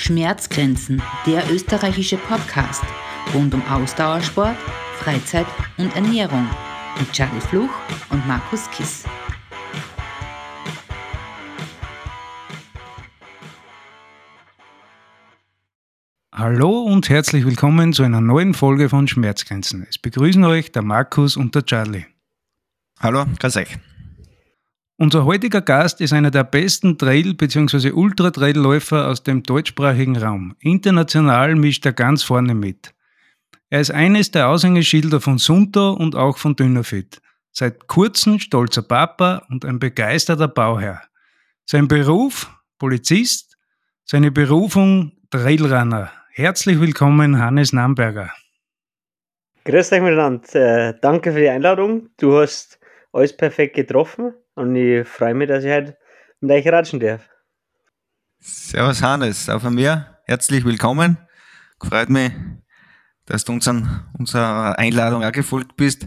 Schmerzgrenzen, der österreichische Podcast rund um Ausdauersport, Freizeit und Ernährung mit Charlie Fluch und Markus Kiss. Hallo und herzlich willkommen zu einer neuen Folge von Schmerzgrenzen. Es begrüßen euch der Markus und der Charlie. Hallo, grüß euch. Unser heutiger Gast ist einer der besten Trail- bzw. Ultra-Trail-Läufer aus dem deutschsprachigen Raum. International mischt er ganz vorne mit. Er ist eines der Aushängeschilder von Sunto und auch von Dynafit. Seit kurzem stolzer Papa und ein begeisterter Bauherr. Sein Beruf Polizist, seine Berufung Trailrunner. Herzlich willkommen, Hannes Namberger. Grüß euch miteinander. Äh, danke für die Einladung. Du hast alles perfekt getroffen. Und ich freue mich, dass ich heute mit euch ratschen darf. Servus Hannes, auch von mir herzlich willkommen. Freut mich, dass du unseren, unserer Einladung auch gefolgt bist.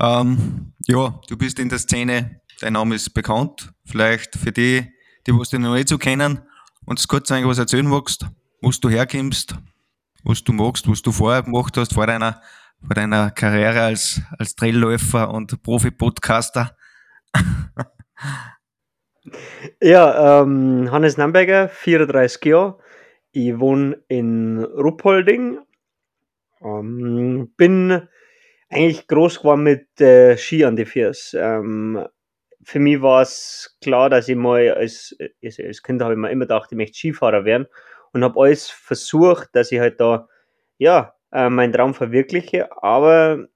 Ähm, ja, du bist in der Szene, dein Name ist bekannt. Vielleicht für die, die was dich noch nicht so kennen, uns kurz eigentlich was erzählen magst, wo du herkommst, was du magst, was du vorher gemacht hast, vor deiner, vor deiner Karriere als, als Trailläufer und Profi-Podcaster. ja, ähm, Hannes Namberger, 34 Jahre. Ich wohne in Ruppolding. Ähm, bin eigentlich groß geworden mit äh, Ski an die Füße. Ähm, für mich war es klar, dass ich mal als, als, Kind habe ich mir immer gedacht, ich möchte Skifahrer werden und habe alles versucht, dass ich halt da ja äh, meinen Traum verwirkliche. Aber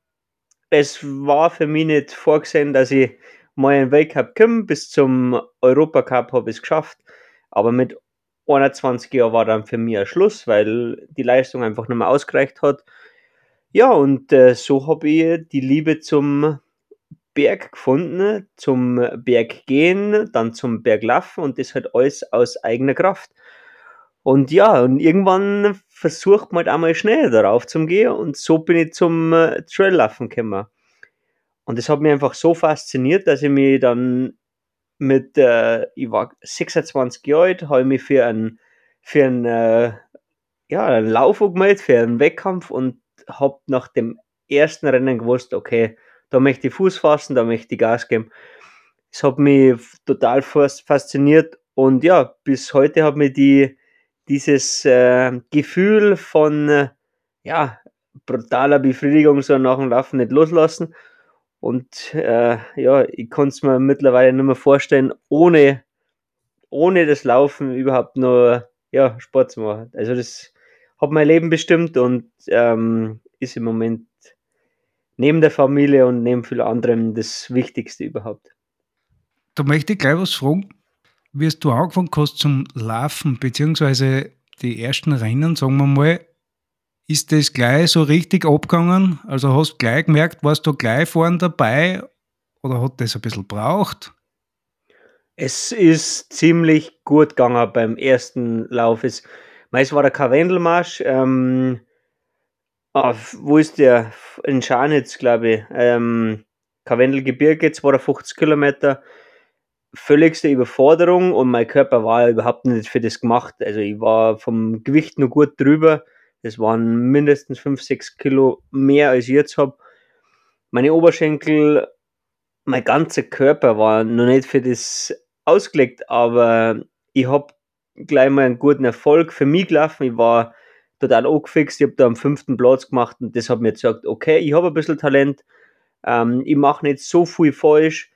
es war für mich nicht vorgesehen, dass ich mal in den Weltcup komme, bis zum Europacup habe ich es geschafft. Aber mit 21 Jahren war dann für mich ein Schluss, weil die Leistung einfach nicht mehr ausgereicht hat. Ja, und äh, so habe ich die Liebe zum Berg gefunden, zum Berg gehen, dann zum Berglaufen und das halt alles aus eigener Kraft. Und ja, und irgendwann versucht man halt einmal schnell darauf zu gehen und so bin ich zum äh, Traillaufen gekommen. Und das hat mich einfach so fasziniert, dass ich mich dann mit, äh, ich war 26 Jahre alt, habe ich mich für einen, für einen, äh, ja, einen Lauf angemeldet, für einen Wettkampf und habe nach dem ersten Rennen gewusst, okay, da möchte ich Fuß fassen, da möchte ich Gas geben. Das hat mich total fasziniert und ja, bis heute hat mir die, dieses äh, Gefühl von, äh, ja, brutaler Befriedigung so nach dem Laufen nicht loslassen und äh, ja, ich kann es mir mittlerweile nicht mehr vorstellen, ohne, ohne das Laufen überhaupt nur ja, Sport zu machen. Also das hat mein Leben bestimmt und ähm, ist im Moment neben der Familie und neben vielen anderen das Wichtigste überhaupt. Da möchte ich gleich was fragen. Wie hast du angefangen hast zum Laufen, beziehungsweise die ersten Rennen, sagen wir mal, ist das gleich so richtig abgegangen? Also hast du gleich gemerkt, warst du gleich vorne dabei oder hat das ein bisschen braucht? Es ist ziemlich gut gegangen beim ersten Lauf. Es, meist war der Karwendelmarsch. Ähm, wo ist der? In Scharnitz, glaube ich. Ähm, Karwendelgebirge, 250 Kilometer. Völligste Überforderung und mein Körper war überhaupt nicht für das gemacht. Also ich war vom Gewicht nur gut drüber das waren mindestens 5, 6 Kilo mehr als ich jetzt habe. Meine Oberschenkel, mein ganzer Körper war noch nicht für das ausgelegt, aber ich habe gleich mal einen guten Erfolg für mich gelaufen. Ich war total angefixt. Ich habe da am fünften Platz gemacht und das hat mir gesagt, okay, ich habe ein bisschen Talent, ähm, ich mache nicht so viel falsch.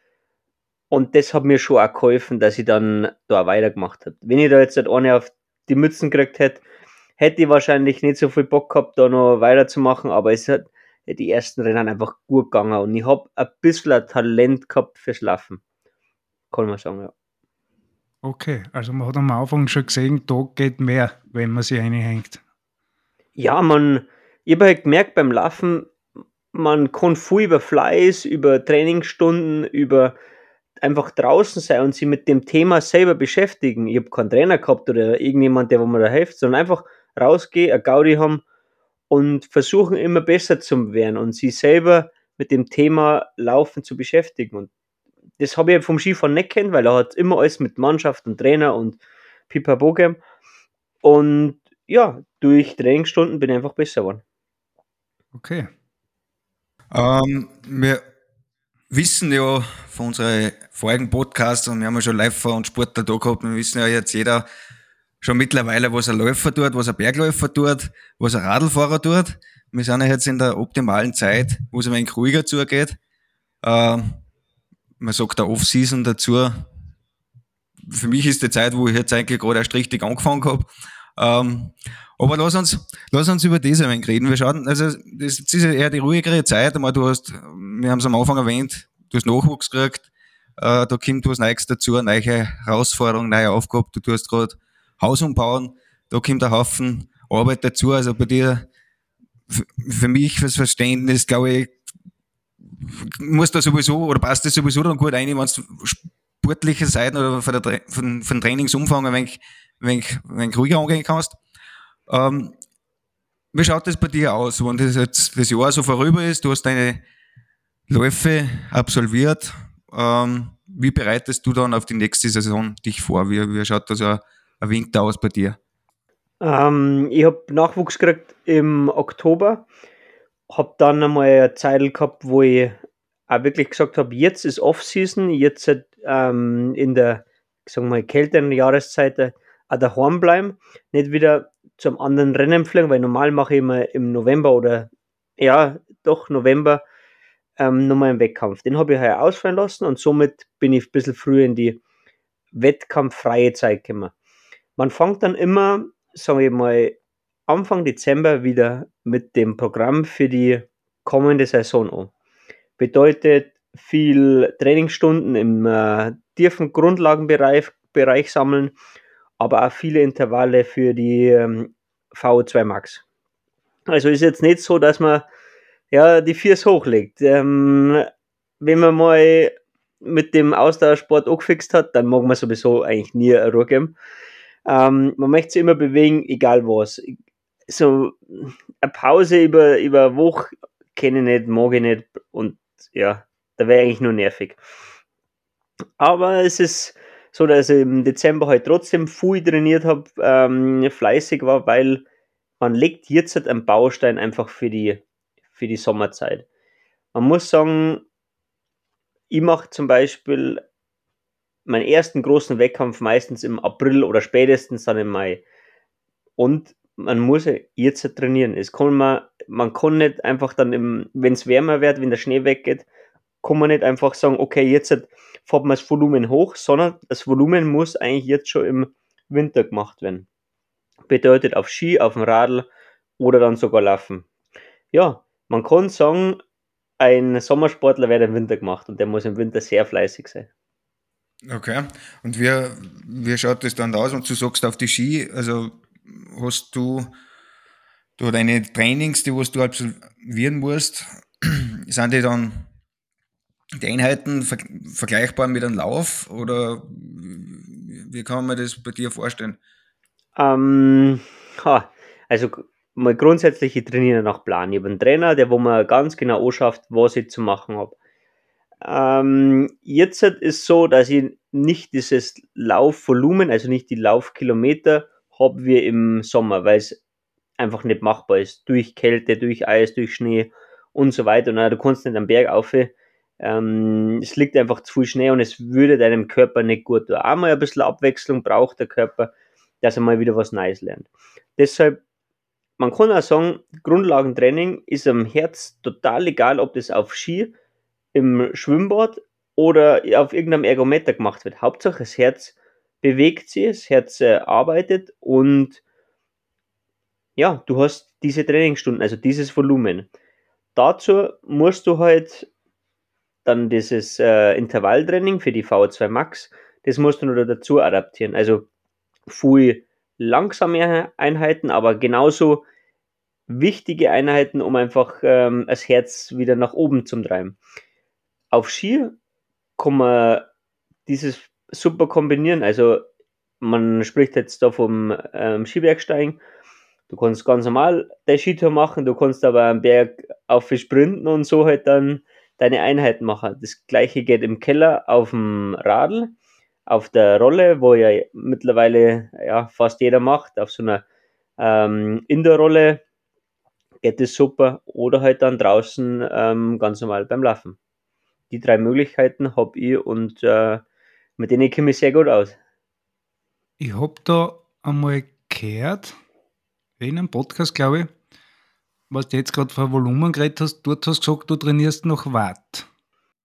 Und das hat mir schon auch geholfen, dass ich dann da weitergemacht habe. Wenn ich da jetzt eine auf die Mützen gekriegt hätte, hätte ich wahrscheinlich nicht so viel Bock gehabt, da noch weiterzumachen, aber es hat die ersten Rennen einfach gut gegangen und ich habe ein bisschen Talent gehabt fürs Laufen. Kann man sagen, ja. Okay, also man hat am Anfang schon gesehen, da geht mehr, wenn man sich reinhängt. Ja, man, ich habe halt gemerkt beim Laufen, man kann viel über Fleiß, über Trainingsstunden, über einfach draußen sein und sich mit dem Thema selber beschäftigen. Ich habe keinen Trainer gehabt oder irgendjemand, der mir da hilft, sondern einfach rausgehen, eine Gaudi haben und versuchen immer besser zu werden und sich selber mit dem Thema Laufen zu beschäftigen. Und das habe ich vom Skifahren nicht kennt, weil er hat immer alles mit Mannschaft und Trainer und Pipapo gegeben. Und ja, durch Trainingsstunden bin ich einfach besser geworden. Okay. Ähm, wir wissen ja von unseren vorigen Podcasts und wir haben ja schon Läufer und Sportler da gehabt, wir wissen ja jetzt jeder schon mittlerweile, was ein Läufer tut, was ein Bergläufer tut, was ein Radlfahrer tut. Wir sind ja jetzt in der optimalen Zeit, wo es ein wenig ruhiger zugeht. Ähm, man sagt der Off-Season dazu. Für mich ist die Zeit, wo ich jetzt eigentlich gerade erst richtig angefangen habe. Ähm, aber lass uns, lass uns über das ein wenig reden. Wir schauen, also, das ist eher die ruhigere Zeit, du hast, wir haben es am Anfang erwähnt, du hast Nachwuchs gekriegt, äh, da kommt was Neues dazu, neue Herausforderung, neue Aufgabe, du tust gerade Haus umbauen, da kommt ein Haufen Arbeit dazu, also bei dir, für mich, fürs Verständnis, glaube ich, muss da sowieso, oder passt das sowieso dann gut ein, wenn du sportliche Seiten oder von, der, von, von Trainingsumfang ein wenig, wenig, ruhiger angehen kannst. Ähm, wie schaut das bei dir aus, wenn das jetzt das Jahr so vorüber ist, du hast deine Läufe absolviert, ähm, wie bereitest du dann auf die nächste Saison dich vor? Wie, wie schaut das ein, ein Winter aus bei dir? Ähm, ich habe Nachwuchs gekriegt im Oktober, habe dann einmal eine Zeit gehabt, wo ich auch wirklich gesagt habe, jetzt ist Off-Season, jetzt ähm, in der, kälteren Jahreszeit auch daheim bleiben, nicht wieder zum anderen Rennen fliegen, weil normal mache ich immer im November oder ja, doch November ähm, nochmal einen Wettkampf. Den habe ich heuer ausfallen lassen und somit bin ich ein bisschen früher in die wettkampffreie Zeit gekommen. Man fängt dann immer, sagen wir mal, Anfang Dezember wieder mit dem Programm für die kommende Saison an. Bedeutet viel Trainingsstunden im äh, tiefen Grundlagenbereich Bereich sammeln, aber auch viele Intervalle für die ähm, VO2 Max. Also ist jetzt nicht so, dass man ja die Viers hochlegt. Ähm, wenn man mal mit dem Ausdauersport angefixt hat, dann mag man sowieso eigentlich nie eine Ruhe geben. Ähm, man möchte sich immer bewegen, egal was. So eine Pause über, über eine Woche kenne ich nicht, mag ich nicht und ja, da wäre eigentlich nur nervig. Aber es ist so, dass ich im Dezember halt trotzdem viel trainiert habe, ähm, fleißig war, weil man legt jetzt halt einen Baustein einfach für die, für die Sommerzeit. Man muss sagen, ich mache zum Beispiel meinen ersten großen Wettkampf meistens im April oder spätestens dann im Mai. Und man muss jetzt trainieren. Es kann man, man kann nicht einfach dann, wenn es wärmer wird, wenn der Schnee weggeht, kann man nicht einfach sagen, okay, jetzt fährt man das Volumen hoch, sondern das Volumen muss eigentlich jetzt schon im Winter gemacht werden. Bedeutet auf Ski, auf dem Radl oder dann sogar laufen. Ja, man kann sagen, ein Sommersportler wird im Winter gemacht und der muss im Winter sehr fleißig sein. Okay. Und wie, wie schaut das dann aus? Und du sagst auf die Ski, also hast du, du deine Trainings, die was du absolvieren musst, sind die dann die Einheiten ver vergleichbar mit einem Lauf oder wie kann man das bei dir vorstellen? Ähm, ha, also mal grundsätzlich, ich trainiere nach Plan. Ich habe einen Trainer, der wo mir ganz genau anschafft, was ich zu machen habe. Ähm, jetzt ist so, dass ich nicht dieses Laufvolumen, also nicht die Laufkilometer habe wie im Sommer, weil es einfach nicht machbar ist. Durch Kälte, durch Eis, durch Schnee und so weiter. Und du kannst nicht am Berg auf. Ähm, es liegt einfach zu viel Schnee und es würde deinem Körper nicht gut tun. Einmal ein bisschen Abwechslung braucht der Körper, dass er mal wieder was Neues lernt. Deshalb, man kann auch sagen, Grundlagentraining ist am Herz total egal, ob das auf Ski, im Schwimmbad oder auf irgendeinem Ergometer gemacht wird. Hauptsache das Herz bewegt sich, das Herz äh, arbeitet und ja, du hast diese Trainingsstunden, also dieses Volumen. Dazu musst du halt dann dieses äh, Intervalltraining für die VO2 Max, das musst du nur dazu adaptieren. Also viel langsame Einheiten, aber genauso wichtige Einheiten, um einfach ähm, das Herz wieder nach oben zu treiben. Auf Ski kann man dieses super kombinieren. Also man spricht jetzt da vom ähm, Skibergsteigen. Du kannst ganz normal deine Skitour machen, du kannst aber am Berg auf sprinten und so halt dann deine Einheiten machen. Das gleiche geht im Keller auf dem Radl, auf der Rolle, wo ja mittlerweile ja, fast jeder macht, auf so einer ähm, Indoor-Rolle geht es super oder halt dann draußen ähm, ganz normal beim Laufen. Die drei Möglichkeiten habe ich und äh, mit denen komme ich sehr gut aus. Ich habe da einmal gehört, in einem Podcast, glaube ich, was du jetzt gerade von Volumen geredet hast, dort hast du gesagt, du trainierst noch Watt,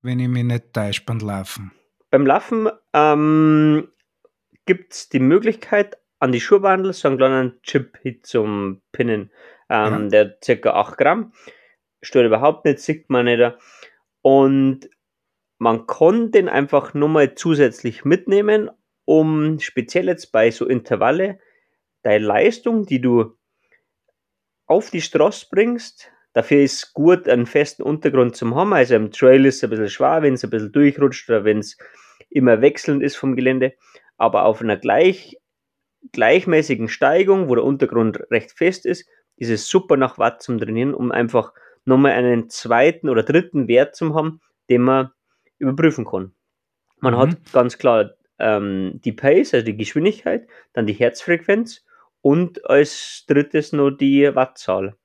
wenn ich mich nicht täusche beim Laufen. Beim Laufen ähm, gibt es die Möglichkeit, an die Schuhbandel so einen kleinen Chip zum Pinnen. Ähm, ja. Der ca. 8 Gramm. Stört überhaupt nicht, sieht man nicht. Und man kann den einfach nur mal zusätzlich mitnehmen, um speziell jetzt bei so Intervalle deine Leistung, die du auf die Straße bringst, dafür ist gut, einen festen Untergrund zu haben. Also im Trail ist es ein bisschen schwer, wenn es ein bisschen durchrutscht oder wenn es immer wechselnd ist vom Gelände. Aber auf einer gleich, gleichmäßigen Steigung, wo der Untergrund recht fest ist, ist es super nach Watt zum Trainieren, um einfach nochmal einen zweiten oder dritten Wert zu haben, den man überprüfen kann. Man mhm. hat ganz klar ähm, die Pace, also die Geschwindigkeit, dann die Herzfrequenz und als drittes noch die Wattzahl.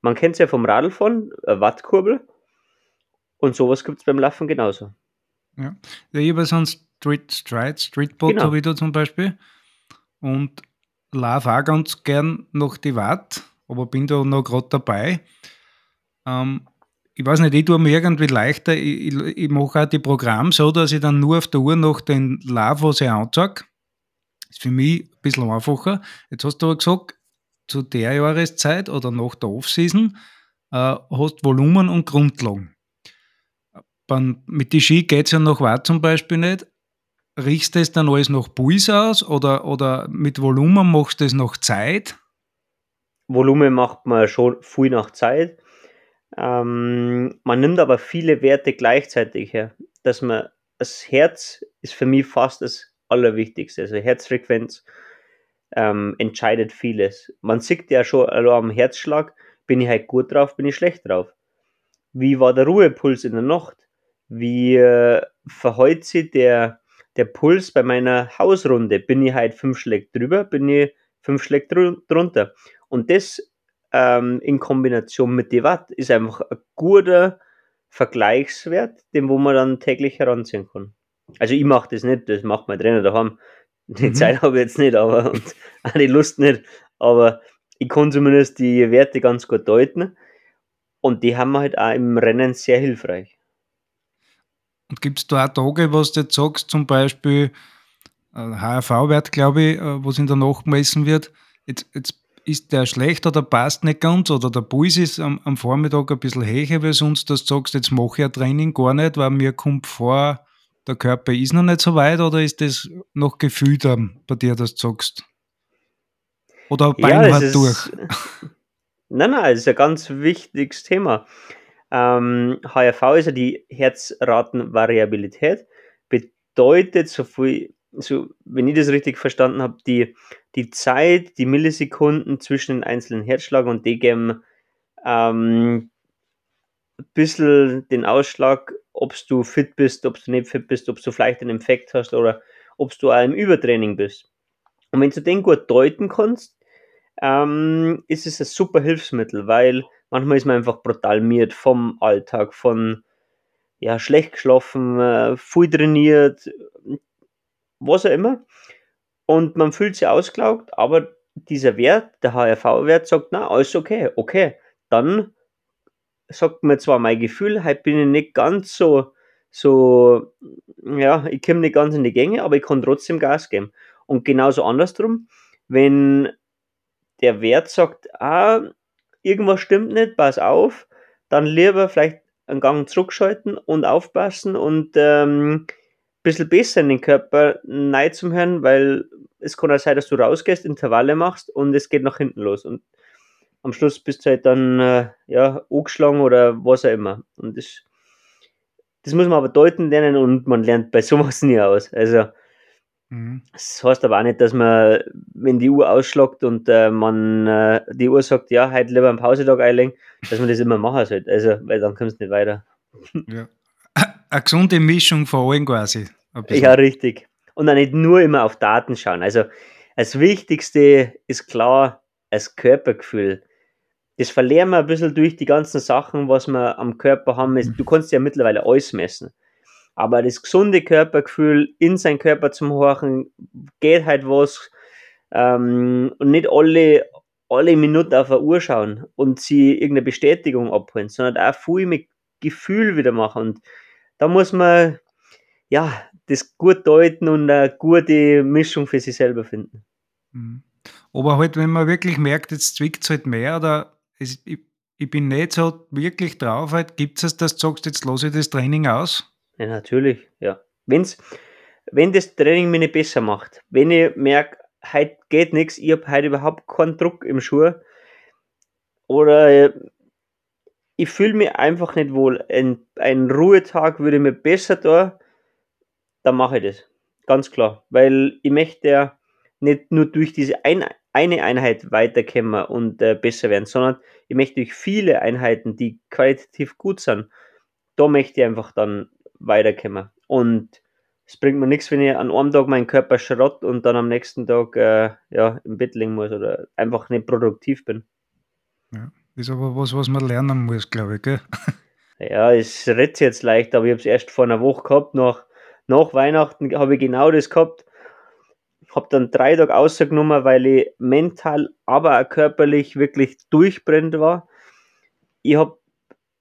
Man kennt es ja vom Radlfahren, eine Wattkurbel. Und sowas gibt es beim Laufen genauso. Ja, ich habe so ein Street Stride, Streetbot genau. habe ich da zum Beispiel. Und laufe auch ganz gern noch die Watt, aber bin da noch gerade dabei. Ähm, ich weiß nicht, ich tue mir irgendwie leichter. Ich, ich, ich mache auch die Programme so, dass ich dann nur auf der Uhr noch den Lauf, was ich anzeige. Ist für mich ein bisschen einfacher. Jetzt hast du aber gesagt, zu der Jahreszeit oder nach der Offseason äh, hast Volumen und Grundlagen. Mit den Ski geht es ja noch weit zum Beispiel nicht. Riechst du das dann alles nach Puls aus oder, oder mit Volumen machst du das nach Zeit? Volumen macht man schon viel nach Zeit. Ähm, man nimmt aber viele Werte gleichzeitig her. Dass man das Herz ist für mich fast das Allerwichtigste. Also Herzfrequenz ähm, entscheidet vieles. Man sieht ja schon am Herzschlag, bin ich halt gut drauf, bin ich schlecht drauf. Wie war der Ruhepuls in der Nacht? Wie äh, verhält sich der, der Puls bei meiner Hausrunde? Bin ich halt fünf Schläge drüber, bin ich fünf Schläge drunter? Und das ähm, in Kombination mit die Watt ist einfach ein guter Vergleichswert, den wo man dann täglich heranziehen kann. Also ich mache das nicht, das macht mein Trainer daheim. Die mhm. Zeit habe ich jetzt nicht, aber und auch die Lust nicht. Aber ich kann zumindest die Werte ganz gut deuten. Und die haben wir halt auch im Rennen sehr hilfreich. Und gibt es da auch Tage, was du jetzt sagst, zum Beispiel HRV-Wert, äh, glaube ich, äh, was in der Nacht gemessen wird, jetzt, jetzt ist der schlecht oder passt nicht ganz oder der Puls ist am, am Vormittag ein bisschen höher wie sonst, dass du sagst, jetzt mache ich ein Training gar nicht, weil mir kommt vor, der Körper ist noch nicht so weit oder ist das noch gefühlt bei dir, dass du sagst? Oder beinhart ja, durch? Nein, nein, das ist ein ganz wichtiges Thema. Ähm, HRV ist ja die Herzratenvariabilität, bedeutet so viel, so, wenn ich das richtig verstanden habe, die, die Zeit, die Millisekunden zwischen den einzelnen Herzschlag und die ähm, ein bisschen den Ausschlag, ob du fit bist, ob du nicht fit bist, ob du vielleicht einen Infekt hast oder ob du auch im Übertraining bist. Und wenn du den gut deuten kannst, ähm, ist es ein super Hilfsmittel, weil manchmal ist man einfach brutal miert vom Alltag, von ja, schlecht geschlafen, äh, viel trainiert, was auch immer. Und man fühlt sich ausgelaugt, aber dieser Wert, der HRV-Wert, sagt, na, alles okay, okay, dann sagt mir zwar mein Gefühl, heute bin ich nicht ganz so, so, ja, ich komme nicht ganz in die Gänge, aber ich kann trotzdem Gas geben. Und genauso andersrum, wenn der Wert sagt, ah, irgendwas stimmt nicht, pass auf, dann lieber vielleicht einen Gang zurückschalten und aufpassen und ähm, bisschen besser in den Körper nein zum Hören, weil es kann auch sein, dass du rausgehst, Intervalle machst und es geht nach hinten los. Und am Schluss bist du halt dann äh, ja, angeschlagen oder was auch immer. Und das, das muss man aber deuten lernen und man lernt bei sowas nie aus. Also mhm. das heißt aber auch nicht, dass man, wenn die Uhr ausschlagt und äh, man äh, die Uhr sagt, ja, heute lieber am Pausetag einlegen, dass man das immer machen sollte. Also, weil dann kommst du nicht weiter. Ja. Eine gesunde Mischung von allen quasi. Ja, richtig. und dann nicht nur immer auf Daten schauen. Also das Wichtigste ist klar das Körpergefühl. Das verlieren wir ein bisschen durch die ganzen Sachen, was wir am Körper haben. Du kannst ja mittlerweile alles messen. Aber das gesunde Körpergefühl, in seinen Körper zum Horchen, geht halt was ähm, und nicht alle, alle Minuten auf eine Uhr schauen und sie irgendeine Bestätigung abholen, sondern auch viel mit Gefühl wieder machen. Und da muss man ja das gut deuten und eine gute Mischung für sich selber finden. Mhm. Aber halt, wenn man wirklich merkt, jetzt zwickt es halt mehr oder es, ich, ich, bin nicht so wirklich drauf, halt, gibt es dass du sagst, jetzt lasse ich das Training aus? Ja, natürlich, ja. Wenn's, wenn das Training mich nicht besser macht, wenn ich merke, heute geht nichts, ich habe heute überhaupt keinen Druck im Schuh oder ich fühle mich einfach nicht wohl. Ein, ein Ruhetag würde mir besser tun, dann mache ich das. Ganz klar. Weil ich möchte ja nicht nur durch diese ein, eine Einheit weiterkommen und äh, besser werden, sondern ich möchte durch viele Einheiten, die qualitativ gut sind, da möchte ich einfach dann weiterkommen. Und es bringt mir nichts, wenn ich an einem Tag meinen Körper schrott und dann am nächsten Tag äh, ja, im Bett liegen muss oder einfach nicht produktiv bin. Ja, ist aber was, was man lernen muss, glaube ich, gell? Ja, es redet jetzt leicht, aber ich habe es erst vor einer Woche gehabt. Nach, nach Weihnachten habe ich genau das gehabt. Habe dann drei Tage ausgenommen, weil ich mental, aber auch körperlich wirklich durchbrennt war. Ich habe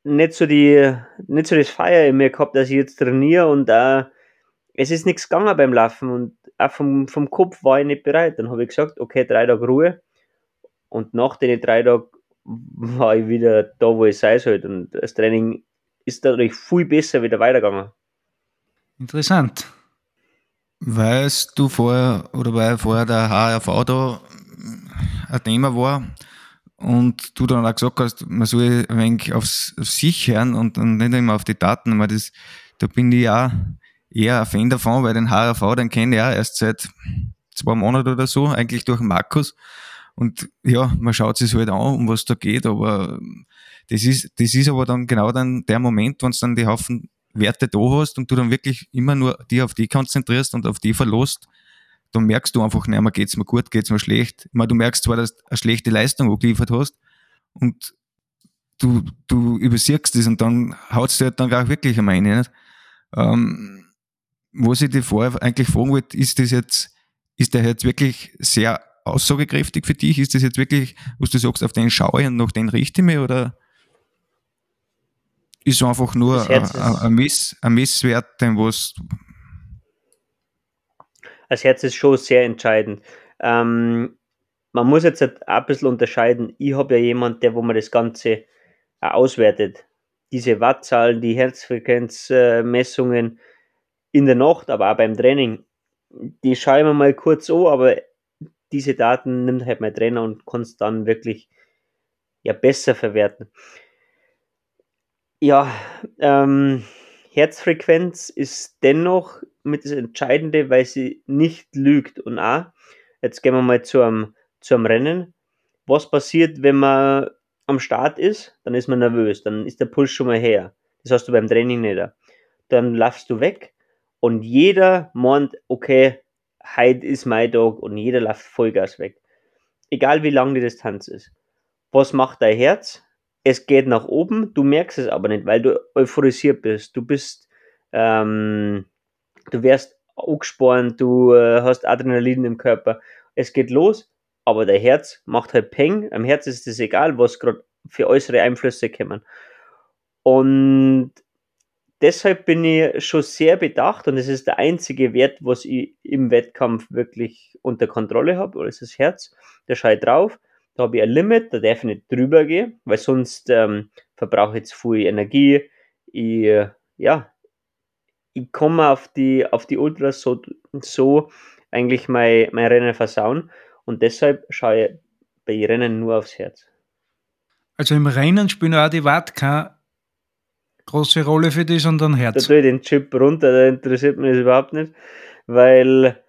nicht so die, nicht so das Feier in mir gehabt, dass ich jetzt trainiere und äh, es ist nichts gegangen beim Laufen und auch vom, vom Kopf war ich nicht bereit. Dann habe ich gesagt, okay, drei Tage Ruhe und nach den drei Tagen war ich wieder da, wo ich sein sollte und das Training ist dadurch viel besser wieder weitergegangen. Interessant. Weißt du vorher oder weil vorher der HRV da ein Thema war, und du dann auch gesagt hast, man soll ein wenig aufs, auf sich hören und, und nicht immer auf die Daten. Aber das, da bin ich auch eher ein Fan davon, weil den HRV, den kenne ich auch erst seit zwei Monaten oder so, eigentlich durch Markus. Und ja, man schaut sich halt an, um was da geht, aber das ist, das ist aber dann genau dann der Moment, wenn du dann die Haufen Werte da hast und du dann wirklich immer nur die auf die konzentrierst und auf die verlost, dann merkst du einfach nicht mehr, geht's mir gut, geht's mir schlecht. Ich meine, du merkst zwar, dass du eine schlechte Leistung geliefert hast und du, du übersiehst das und dann haut's dir halt dann auch wirklich Ende. Nicht? Ähm, was ich dir vorher eigentlich fragen wollte, ist das jetzt, ist der jetzt wirklich sehr aussagekräftig für dich? Ist das jetzt wirklich, was du sagst, auf den schaue ich und nach den richte ich mich oder ist es einfach nur ein, ein Messwert, den was das Herz ist schon sehr entscheidend. Ähm, man muss jetzt halt ein bisschen unterscheiden. Ich habe ja jemand, der, wo man das Ganze auswertet. Diese Wattzahlen, die Herzfrequenzmessungen in der Nacht, aber auch beim Training, die schaue ich mir mal kurz an, aber diese Daten nimmt halt mein Trainer und kann es dann wirklich ja, besser verwerten. Ja, ähm, Herzfrequenz ist dennoch mit das Entscheidende, weil sie nicht lügt. Und auch, jetzt gehen wir mal zu einem, zu einem Rennen. Was passiert, wenn man am Start ist? Dann ist man nervös, dann ist der Puls schon mal her. Das hast du beim Training nicht. Dann laufst du weg und jeder meint, okay, heute ist mein Tag und jeder läuft Vollgas weg. Egal wie lang die Distanz ist. Was macht dein Herz? es geht nach oben, du merkst es aber nicht, weil du euphorisiert bist. Du bist, ähm, du wirst angespornt, du äh, hast Adrenalin im Körper. Es geht los, aber der Herz macht halt Peng. Am Herz ist es egal, was gerade für äußere Einflüsse kommen. Und deshalb bin ich schon sehr bedacht und es ist der einzige Wert, was ich im Wettkampf wirklich unter Kontrolle habe, oder ist das Herz. Da schaue ich drauf da habe ich ein Limit, da darf ich nicht drüber gehen, weil sonst ähm, verbrauche ich zu viel Energie. Ich, äh, ja, ich komme auf die, auf die Ultras so, so eigentlich mein, mein Rennen versauen und deshalb schaue ich bei Rennen nur aufs Herz. Also im Rennen spielen auch die Watt keine große Rolle für dich, sondern Herz. Da tue ich den Chip runter, da interessiert mich das überhaupt nicht, weil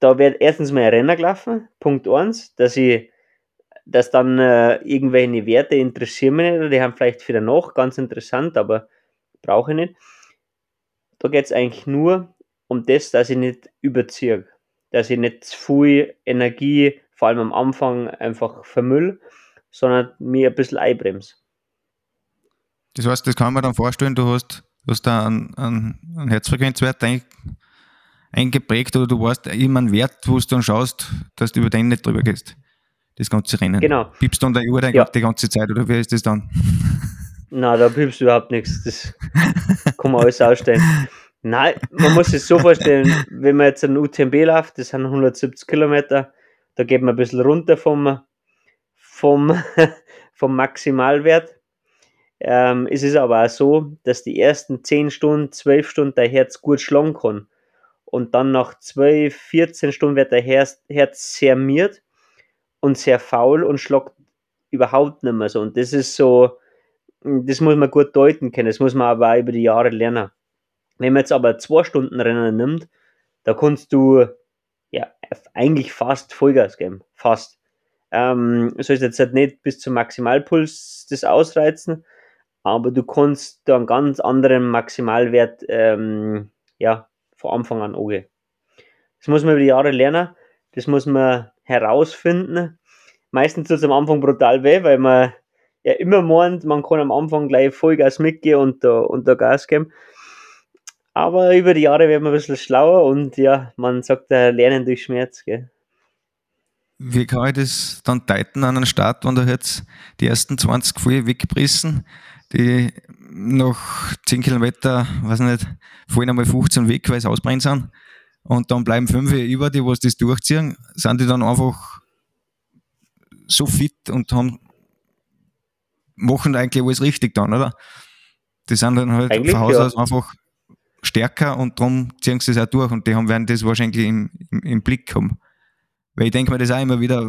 da wird erstens mal ein Renner gelaufen, Punkt 1, dass ich, dass dann äh, irgendwelche Werte interessieren mich nicht, die haben vielleicht für danach ganz interessant, aber brauche ich nicht. Da geht es eigentlich nur um das, dass ich nicht überziehe, dass ich nicht zu viel Energie, vor allem am Anfang, einfach vermüll, sondern mir ein bisschen einbremse. Das heißt, das kann man dann vorstellen, du hast, du hast da einen, einen, einen Herzfrequenzwert eingeprägt oder du weißt immer einen Wert, wo du dann schaust, dass du über den nicht drüber gehst. Das ganze Rennen. Genau. Piepst du dann der Uhr ja. die ganze Zeit oder wie ist das dann? Nein, da piepst du überhaupt nichts. Das kann man alles ausstellen. Nein, man muss es so vorstellen, wenn man jetzt einen UTMB läuft, das sind 170 Kilometer, da geht man ein bisschen runter vom, vom, vom Maximalwert. Ähm, es ist aber auch so, dass die ersten 10 Stunden, 12 Stunden der Herz gut schlagen kann. Und dann nach 12, 14 Stunden wird der Herz, Herz sehr miert und sehr faul und schlagt überhaupt nicht mehr so. Und das ist so, das muss man gut deuten können, das muss man aber auch über die Jahre lernen. Wenn man jetzt aber zwei Stunden Rennen nimmt, da kannst du ja eigentlich fast Vollgas geben. Fast. Ähm, so ist jetzt halt nicht bis zum Maximalpuls das ausreizen, aber du kannst da einen ganz anderen Maximalwert ähm, ja, von Anfang an angehen. Das muss man über die Jahre lernen, das muss man herausfinden. Meistens tut es am Anfang brutal weh, weil man ja immer meint, man kann am Anfang gleich Vollgas mitgehen und da, und da Gas geben. Aber über die Jahre wird man ein bisschen schlauer und ja, man sagt ja, Lernen durch Schmerz. Gell? Wie kann ich das dann deuten an einen Start, wenn da jetzt die ersten 20 voll weggeprissen, die noch 10 Kilometer, weiß nicht, fallen einmal 15 weg, weil sie ausbrennen sind und dann bleiben 5 über, die was das durchziehen, sind die dann einfach so fit und haben machen eigentlich alles richtig dann, oder? Die sind dann halt eigentlich von Haus ja. aus einfach stärker und darum ziehen sie es auch durch und die haben, werden das wahrscheinlich im, im, im Blick haben. Weil ich denke mir das auch immer wieder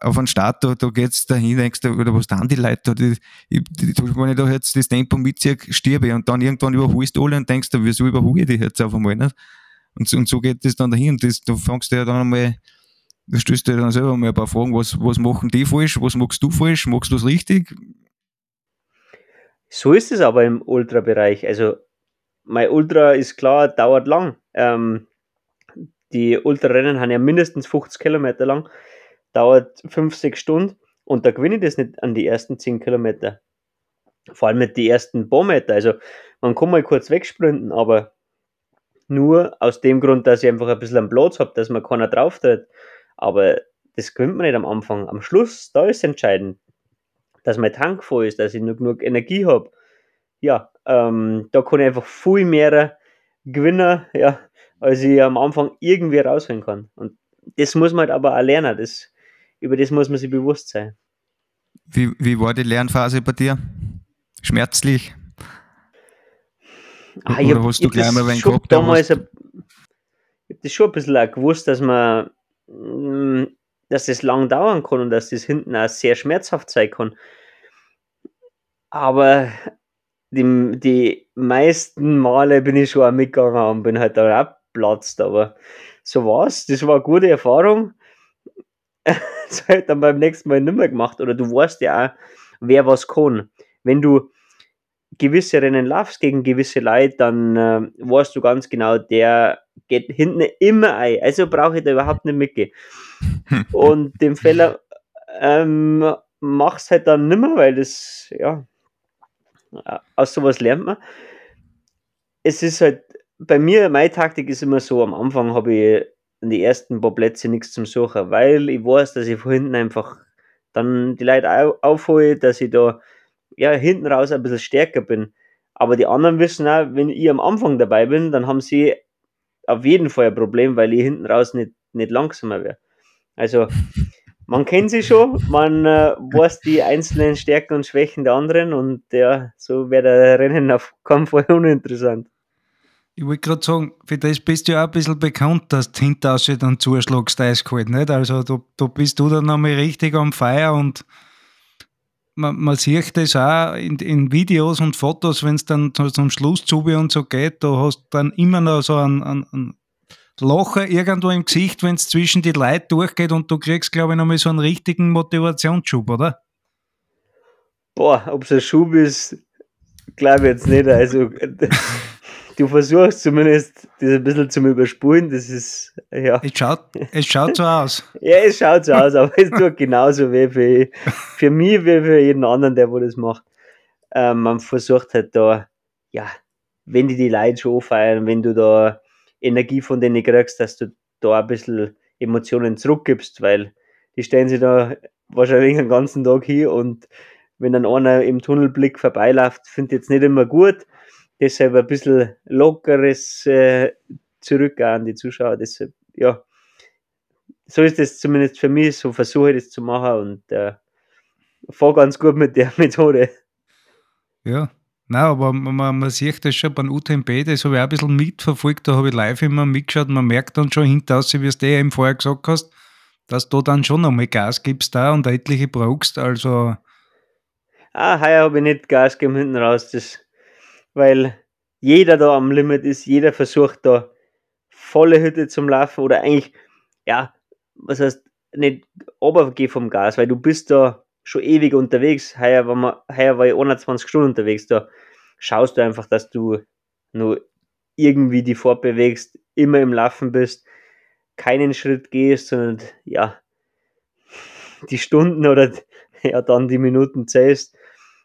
auf einen Start, da, da geht's dahin, denkst du, oder was dann die Leute da, die, die, die, wenn ich da jetzt das Tempo mitziehe, stirbe und dann irgendwann überholst du alle und denkst du, wieso überhole ich die jetzt auf einmal nicht? Und, und so geht das dann dahin und das, du fängst ja dann einmal, du stößt dir dann selber mal ein paar Fragen, was, was machen die falsch, was machst du falsch, machst du es richtig? So ist es aber im Ultra-Bereich. Also mein Ultra ist klar, dauert lang. Ähm, die Ultrarennen haben ja mindestens 50 Kilometer lang, dauert 5, 6 Stunden und da gewinne ich das nicht an die ersten 10 Kilometer. Vor allem mit die ersten paar. Also man kann mal kurz wegsprinten, aber nur aus dem Grund, dass ich einfach ein bisschen einen Platz habe, dass man keiner drauf tritt. Aber das gewinnt man nicht am Anfang. Am Schluss, da ist entscheidend, dass mein Tank voll ist, dass ich nur genug Energie habe. Ja, ähm, da kann ich einfach viel mehr gewinnen, ja, als ich am Anfang irgendwie rausholen kann. Und das muss man halt aber auch lernen. Das, über das muss man sich bewusst sein. Wie, wie war die Lernphase bei dir? Schmerzlich? Ah, ich Oder hast du gleich mal gehabt, damals ein, Ich habe das schon ein bisschen auch gewusst, dass man mm, dass das lang dauern kann und dass das hinten auch sehr schmerzhaft sein kann. Aber die, die meisten Male bin ich schon auch mitgegangen und bin halt da abplatzt, aber so war's. Das war eine gute Erfahrung. das ich dann beim nächsten Mal nicht mehr gemacht. Oder du weißt ja auch, wer was kann. Wenn du gewisse Rennen laufst gegen gewisse Leute, dann äh, weißt du ganz genau, der geht hinten immer ein. Also brauche ich da überhaupt nicht mitgehen. Und den Fehler ähm, machst halt dann nimmer, weil das, ja, aus sowas lernt man. Es ist halt, bei mir, meine Taktik ist immer so, am Anfang habe ich in die ersten paar Plätze nichts zum Suchen, weil ich weiß, dass ich von hinten einfach dann die Leute aufhole, dass ich da ja, hinten raus ein bisschen stärker bin. Aber die anderen wissen auch, wenn ich am Anfang dabei bin, dann haben sie auf jeden Fall ein Problem, weil ich hinten raus nicht, nicht langsamer wäre. Also, man kennt sie schon, man äh, weiß die einzelnen Stärken und Schwächen der anderen und ja, so wäre der Rennen auf keinen Fall uninteressant. Ich wollte gerade sagen, für das bist du ja auch ein bisschen bekannt, dass du hinterher dann zuschlagst, eiskalt, nicht? Also, da, da bist du dann einmal richtig am Feier und man, man sieht das auch in, in Videos und Fotos, wenn es dann zum Schluss zu und so geht, da hast du dann immer noch so ein, ein, ein Locher irgendwo im Gesicht, wenn es zwischen die Leute durchgeht und du kriegst, glaube ich, nochmal so einen richtigen Motivationsschub, oder? Boah, ob es ein Schub ist, glaube ich jetzt nicht. Also, du versuchst zumindest das ein bisschen zum Überspulen. Das ist, ja. Es schaut, es schaut so aus. ja, es schaut so aus, aber es tut genauso weh für, für mich wie für jeden anderen, der wo das macht. Ähm, man versucht halt da, ja, wenn die die Leute schon feiern, wenn du da Energie von denen kriegst, dass du da ein bisschen Emotionen zurückgibst, weil die stellen sich da wahrscheinlich den ganzen Tag hier und wenn dann einer im Tunnelblick vorbeiläuft, finde ich jetzt nicht immer gut. Deshalb ein bisschen lockeres äh, zurück an die Zuschauer. Deshalb, ja, so ist es zumindest für mich, so versuche ich das zu machen und äh, fahre ganz gut mit der Methode. Ja, Nein, aber man, man sieht das schon beim UTMB, das habe ich auch ein bisschen mitverfolgt, da habe ich live immer mitgeschaut, man merkt dann schon hinter wie es dir eben vorher gesagt hast, dass du dann schon nochmal Gas gibst da und etliche brauchst, also... Ah, heuer habe ich nicht Gas gegeben hinten raus, das, weil jeder da am Limit ist, jeder versucht da volle Hütte zum Laufen oder eigentlich, ja, was heißt, nicht runtergehen vom Gas, weil du bist da schon ewig unterwegs. Heuer war, man, heuer war ich 21 Stunden unterwegs. Da schaust du einfach, dass du nur irgendwie die fortbewegst, immer im Laufen bist, keinen Schritt gehst, sondern ja, die Stunden oder ja, dann die Minuten zählst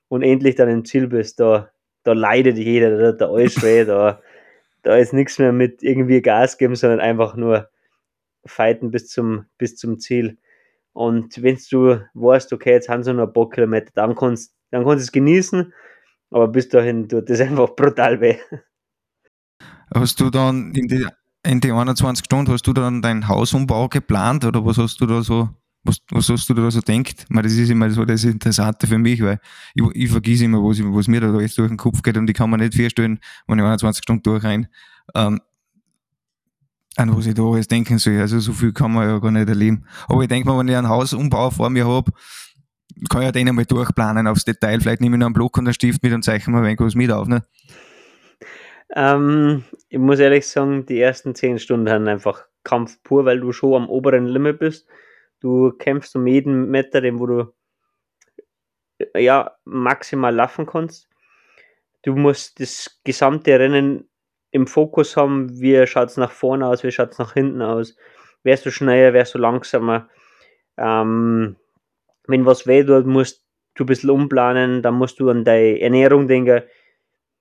und endlich dann im Ziel bist. Da, da leidet jeder, da tut alles weh, da, da ist nichts mehr mit irgendwie Gas geben, sondern einfach nur fighten bis zum, bis zum Ziel. Und wenn du weißt, okay, jetzt haben sie noch ein paar Kilometer, dann kannst, dann kannst du es genießen, aber bis dahin tut das einfach brutal weh. Hast du dann in die, in die 21 Stunden, hast du dann deinen Hausumbau geplant oder was hast du da so, was, was hast du da so denkt? Das ist immer so das Interessante für mich, weil ich, ich vergesse immer, was, was mir da jetzt durch den Kopf geht und ich kann mir nicht vorstellen, wenn ich 21 Stunden durchrein. Ähm, an was ich da alles denken soll. Also so viel kann man ja gar nicht erleben. Aber ich denke mal, wenn ich einen Hausumbau vor mir habe, kann ich ja den einmal durchplanen aufs Detail. Vielleicht nehme ich noch einen Block und einen Stift mit und zeichne mal ein was mit auf. Ne? Ähm, ich muss ehrlich sagen, die ersten zehn Stunden haben einfach Kampf pur, weil du schon am oberen Limit bist. Du kämpfst um jeden Meter, den wo du ja maximal laufen kannst. Du musst das gesamte Rennen im Fokus haben, wie schaut es nach vorne aus, wie schaut es nach hinten aus, wärst du schneller, wärst du langsamer. Ähm, wenn was weh tut, musst du ein bisschen umplanen, dann musst du an deine Ernährung denken.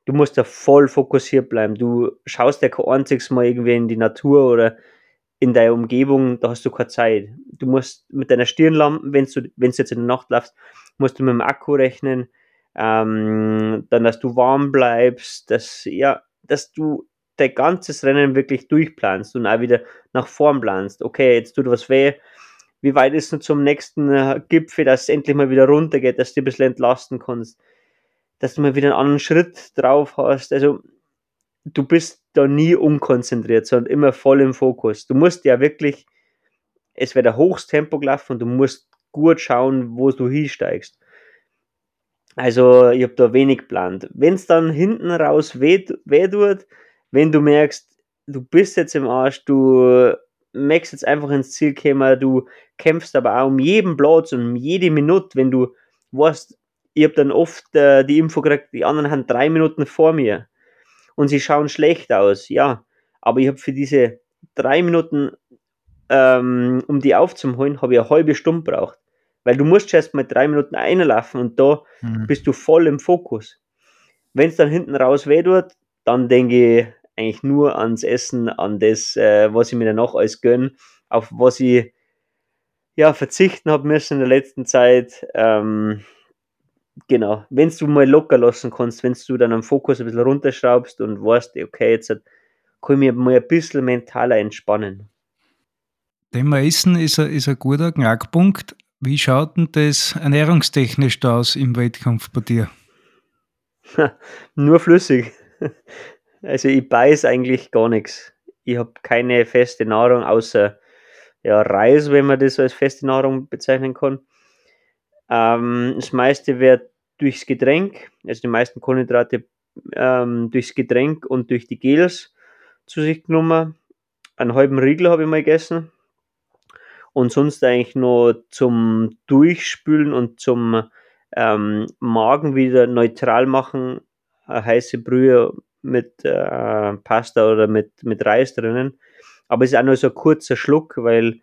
Du musst da voll fokussiert bleiben. Du schaust ja kein einziges Mal irgendwie in die Natur oder in deiner Umgebung, da hast du keine Zeit. Du musst mit deiner Stirnlampe, wenn du, wenn du jetzt in der Nacht laufst, musst du mit dem Akku rechnen, ähm, dann, dass du warm bleibst, dass, ja, dass du dein ganzes Rennen wirklich durchplanst und auch wieder nach vorn planst. Okay, jetzt tut was weh. Wie weit ist es zum nächsten äh, Gipfel, dass es endlich mal wieder runtergeht, dass du ein bisschen entlasten kannst, dass du mal wieder einen anderen Schritt drauf hast. Also, du bist da nie unkonzentriert, sondern immer voll im Fokus. Du musst ja wirklich, es wird ein hohes Tempo gelaufen und du musst gut schauen, wo du hinsteigst. Also ich habe da wenig geplant. Wenn es dann hinten raus weh, weh tut, wenn du merkst, du bist jetzt im Arsch, du merkst jetzt einfach ins Ziel kommen, du kämpfst aber auch um jeden Platz und um jede Minute, wenn du weißt, ich habe dann oft äh, die Info gekriegt, die anderen haben drei Minuten vor mir und sie schauen schlecht aus, ja, aber ich habe für diese drei Minuten, ähm, um die aufzuholen, habe ich eine halbe Stunde braucht. Weil du musst erst mal drei Minuten einlaufen und da mhm. bist du voll im Fokus. Wenn es dann hinten raus weh tut, dann denke ich eigentlich nur ans Essen, an das, äh, was ich mir danach alles gönne, auf was ich ja, verzichten habe müssen in der letzten Zeit. Ähm, genau, wenn du mal locker lassen kannst, wenn du dann am Fokus ein bisschen runterschraubst und weißt, okay, jetzt kann ich mich mal ein bisschen mentaler entspannen. Thema Essen ist ein, ist ein guter Knackpunkt. Wie schaut denn das ernährungstechnisch aus im Wettkampf bei dir? Nur flüssig. Also ich beiß eigentlich gar nichts. Ich habe keine feste Nahrung außer ja, Reis, wenn man das als feste Nahrung bezeichnen kann. Ähm, das meiste wird durchs Getränk, also die meisten Kohlenhydrate ähm, durchs Getränk und durch die Gels zu sich genommen. Einen halben Riegel habe ich mal gegessen und sonst eigentlich nur zum Durchspülen und zum ähm, Magen wieder neutral machen, eine heiße Brühe mit äh, Pasta oder mit, mit Reis drinnen. Aber es ist auch nur so ein kurzer Schluck, weil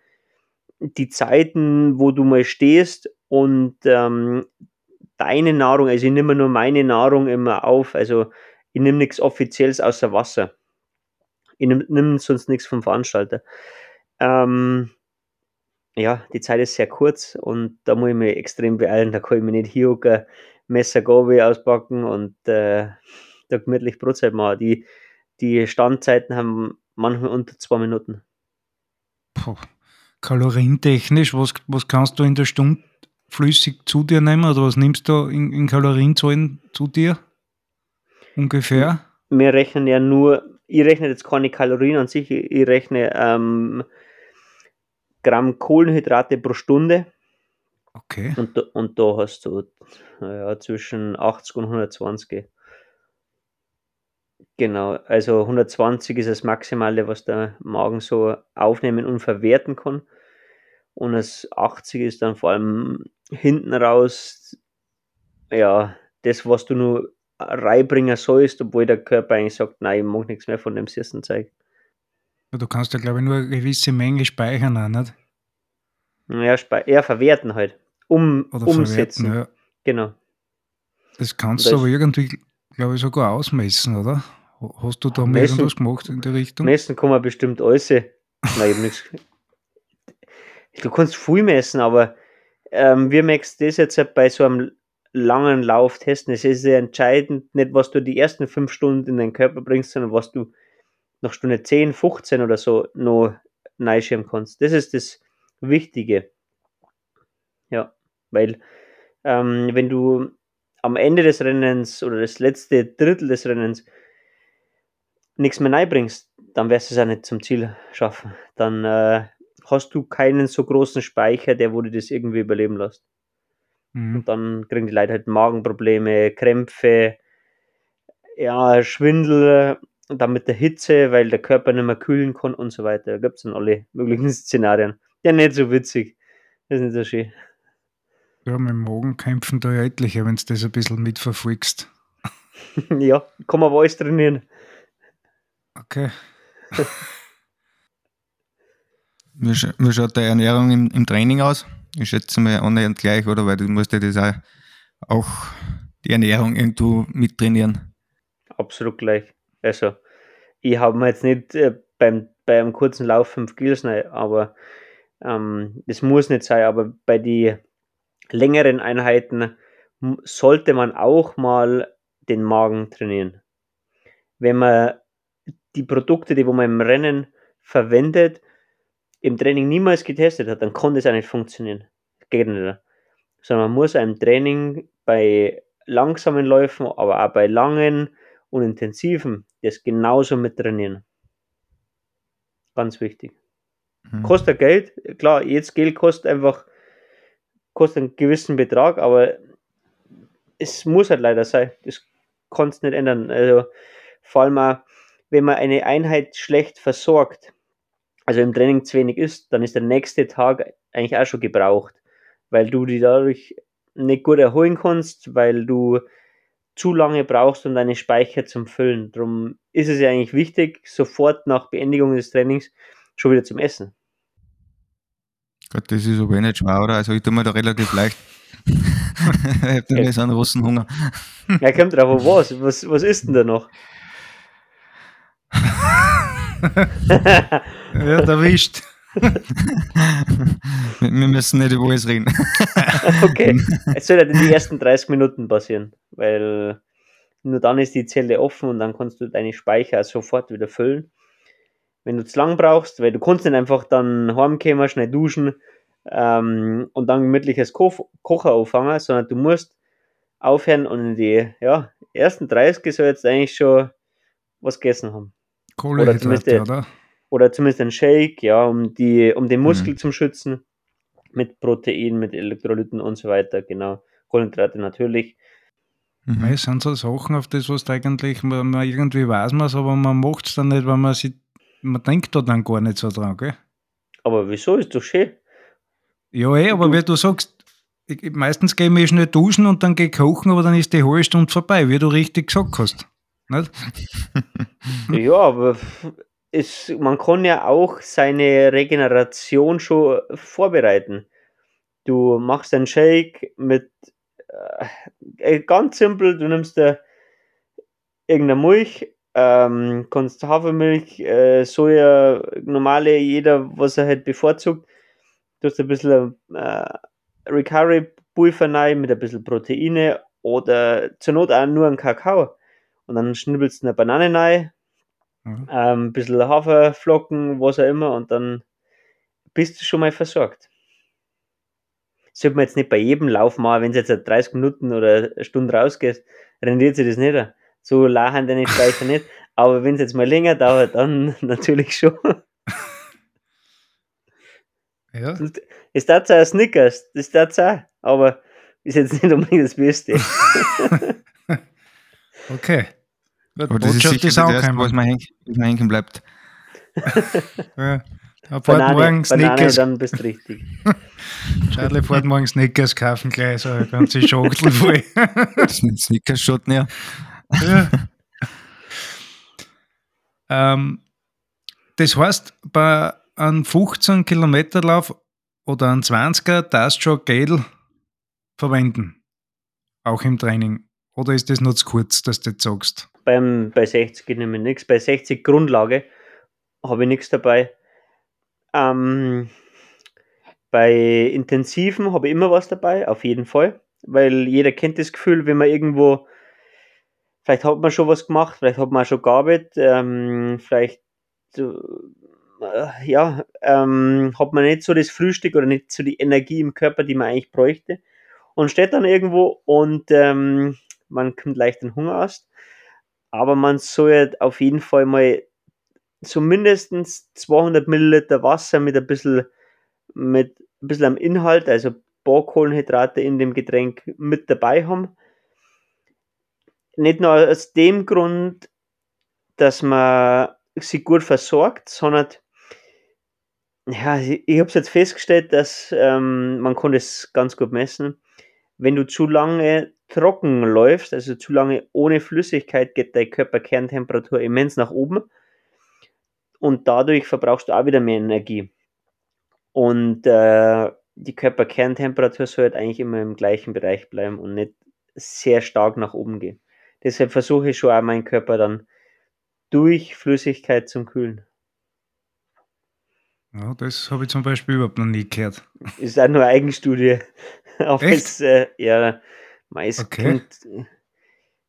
die Zeiten, wo du mal stehst und ähm, deine Nahrung, also ich nehme nur meine Nahrung immer auf, also ich nehme nichts Offizielles außer Wasser. Ich nehme nehm sonst nichts vom Veranstalter. Ähm, ja, die Zeit ist sehr kurz und da muss ich mich extrem beeilen. Da kann ich mich nicht ein Messer Gabel auspacken und äh, da gemütlich Brotzeit machen. Die, die Standzeiten haben manchmal unter zwei Minuten. Puh. Kalorientechnisch, was, was kannst du in der Stunde flüssig zu dir nehmen oder was nimmst du in, in Kalorienzahlen zu dir? Ungefähr? Wir rechnen ja nur, ich rechne jetzt keine Kalorien an sich, ich rechne ähm, Gramm Kohlenhydrate pro Stunde. Okay. Und, und da hast du ja, zwischen 80 und 120. Genau, also 120 ist das Maximale, was der Magen so aufnehmen und verwerten kann. Und das 80 ist dann vor allem hinten raus, ja, das, was du nur reinbringen sollst, obwohl der Körper eigentlich sagt, nein, ich mag nichts mehr von dem süßen Zeug. Du kannst ja, glaube ich, nur eine gewisse Menge speichern, auch, nicht? Ja, eher verwerten halt. Um, Oder umsetzen. Ja. Genau. Das kannst du aber irgendwie, glaube ich, sogar ausmessen, oder? Hast du da messen, irgendwas gemacht in die Richtung? Messen kann man bestimmt alles. Nein, ich nichts. Du kannst viel messen, aber ähm, wir merkst das jetzt halt bei so einem langen Lauf testen. Es ist sehr entscheidend, nicht was du die ersten fünf Stunden in deinen Körper bringst, sondern was du nach Stunde 10, 15 oder so noch neischirmen kannst. Das ist das Wichtige. Ja, weil ähm, wenn du am Ende des Rennens oder das letzte Drittel des Rennens nichts mehr reinbringst, dann wirst du es auch nicht zum Ziel schaffen. Dann äh, hast du keinen so großen Speicher, der wo du das irgendwie überleben lässt. Mhm. Und dann kriegen die Leute halt Magenprobleme, Krämpfe, ja, Schwindel, und dann mit der Hitze, weil der Körper nicht mehr kühlen kann und so weiter. Da gibt es dann alle möglichen Szenarien. Ja, nicht so witzig. Das ist nicht so schön. Ja, mit dem Magen kämpfen da ja etliche, wenn du das ein bisschen mitverfolgst. ja, kann man aber alles trainieren. Okay. wie, schaut deine Ernährung im, im Training aus? Ich schätze mal annähernd gleich, oder? Weil du musst ja das auch, auch die Ernährung irgendwo mittrainieren. Absolut gleich. Also, ich habe mir jetzt nicht äh, beim, bei einem kurzen Lauf 5 Kilos rein, aber ähm, das muss nicht sein, aber bei den längeren Einheiten sollte man auch mal den Magen trainieren. Wenn man die Produkte, die man im Rennen verwendet, im Training niemals getestet hat, dann kann das auch nicht funktionieren. Geht nicht. Sondern man muss im Training bei langsamen Läufen, aber auch bei langen und intensiven das genauso mit trainieren. Ganz wichtig. Mhm. Kostet Geld, klar, jetzt Geld kostet einfach kostet einen gewissen Betrag, aber es muss halt leider sein. Das kannst du nicht ändern. Also vor allem auch, wenn man eine Einheit schlecht versorgt, also im Training zu wenig ist, dann ist der nächste Tag eigentlich auch schon gebraucht, weil du die dadurch nicht gut erholen kannst, weil du zu lange brauchst, um deine Speicher zu füllen. Darum ist es ja eigentlich wichtig, sofort nach Beendigung des Trainings schon wieder zum Essen. Gott, das ist aber eh nicht schwer, oder? Also ich tue mir da relativ leicht. ich habe ja. so einen großen Hunger. ja, kommt drauf an was. Was, was ist denn da noch? ja, erwischt. Wir müssen nicht über alles reden. okay, es soll ja in die ersten 30 Minuten passieren, weil nur dann ist die Zelle offen und dann kannst du deine Speicher sofort wieder füllen. Wenn du zu lang brauchst, weil du kannst nicht einfach dann heimkommen, schnell duschen ähm, und dann gemütliches Ko Kocher auffangen, sondern du musst aufhören und in die ja, ersten 30 soll jetzt eigentlich schon was gegessen haben. Kohlenhydrate, oder? Oder zumindest ein Shake, ja, um, die, um den Muskel mhm. zu schützen. Mit Protein, mit Elektrolyten und so weiter, genau. Kohlenhydrate natürlich. Mhm. Es sind so Sachen, auf das, was eigentlich, man, man irgendwie weiß man es, aber man macht es dann nicht, weil man sich, man denkt da dann gar nicht so dran, gell? Aber wieso? Ist doch schön. Ja, eh, aber du, wie du sagst, ich, meistens gehe ich schnell duschen und dann gehe ich kochen, aber dann ist die halbe Stunde vorbei, wie du richtig gesagt hast. Nicht? Ja, aber es, man kann ja auch seine Regeneration schon vorbereiten. Du machst einen Shake mit äh, ganz simpel, du nimmst da irgendeine Milch, ähm, kannst Hafermilch, äh, Soja, normale, jeder, was er halt bevorzugt. Du hast ein bisschen äh, Recurry-Pulver rein mit ein bisschen Proteine oder zur Not auch nur einen Kakao. Und dann schnibbelst du eine Banane rein, Mhm. ähm, ein bisschen Haferflocken, was auch immer, und dann bist du schon mal versorgt. Sollte man jetzt nicht bei jedem Lauf machen, wenn du jetzt seit 30 Minuten oder eine Stunde rausgehst, rendiert sich das nicht. So lachen deine Speicher nicht. Aber wenn es jetzt mal länger dauert, dann natürlich schon. Ja. Ist das auch ein Snickers? Das ist das auch. Aber ist jetzt nicht unbedingt das Beste. Okay. Aber das ist Botschaft sicher ist das auch Erste, was mir hängen, bleibt. Ja. Er fährt Banane, morgen Banane, Snickers. dann bist du richtig. Charlie fährt morgen Snickers kaufen gleich, so eine ganze Schachtel voll. Snickerschotten, ja. ja. ähm, das heißt, bei einem 15 Kilometer Lauf oder einem 20er darfst du schon Gel verwenden. Auch im Training. Oder ist das nur zu kurz, dass du das sagst? Beim, bei 60 nehme ich nichts. Bei 60 Grundlage habe ich nichts dabei. Ähm, bei Intensiven habe ich immer was dabei, auf jeden Fall. Weil jeder kennt das Gefühl, wenn man irgendwo, vielleicht hat man schon was gemacht, vielleicht hat man auch schon gearbeitet, ähm, vielleicht, äh, ja, ähm, hat man nicht so das Frühstück oder nicht so die Energie im Körper, die man eigentlich bräuchte. Und steht dann irgendwo und ähm, man kommt leicht den Hunger aus. Aber man soll auf jeden Fall mal so mindestens 200 Milliliter Wasser mit ein bisschen, mit ein bisschen am Inhalt, also ein paar Kohlenhydrate in dem Getränk mit dabei haben. Nicht nur aus dem Grund, dass man sich gut versorgt, sondern ja, ich, ich habe es jetzt festgestellt, dass ähm, man kann das ganz gut messen. Wenn du zu lange trocken läufst, also zu lange ohne Flüssigkeit, geht deine Körperkerntemperatur immens nach oben und dadurch verbrauchst du auch wieder mehr Energie. Und äh, die Körperkerntemperatur sollte eigentlich immer im gleichen Bereich bleiben und nicht sehr stark nach oben gehen. Deshalb versuche ich schon auch meinen Körper dann durch Flüssigkeit zum Kühlen. Ja, das habe ich zum Beispiel überhaupt noch nie gehört. Ist auch nur eine Eigenstudie. Aber Echt? es, äh, ja, man, Okay. kommt,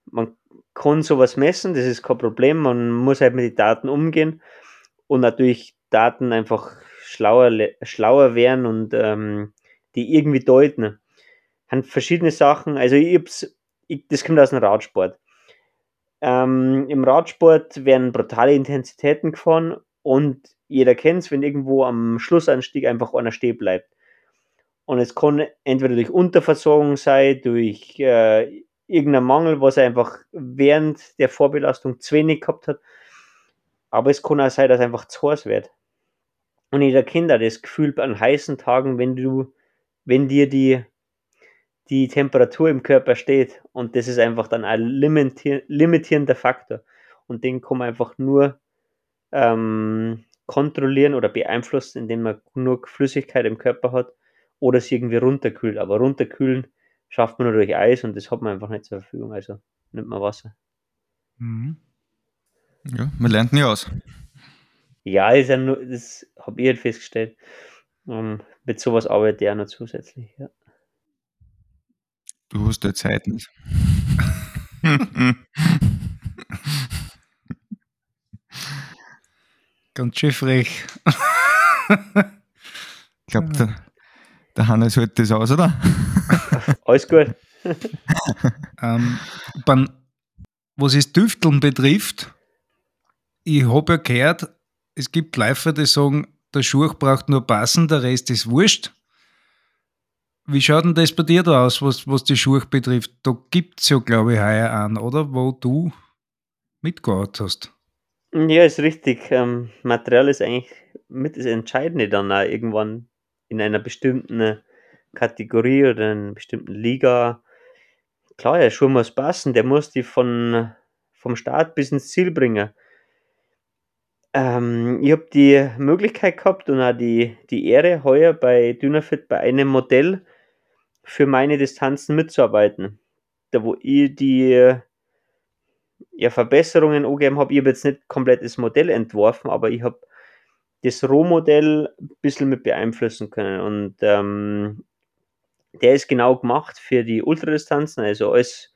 man kann sowas messen, das ist kein Problem. Man muss halt mit den Daten umgehen und natürlich Daten einfach schlauer, schlauer werden und ähm, die irgendwie deuten. Haben verschiedene Sachen, also ich hab's, ich, das kommt aus dem Radsport. Ähm, Im Radsport werden brutale Intensitäten gefahren und jeder kennt es, wenn irgendwo am Schlussanstieg einfach einer stehen bleibt. Und es kann entweder durch Unterversorgung sein, durch äh, irgendeinen Mangel, was er einfach während der Vorbelastung zu wenig gehabt hat. Aber es kann auch sein, dass einfach zu heiß wird. Und jeder auch das Gefühl an heißen Tagen, wenn du, wenn dir die, die Temperatur im Körper steht. Und das ist einfach dann ein limitier limitierender Faktor. Und den kann man einfach nur ähm, kontrollieren oder beeinflussen, indem man genug Flüssigkeit im Körper hat oder es irgendwie runterkühlt. Aber runterkühlen schafft man nur durch Eis und das hat man einfach nicht zur Verfügung. Also nimmt man Wasser. Mhm. Ja, man lernt nie aus. Ja, ist ja nur, das habe ich halt festgestellt. Ähm, mit sowas arbeite ich auch noch zusätzlich. Ja. Du hast ja Zeit nicht. Ganz schön frech. Ich glaube, der, der Hannes hält das aus, oder? Alles gut. Ähm, beim, was das Düfteln betrifft, ich habe ja gehört, es gibt Läufer, die sagen, der Schuh braucht nur passen, der Rest ist wurscht. Wie schaut denn das bei dir da aus, was, was die Schuhe betrifft? Da gibt es ja, glaube ich, heuer einen, oder? Wo du mitgearbeitet hast. Ja, ist richtig. Ähm, Material ist eigentlich mit das Entscheidende dann auch irgendwann in einer bestimmten Kategorie oder in einer bestimmten Liga. Klar, der Schuh muss passen, der muss die von, vom Start bis ins Ziel bringen. Ähm, ich habe die Möglichkeit gehabt und auch die, die Ehre, heuer bei Dynafit bei einem Modell für meine Distanzen mitzuarbeiten. Da wo ich die ja, Verbesserungen angegeben habe, ich habe jetzt nicht komplett das Modell entworfen, aber ich habe das Rohmodell ein bisschen mit beeinflussen können. Und ähm, der ist genau gemacht für die Ultradistanzen, also alles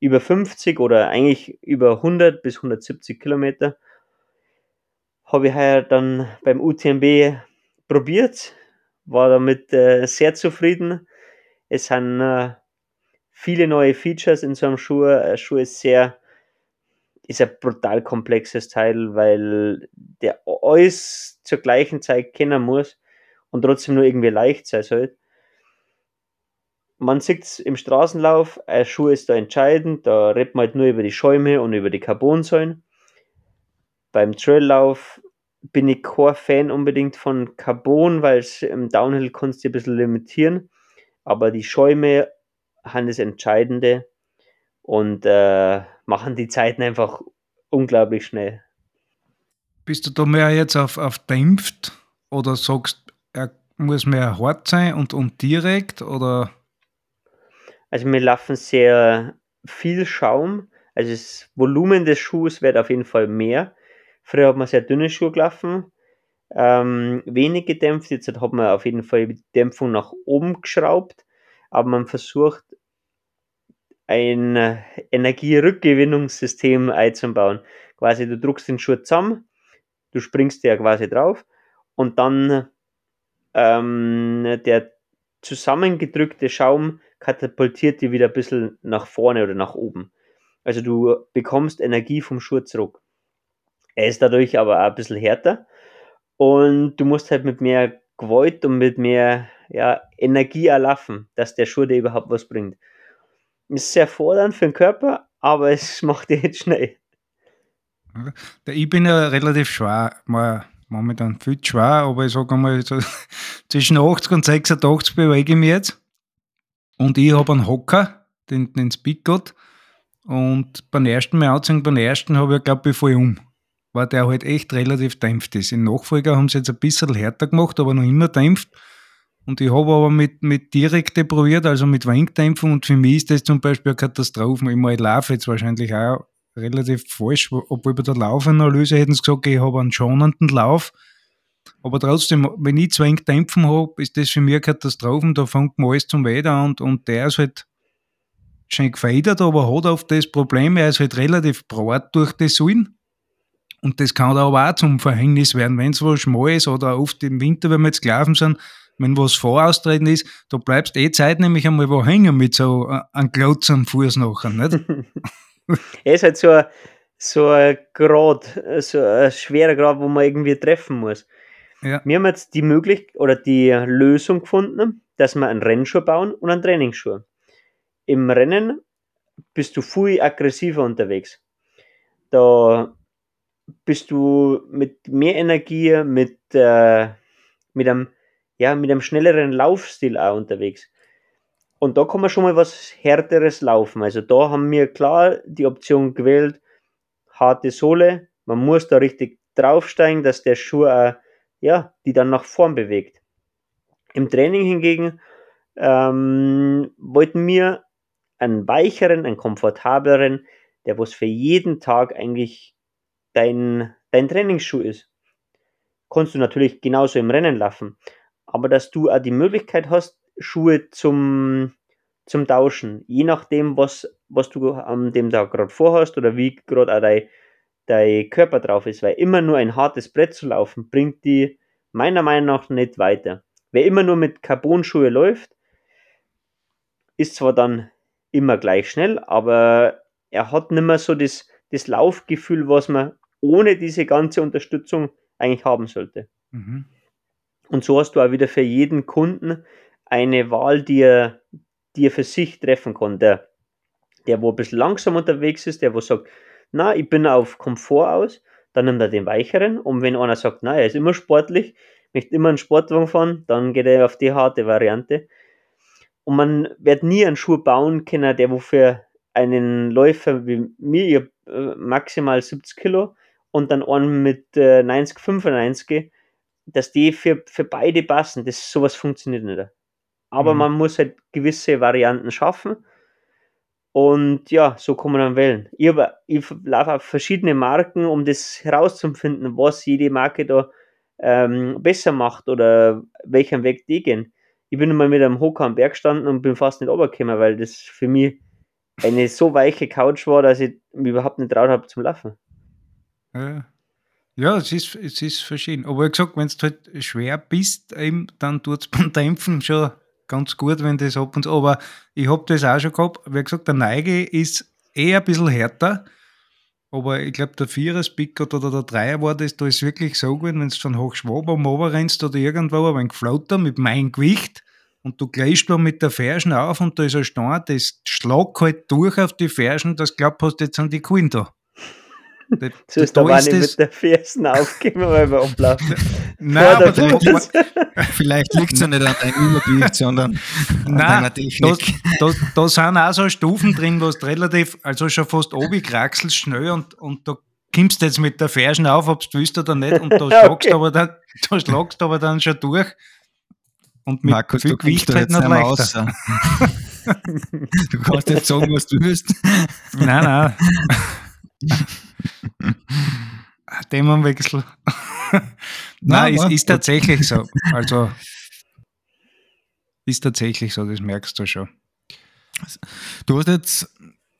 über 50 oder eigentlich über 100 bis 170 Kilometer. Habe ich heuer dann beim UTMB probiert, war damit äh, sehr zufrieden. Es sind äh, viele neue Features in so einem Schuh. Der Schuh ist sehr, ist ein brutal komplexes Teil, weil der alles zur gleichen Zeit kennen muss und trotzdem nur irgendwie leicht sein soll man sieht es im Straßenlauf, ein Schuh ist da entscheidend, da redet man halt nur über die Schäume und über die Carbonsäulen. Beim Traillauf bin ich kein Fan unbedingt von Carbon, weil es im Downhill kannst du ein bisschen limitieren. Aber die Schäume haben das Entscheidende und äh, machen die Zeiten einfach unglaublich schnell. Bist du da mehr jetzt auf, auf dämpft oder sagst, er muss mehr hart sein und, und direkt oder also wir laufen sehr viel Schaum. Also das Volumen des Schuhs wird auf jeden Fall mehr. Früher hat man sehr dünne Schuhe gelaufen, ähm, wenig gedämpft. Jetzt hat man auf jeden Fall die Dämpfung nach oben geschraubt. Aber man versucht ein Energierückgewinnungssystem einzubauen. Quasi du druckst den Schuh zusammen, du springst ja quasi drauf und dann ähm, der zusammengedrückte Schaum katapultiert die wieder ein bisschen nach vorne oder nach oben. Also du bekommst Energie vom Schuh zurück. Er ist dadurch aber auch ein bisschen härter und du musst halt mit mehr Gewalt und mit mehr ja, Energie erlaufen, dass der Schuh dir überhaupt was bringt. Ist sehr fordernd für den Körper, aber es macht dir jetzt schnell. Ich bin ja relativ schwer, mal momentan viel schwer, aber ich sage einmal, so zwischen 80 und 86 bewege ich mich jetzt. Und ich habe einen Hocker, den, den Speedgott. Und beim ersten Mal anziehen, beim ersten habe ich, glaube ich, voll um. Weil der halt echt relativ dämpft ist. In Nachfolger haben sie jetzt ein bisschen härter gemacht, aber noch immer dämpft. Und ich habe aber mit, mit Direkte probiert, also mit Wenkdämpfung. Und für mich ist das zum Beispiel eine Katastrophe. Ich, meine, ich laufe jetzt wahrscheinlich auch relativ falsch, obwohl bei der Laufanalyse hätten sie gesagt, ich habe einen schonenden Lauf. Aber trotzdem, wenn ich zu wenig Dämpfen habe, ist das für mich eine Katastrophe. Da fängt man alles zum Weiter an und, und der ist halt schön gefedert, aber hat oft das Problem, er ist halt relativ breit durch die Säulen. Und das kann da aber auch zum Verhängnis werden, wenn es was schmal ist oder oft im Winter, wenn wir jetzt gelaufen sind, wenn was voraustreten ist, da bleibst eh Zeit nämlich einmal wo hängen mit so äh, einem Klotz am Fuß nachher, nicht? er ist halt so ein, so ein Grad, so ein schwerer Grad, wo man irgendwie treffen muss. Ja. Wir haben jetzt die Möglichkeit oder die Lösung gefunden, dass wir einen Rennschuh bauen und einen Trainingsschuh. Im Rennen bist du viel aggressiver unterwegs. Da bist du mit mehr Energie, mit, äh, mit, einem, ja, mit einem schnelleren Laufstil auch unterwegs. Und da kann man schon mal was härteres laufen. Also da haben wir klar die Option gewählt, harte Sohle. Man muss da richtig draufsteigen, dass der Schuh auch ja, die dann nach vorn bewegt. Im Training hingegen ähm, wollten wir einen weicheren, einen komfortableren, der was für jeden Tag eigentlich dein, dein Trainingsschuh ist. Kannst du natürlich genauso im Rennen laufen, aber dass du auch die Möglichkeit hast, Schuhe zum, zum Tauschen, je nachdem, was, was du an dem Tag gerade vorhast oder wie gerade auch dein, dein Körper drauf ist, weil immer nur ein hartes Brett zu laufen, bringt die meiner Meinung nach nicht weiter. Wer immer nur mit Carbon-Schuhe läuft, ist zwar dann immer gleich schnell, aber er hat nicht mehr so das, das Laufgefühl, was man ohne diese ganze Unterstützung eigentlich haben sollte. Mhm. Und so hast du auch wieder für jeden Kunden eine Wahl, die er, die er für sich treffen kann. Der, der wo ein bisschen langsam unterwegs ist, der wo sagt, na, ich bin auf Komfort aus, dann nimmt er den weicheren. Und wenn einer sagt, na, er ist immer sportlich, möchte immer einen Sportwagen fahren, dann geht er auf die harte Variante. Und man wird nie einen Schuh bauen können, der wofür einen Läufer wie mir, äh, maximal 70 Kilo und dann einen mit äh, 90, 95, dass die für, für beide passen, das sowas funktioniert nicht. Aber Mhm. man muss halt gewisse Varianten schaffen. Und ja, so kann man dann wählen. Ich, hab, ich laufe auf verschiedene Marken, um das herauszufinden, was jede Marke da ähm, besser macht oder welchen Weg die gehen. Ich bin mal mit einem Hocker am Berg gestanden und bin fast nicht runtergekommen, weil das für mich eine so weiche Couch war, dass ich mich überhaupt nicht traut habe zum Laufen. Ja, ja es, ist, es ist verschieden. Aber wie gesagt, wenn du halt schwer bist, eben, dann tut es beim Dämpfen schon ganz gut, wenn das ab und zu. Aber ich habe das auch schon gehabt. Wie gesagt, der Neige ist eher ein bisschen härter. Aber ich glaube, der Vierer-Spick oder der Dreier war das, da ist wirklich so gut, wenn du von Hochschwab am Ober rennst oder irgendwo aber ein Geflotter mit meinem Gewicht und du gleichst da mit der Fersen auf und da ist ein Stein, das schlägt halt durch auf die Fersen, das glaubt hast, jetzt sind die Kuhn da. Da- So ist da da war ist mit der Fersen aufgegeben, weil wir ablaufen. Nein, aber der da, Fuß. Vielleicht liegt es ja nicht an deinem Übergewicht, sondern an Nein, deiner da, Technik. da, da sind auch so Stufen drin, wo du relativ, also schon fast oben kraxelst schnell und, und da kommst du jetzt mit der Fersen auf, ob du willst oder nicht, und da Okay. schlagst du aber dann, da schlagst du aber dann schon durch. Und mit Markus, viel du Gewicht da halt nicht mehr leichter. raus. Du kannst jetzt sagen, was du willst. Nein, nein. Themenwechsel. Nein, es aber- ist tatsächlich so. Also, ist tatsächlich so, das merkst du schon. Du hast jetzt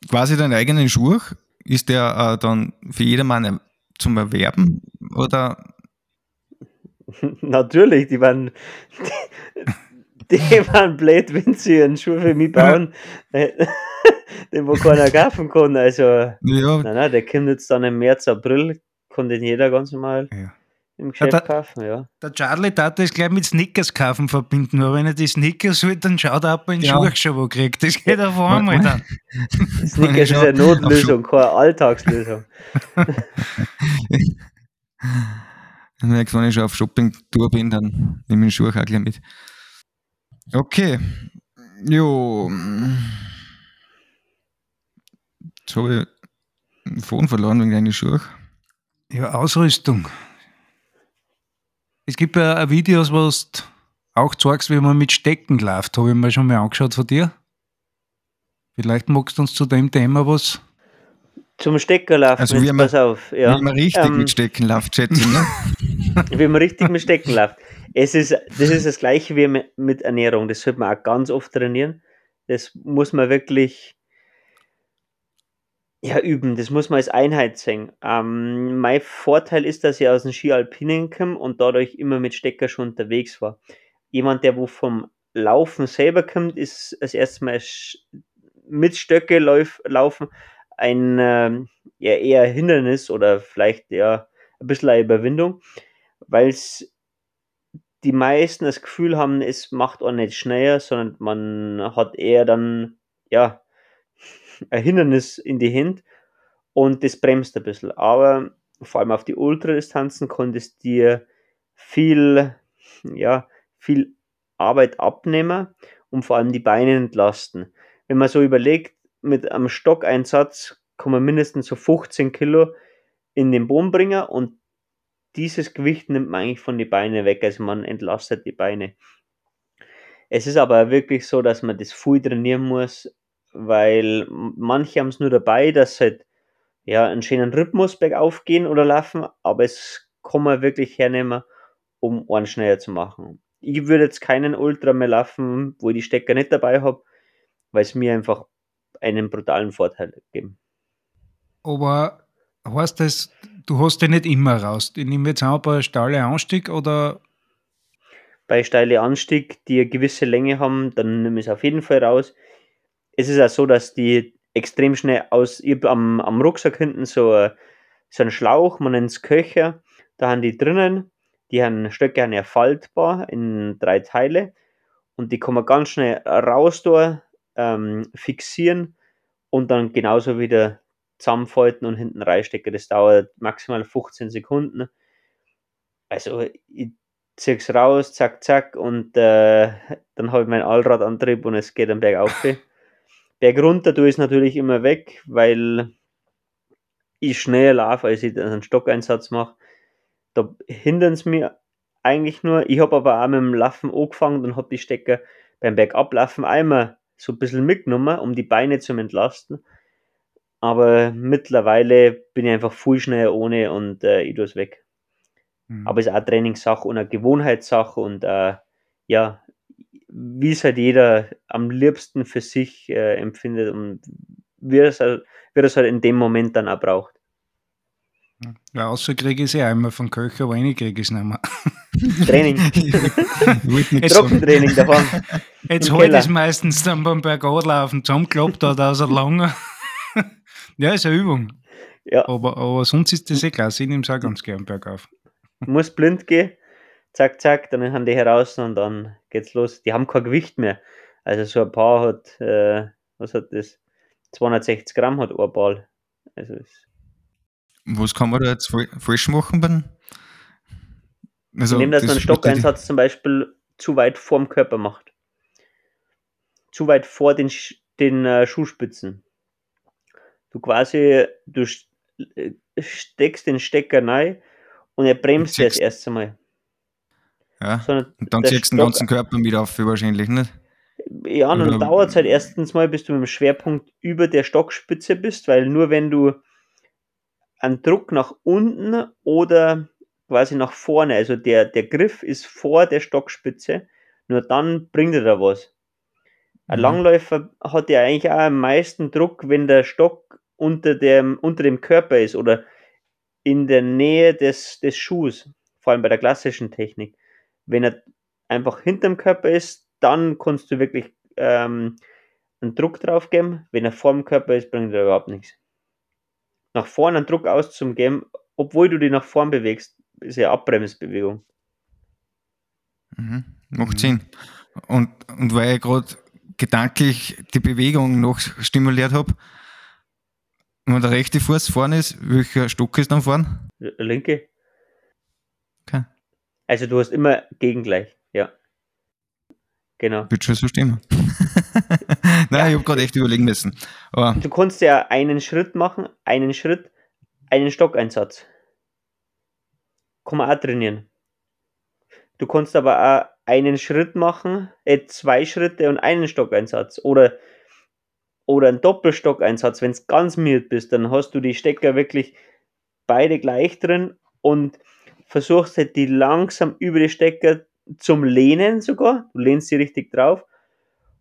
quasi deinen eigenen Schuh. Ist der äh, dann für jedermann er- zum Erwerben? Oder Natürlich, die waren, die, waren blöd, wenn sie einen Schuh für mich bauen, äh, den wo keiner kaufen kann. Also, ja, nein, nein, der kommt jetzt dann im März, April, kann den jeder ganz normal Ja. im Geschäft da- kaufen, ja. Der Charlie tat das gleich mit Snickers kaufen verbinden, aber wenn er die Snickers will, dann schaut er, ob er einen Ja. Schuh schon wo kriegt. Das geht auf einmal dann. Snickers ist Ja, eine Notlösung, keine Alltagslösung. Dann merkst du, wenn ich schon auf Shopping-Tour bin, dann nehme ich den Schuh auch gleich mit. Okay. Jo. Jetzt habe ich den Phone verloren wegen deiner Schuhe. Ja, Ausrüstung. Es gibt ja auch Videos, wo du auch zeigst, wie man mit Stecken läuft. Habe ich mir schon mal angeschaut von dir. Vielleicht magst du uns zu dem Thema was. Zum Stecker laufen, Also wie man- pass auf. Ja. Wie man richtig Ähm, mit Stecken läuft, schätze ich. Ne? wie man richtig mit Stecken läuft. Es ist, das ist das gleiche wie mit- Ernährung. Das sollte man auch ganz oft trainieren. Das muss man wirklich ja, üben. Das muss man als Einheit sehen. Ähm, mein Vorteil ist, dass ich aus dem Ski Alpinen komme und dadurch immer mit Stecker schon unterwegs war. Jemand, der wo vom Laufen selber kommt, ist als erstes Mal mit Stöcke lauf, laufen ein ähm, ja, eher Hindernis oder vielleicht ja ein bisschen eine Überwindung, weil es die meisten das Gefühl haben, es macht auch nicht schneller, sondern man hat eher dann ja ein Hindernis in die Hand und das bremst ein bisschen. Aber vor allem auf die Ultradistanzen konnte es dir viel, ja, viel Arbeit abnehmen und vor allem die Beine entlasten. Wenn man so überlegt, mit einem Stockeinsatz kann man mindestens so 15 Kilo in den Boden bringen und dieses Gewicht nimmt man eigentlich von den Beinen weg, also man entlastet die Beine. Es ist aber wirklich so, dass man das viel trainieren muss, weil manche haben es nur dabei, dass sie halt ja, einen schönen Rhythmus bergauf gehen oder laufen, aber es kann man wirklich hernehmen, um einen schneller zu machen. Ich würde jetzt keinen Ultra mehr laufen, wo ich die Stecker nicht dabei habe, weil es mir einfach einen brutalen Vorteil geben. Aber heißt das, du hast den nicht immer raus? Ich nehme jetzt auch ein steile Anstieg oder bei steile Anstieg, die eine gewisse Länge haben, dann nehme ich es auf jeden Fall raus. Es ist auch so, dass die extrem schnell aus, ich am, am Rucksack hinten so, so einen Schlauch, man nennt es Köcher, da haben die drinnen, die haben Stöcke haben ja faltbar in drei Teile und die kann man ganz schnell raus da, ähm, fixieren und dann genauso wieder zusammenfalten und hinten reinstecken. Das dauert maximal 15 Sekunden. Also ich zieh's raus, zack, zack, und äh, dann habe ich meinen Allradantrieb und es geht am Berg auf. Berg runter tue ich es natürlich immer weg, weil ich schneller laufe, als ich einen Stockeinsatz mache. Da hindern es mir eigentlich nur. Ich habe aber auch mit dem Laufen angefangen und habe die Stecker beim Bergablaufen einmal so ein bisschen mitgenommen, um die Beine zu entlasten. Aber mittlerweile bin ich einfach viel schneller ohne und äh, ich tue es weg. Mhm. Aber es ist auch Trainingssache und eine Gewohnheitssache und äh, ja, wie es halt jeder am liebsten für sich äh, empfindet und wie es, halt, wie es halt in dem Moment dann auch braucht. Ja, außer kriege ich sie einmal von Köcher, aber ich kriege es nicht mehr. Training. Trockentraining davon. Jetzt halte ich es meistens dann beim Bergadlaufen zusammengeklappt oder aus der Lange. Ja, ist eine Übung. Ja. Aber, aber sonst ist das eh klasse. Ich nehme es auch ganz gern bergauf. Muss blind gehen, zack, zack, dann haben die heraus und dann geht's los. Die haben kein Gewicht mehr. Also so ein Paar hat, äh, was hat das? 260 Gramm hat ein Ball. Also ist was kann man da jetzt falsch machen? Beim, also, Indem dass das man einen Stockeinsatz zum Beispiel zu weit vorm Körper macht. Zu weit vor den, den äh, Schuhspitzen. Du quasi, du äh, steckst den Stecker rein und er bremst das erste Mal. Ja, Sondern und dann ziehst du den ganzen Körper mit auf, wahrscheinlich, nicht? Ja, und dann dauert es halt erstens mal, bis du mit dem Schwerpunkt über der Stockspitze bist, weil nur wenn du einen Druck nach unten oder quasi nach vorne. Also der, der Griff ist vor der Stockspitze, nur dann bringt er da was. Ein mhm. Langläufer hat ja eigentlich auch am meisten Druck, wenn der Stock unter dem, unter dem Körper ist oder in der Nähe des, des Schuhs, vor allem bei der klassischen Technik. Wenn er einfach hinterm Körper ist, dann kannst du wirklich ähm, einen Druck drauf geben. Wenn er vorm Körper ist, bringt er überhaupt nichts nach vorne einen Druck auszugeben, obwohl du dich nach vorn bewegst, ist ja Abbremsbewegung. Mhm. Macht. Sinn. Und, und weil ich gerade gedanklich die Bewegung noch stimuliert habe, wenn der rechte Fuß vorne ist, welcher Stock ist dann vorne? Linke. Okay. Also du hast immer gegengleich, ja. Genau. Wird schon so stimmen. Nein, ja. ich habe gerade echt überlegen müssen. Aber du kannst ja einen Schritt machen, einen Schritt, einen Stockeinsatz. Kann man auch trainieren. Du kannst aber auch einen Schritt machen, äh, zwei Schritte und einen Stockeinsatz. Oder, oder einen Doppelstockeinsatz. Wenn es ganz miert bist, dann hast du die Stecker wirklich beide gleich drin und versuchst halt die langsam über die Stecker zum Lehnen sogar. Du lehnst sie richtig drauf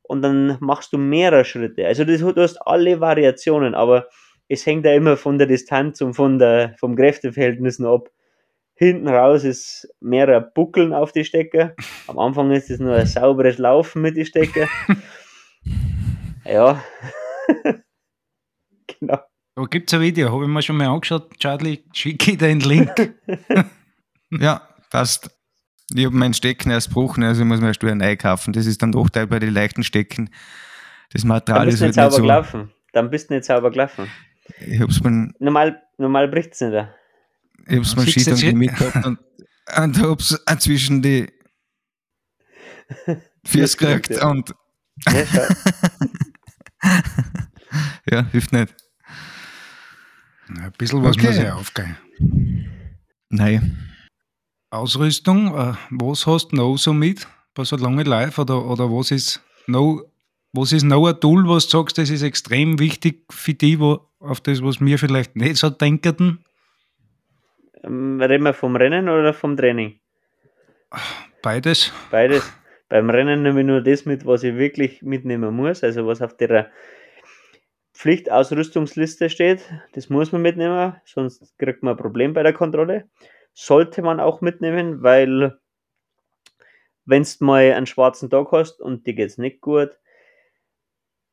und dann machst du mehrere Schritte. Also das, du hast alle Variationen, aber es hängt ja immer von der Distanz und von der, vom Kräfteverhältnissen ab. Hinten raus ist mehrere Buckeln auf die Stecker. Am Anfang ist es nur ein sauberes Laufen mit den Stecker. ja. genau. Da gibt es ein Video, habe ich mir schon mal angeschaut. Charlie, schicke dir den Link. ja, passt. Ich habe meinen Stecken erst gebrochen, also ich muss mir erst wieder neu kaufen. Das ist dann doch Teil bei den leichten Stecken. Das Material Dann bist ist halt nicht sauber so. gelaufen. Dann bist du nicht sauber gelaufen. Ich hab's mir, normal normal bricht es nicht. Ich hab's mir Skitang mit und, und hab's zwischen die Füße gekriegt und. Ja, ja, hilft nicht. ein bisschen was okay. muss ja aufgehen. Nein. Ausrüstung, äh, was hast du noch so mit bei so lange Live oder, oder was ist noch was ist noch ein Tool, was du sagst, das ist extrem wichtig für die, wo, auf das, was wir vielleicht nicht so denken? Ähm, reden wir vom Rennen oder vom Training? Beides. Beides. Beim Rennen nehme ich nur das mit, was ich wirklich mitnehmen muss, also was auf der Pflichtausrüstungsliste steht. Das muss man mitnehmen, sonst kriegt man ein Problem bei der Kontrolle sollte man auch mitnehmen, weil wenn du mal einen schwarzen Tag hast und dir geht es nicht gut,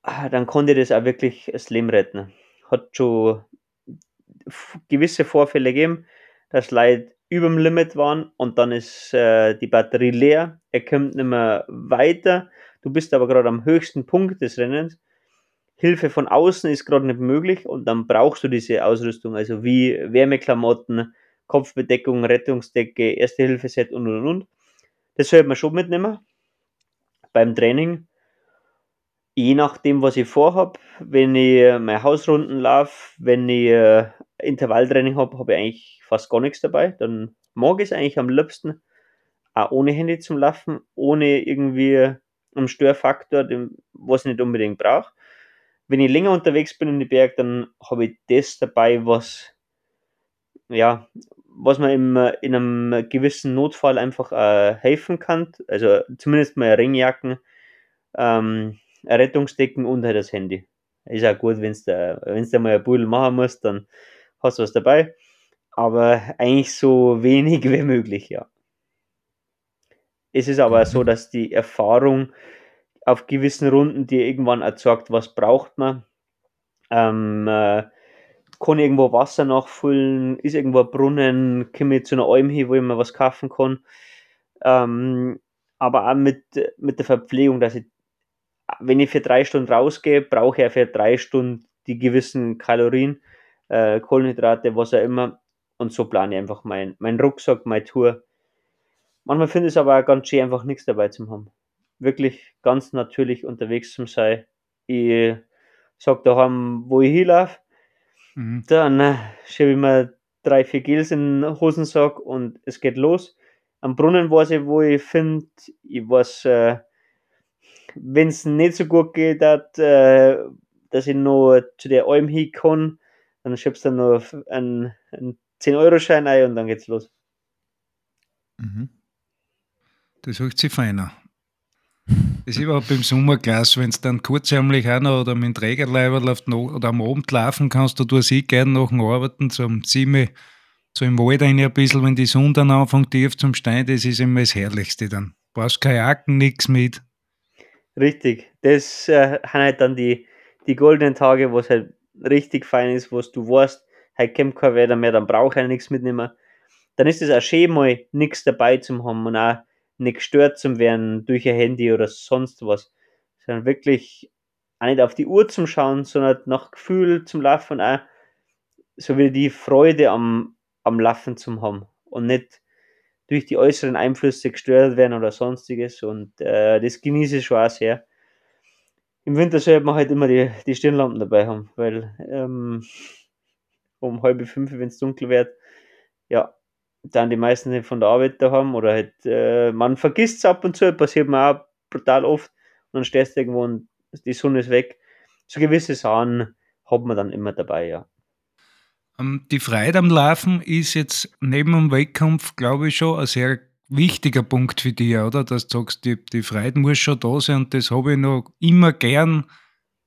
ah, dann konnte das auch wirklich das Leben retten. Hat schon gewisse Vorfälle gegeben, dass Leute über dem Limit waren und dann ist äh, die Batterie leer, er kommt nicht mehr weiter, du bist aber gerade am höchsten Punkt des Rennens, Hilfe von außen ist gerade nicht möglich und dann brauchst du diese Ausrüstung, also wie Wärmeklamotten, Kopfbedeckung, Rettungsdecke, Erste-Hilfe-Set und und und. Das sollte man schon mitnehmen beim Training. Je nachdem, was ich vorhab, wenn ich meine Hausrunden laufe, wenn ich äh, Intervalltraining habe, habe ich eigentlich fast gar nichts dabei. Dann mag ich es eigentlich am liebsten, auch ohne Handy zum Laufen, ohne irgendwie einen Störfaktor, den, was ich nicht unbedingt brauche. Wenn ich länger unterwegs bin in die Berg, dann habe ich das dabei, was ja, was man im, in einem gewissen Notfall einfach äh, helfen kann. Also zumindest mal Ringjacken, ähm, Rettungsdecken und halt das Handy. Ist auch gut, wenn du wenn's da mal ein Pudel machen musst, dann hast du was dabei. Aber eigentlich so wenig wie möglich, ja. Es ist aber so, dass die Erfahrung auf gewissen Runden dir irgendwann erzeugt, was braucht man. Ähm, äh, kann irgendwo Wasser nachfüllen, ist irgendwo ein Brunnen, komme ich zu einer Alm hin, wo ich mir was kaufen kann. Ähm, aber auch mit, mit der Verpflegung, dass ich, wenn ich für drei Stunden rausgehe, brauche ich für drei Stunden die gewissen Kalorien, äh, Kohlenhydrate, was auch immer. Und so plane ich einfach meinen mein Rucksack, meine Tour. Manchmal finde ich es aber auch ganz schön, einfach nichts dabei zu haben. Wirklich ganz natürlich unterwegs zu sein. Ich sage daheim, wo ich hinlaufe, Mhm. Dann äh, schiebe ich mir drei, vier Gels in den Hosensack und es geht los. Am Brunnen weiß ich, wo ich finde, ich weiß, äh, wenn es nicht so gut geht, dat, äh, dass ich noch zu der Alm hin kann, dann schiebst du noch einen, einen 10-Euro-Schein ein und dann geht's los. Mhm. Das hört sich feiner. Das ist überhaupt im Sommer klasse, wenn es dann kurzärmlich einer oder mit dem Trägerleiber läuft oder am Abend laufen kannst, du tust ich gerne nach dem Arbeiten zum Zimmer, so im Wald rein ein bisschen, wenn die Sonne dann anfängt tief zum Stein, das ist immer das Herrlichste dann. Du brauchst Kajaken, nichts mit. Richtig, das äh, sind halt dann die, die goldenen Tage, wo es halt richtig fein ist, wo du weißt, heute kommt kein Wetter mehr, dann brauche ich nichts mitnehmen. Dann ist es auch schön, mal nichts dabei zu haben und auch nicht gestört zu werden durch ein Handy oder sonst was, sondern wirklich auch nicht auf die Uhr zum Schauen, sondern nach Gefühl zum Laufen auch so wie die Freude am, am Laufen zum haben. Und nicht durch die äußeren Einflüsse gestört werden oder sonstiges. Und äh, das genieße ich schon auch sehr. Im Winter sollte man halt immer die, die Stirnlampen dabei haben, weil ähm, um halb fünf, wenn es dunkel wird, ja, dann die meisten von der Arbeit da haben oder halt, äh, man vergisst es ab und zu, passiert mir auch brutal oft und dann stehst du irgendwo und die Sonne ist weg. So gewisse Sachen hat man dann immer dabei, ja. Ähm, die Freude am Laufen ist jetzt neben dem Wettkampf, glaube ich, schon ein sehr wichtiger Punkt für dich, oder? Dass du sagst, die, die Freude muss schon da sein und das habe ich noch immer gern,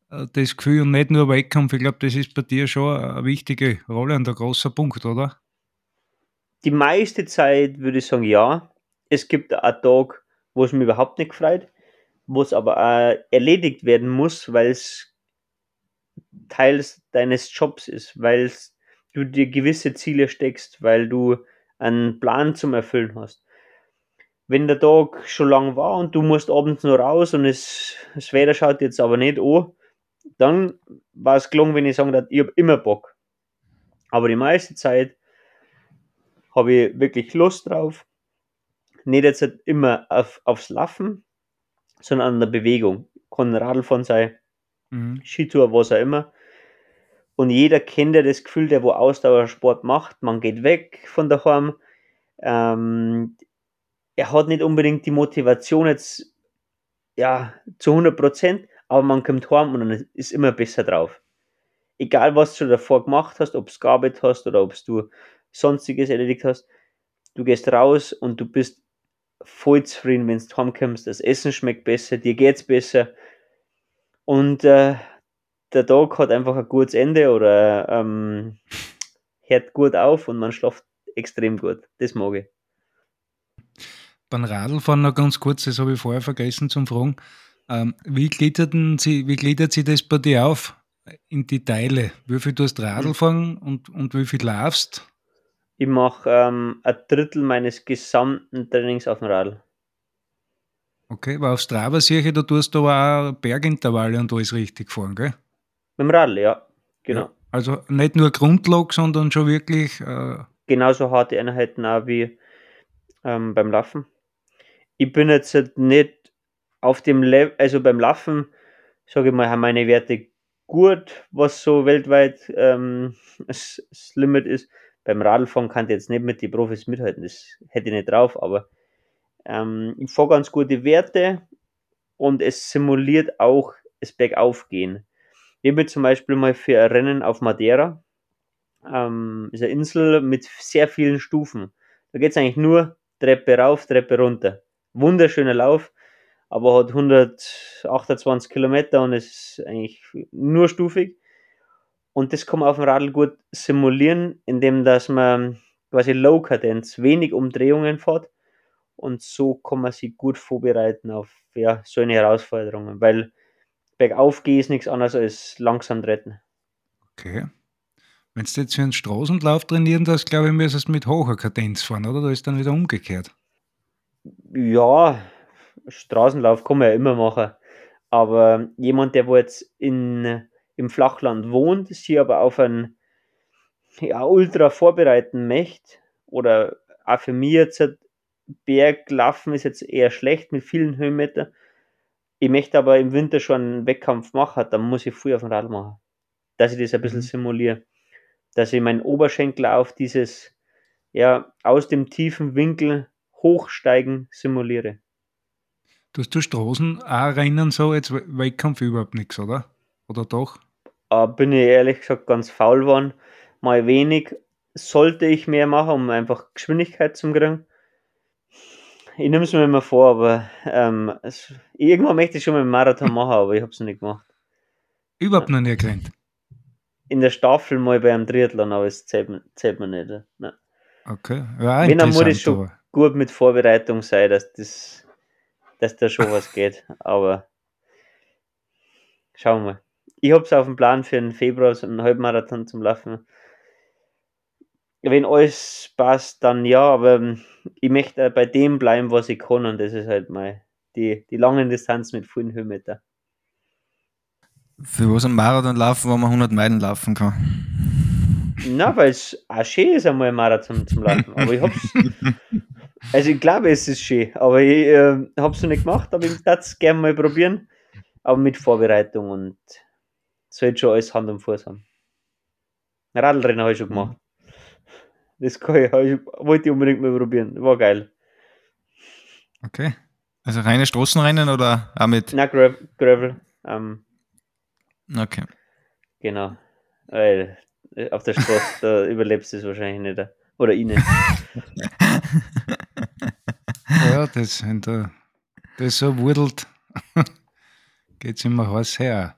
äh, das Gefühl und nicht nur Wettkampf. Ich glaube, das ist bei dir schon eine wichtige Rolle und ein großer Punkt, oder? Die meiste Zeit würde ich sagen, ja. Es gibt einen Tag, wo es mir überhaupt nicht freut, wo es aber auch erledigt werden muss, weil es Teil deines Jobs ist, weil du dir gewisse Ziele steckst, weil du einen Plan zum Erfüllen hast. Wenn der Tag schon lang war und du musst abends noch raus und es, das Wetter schaut jetzt aber nicht an, dann war es gelungen, wenn ich sagen darf, ich habe immer Bock. Aber die meiste Zeit habe ich wirklich Lust drauf. Nicht jetzt halt immer auf, aufs Laufen, sondern an der Bewegung. Kann Radlfahren sein, mhm. Skitour, was auch immer. Und jeder kennt ja das Gefühl, der wo Ausdauersport macht, man geht weg von daheim. Ähm, er hat nicht unbedingt die Motivation jetzt ja, zu 100 Prozent, aber man kommt heim und dann ist immer besser drauf. Egal, was du davor gemacht hast, ob du gearbeitet hast oder ob du sonstiges erledigt hast. Du gehst raus und du bist voll zufrieden, wenn du heimkommst. Das Essen schmeckt besser, dir geht's besser. Und äh, der Tag hat einfach ein gutes Ende oder ähm, hört gut auf und man schläft extrem gut. Das mag ich. Beim Radlfahren noch ganz kurz, das habe ich vorher vergessen zum Fragen. Ähm, wie, gliedert sie, wie gliedert sie das bei dir auf in die Teile? Wie viel du hast Radl fahren und, und wie viel laufst? Ich mache ähm, ein Drittel meines gesamten Trainings auf dem Radl. Okay, aber auf Strava sehe ich, da tust du aber auch Bergintervalle und alles richtig fahren, gell? Mit dem Radl, ja, genau. Ja, also nicht nur Grundlage, sondern schon wirklich. Äh Genauso harte Einheiten auch wie ähm, beim Laufen. Ich bin jetzt halt nicht auf dem Level, also beim Laufen sage ich mal, haben meine Werte gut, was so weltweit ähm, das Limit ist. Beim Radlfahren kann ich jetzt nicht mit den Profis mithalten, das hätte ich nicht drauf, aber ähm, ich fahre ganz gute Werte und es simuliert auch das Bergaufgehen. Ich habe zum Beispiel mal für ein Rennen auf Madeira, ähm, ist eine Insel mit sehr vielen Stufen. Da geht es eigentlich nur Treppe rauf, Treppe runter. Wunderschöner Lauf, aber hat 128 Kilometer und ist eigentlich nur stufig. Und das kann man auf dem Radl gut simulieren, indem dass man quasi Low Kadenz, wenig Umdrehungen fährt. Und so kann man sich gut vorbereiten auf ja, so eine Herausforderungen, weil bergauf gehen ist nichts anderes als langsam retten. Okay. Wenn du jetzt für einen Straßenlauf trainieren das glaube ich, müsstest du mit hoher Kadenz fahren, oder? Da ist dann wieder umgekehrt. Ja, Straßenlauf kann man ja immer machen. Aber jemand, der wo jetzt in, im Flachland wohnt, sich aber auf ein ja, Ultra vorbereiten möchte, oder auch für mich jetzt Berglaufen ist jetzt eher schlecht mit vielen Höhenmetern. Ich möchte aber im Winter schon einen Wettkampf machen, dann muss ich früh auf dem Rad machen. Dass ich das ein bisschen mhm. simuliere. Dass ich meinen Oberschenkel auf dieses, ja, aus dem tiefen Winkel hochsteigen simuliere. Dass du Straßen auch rennen so jetzt Wettkampf überhaupt nichts, oder? Oder doch? Äh, bin ich ehrlich gesagt ganz faul geworden. Mal wenig. Sollte ich mehr machen, um einfach Geschwindigkeit zu kriegen. Ich nehme es mir immer vor, aber ähm, es, irgendwann möchte ich schon mal einen Marathon machen, aber ich habe es noch nicht gemacht. Überhaupt noch nie gerannt? In der Staffel mal bei einem Triathlon, aber es zählt, zählt mir nicht. Nein. Okay. Ja, Wenn, dann muss es schon gut mit Vorbereitung sein, dass das dass da schon was geht. Aber schauen wir. Ich habe es auf dem Plan für den Februar so einen Halbmarathon zum Laufen. Wenn alles passt, dann ja, aber ähm, ich möchte bei dem bleiben, was ich kann, und das ist halt mal die, die langen Distanz mit vielen Höhenmeter. Für was ein Marathon laufen, wo man 100 Meilen laufen kann? Na, weil es auch schön ist, einmal ein Marathon zum Laufen. Aber ich hab's, Also ich glaube, es ist schön, aber ich äh, habe es noch nicht gemacht, aber ich würde es gerne mal probieren. Aber mit Vorbereitung und sollte schon alles Hand und Fuß haben. Radlrennen habe ich schon gemacht. Das kann ich, ich, wollte ich unbedingt mal probieren. War geil. Okay. Also reine Straßenrennen oder auch mit? Na, Gravel. Gravel ähm, okay. Genau. Weil äh, auf der Straße, da überlebst du es wahrscheinlich nicht. Oder ich nicht. ja, das, wenn da, das so wurdelt, geht es immer heiß her.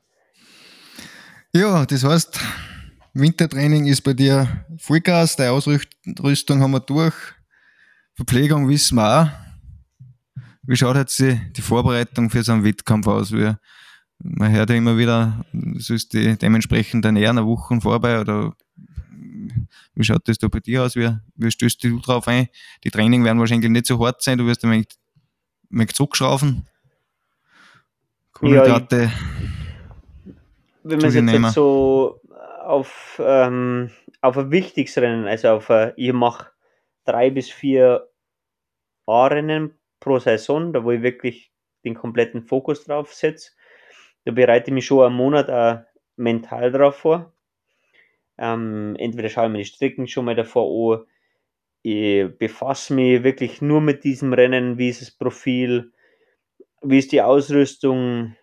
Ja, das heißt, Wintertraining ist bei dir Vollgas, die Ausrüstung haben wir durch, Verpflegung wissen wir auch. Wie schaut jetzt die, die Vorbereitung für so einen Wettkampf aus? Wie, man hört ja immer wieder, du sollst die dementsprechend ernähren, eine Woche vorbei oder wie schaut das da bei dir aus? Wie, wie stößt du drauf ein? Die Training werden wahrscheinlich nicht so hart sein, du wirst ein wenig, ein wenig zurückschrauben. Kohlenhydrate. Ja, wenn man es jetzt so auf, ähm, auf ein wichtiges Rennen, also auf ein, ich mache drei bis vier A-Rennen pro Saison, da wo ich wirklich den kompletten Fokus drauf setze. Da bereite ich mich schon einen Monat auch mental drauf vor. Ähm, entweder schaue ich mir die Strecken schon mal davor an, ich befasse mich wirklich nur mit diesem Rennen, wie ist das Profil, wie ist die Ausrüstung,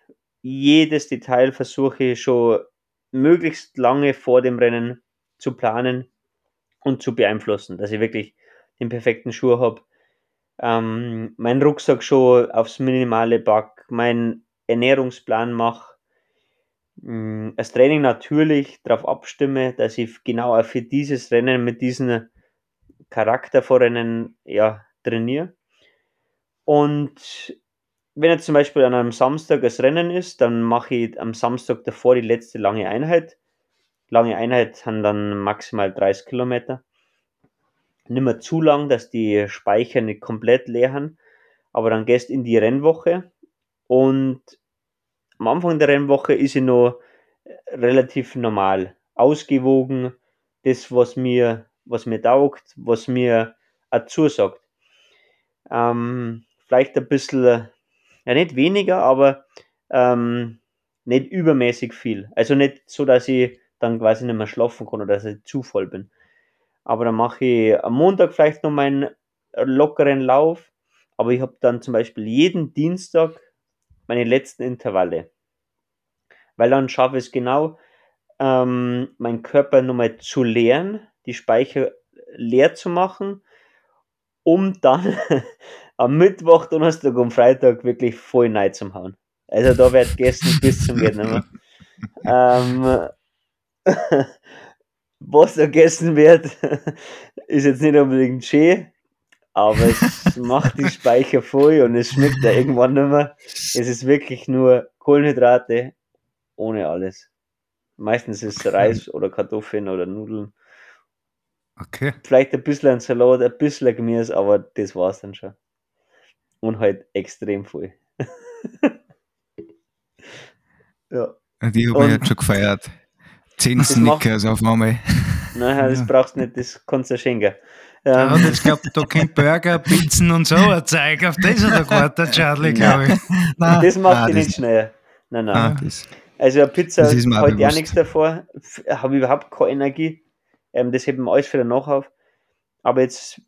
jedes Detail versuche ich schon möglichst lange vor dem Rennen zu planen und zu beeinflussen, dass ich wirklich den perfekten Schuh habe, ähm, meinen Rucksack schon aufs Minimale pack, meinen Ernährungsplan mache, Mm, das Training natürlich darauf abstimme, dass ich genau für dieses Rennen mit diesem Charakter vor Rennen ja, trainiere. Und wenn jetzt zum Beispiel an einem Samstag das Rennen ist, dann mache ich am Samstag davor die letzte lange Einheit. Lange Einheit haben dann maximal 30 Kilometer. Nicht mehr zu lang, dass die Speicher nicht komplett leer haben. Aber dann gehst in die Rennwoche und am Anfang der Rennwoche ist sie noch relativ normal, ausgewogen, das, was mir, was mir taugt, was mir auch zusagt. Ähm, vielleicht ein bisschen, ja nicht weniger, aber ähm, nicht übermäßig viel. Also nicht so, dass ich dann quasi nicht mehr schlafen kann oder dass ich zu voll bin. Aber dann mache ich am Montag vielleicht noch meinen lockeren Lauf. Aber ich habe dann zum Beispiel jeden Dienstag meine letzten Intervalle. Weil dann schaffe ich es genau, ähm, meinen Körper nochmal zu leeren, die Speicher leer zu machen, um dann am Mittwoch, Donnerstag und Freitag wirklich voll Neid zu hauen. Also da wird gegessen bis zum mehr. ähm, was da gegessen wird, ist jetzt nicht unbedingt schön, aber es macht die Speicher voll und es schmeckt ja irgendwann nicht mehr. Es ist wirklich nur Kohlenhydrate ohne alles. Meistens ist es Reis oder Kartoffeln oder Nudeln. Okay. Vielleicht ein bisschen ein Salat, ein bisschen Gemüse, aber das war's dann schon. Und halt extrem voll. ja. Die habe ich jetzt schon gefeiert. Zehn Snickers auf einmal. Nein, das brauchst du nicht, das kannst du schenken. Ja, ähm, ich glaube, da kommt Burger, Pizzen und so ein Zeug. Auf das hat er gewartet, Charlie, glaube ich. Nein, das macht dich nicht schneller. Nein, nein. Ah, also eine Pizza heute ja nichts davor. Habe überhaupt keine Energie. Ähm, das heben wir alles wieder nach auf. Aber jetzt,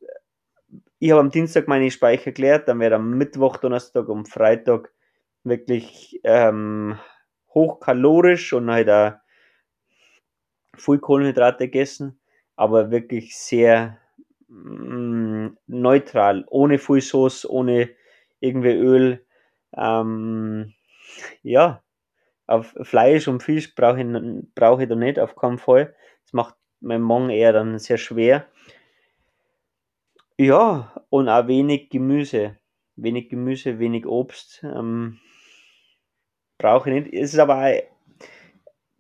ich habe am Dienstag meine Speicher geklärt, dann werde am Mittwoch, Donnerstag und Freitag wirklich ähm, hochkalorisch und halt auch viel Kohlenhydrate gegessen, aber wirklich sehr mh, mm, neutral, ohne viel Sauce, ohne irgendwie Öl. Ähm, ja, auf Fleisch und Fisch brauche ich, brauch ich da nicht, auf keinen Fall. Das macht mein Magen eher dann sehr schwer. Ja, und auch wenig Gemüse. Wenig Gemüse, wenig Obst. Ähm, brauche ich nicht. Es ist aber,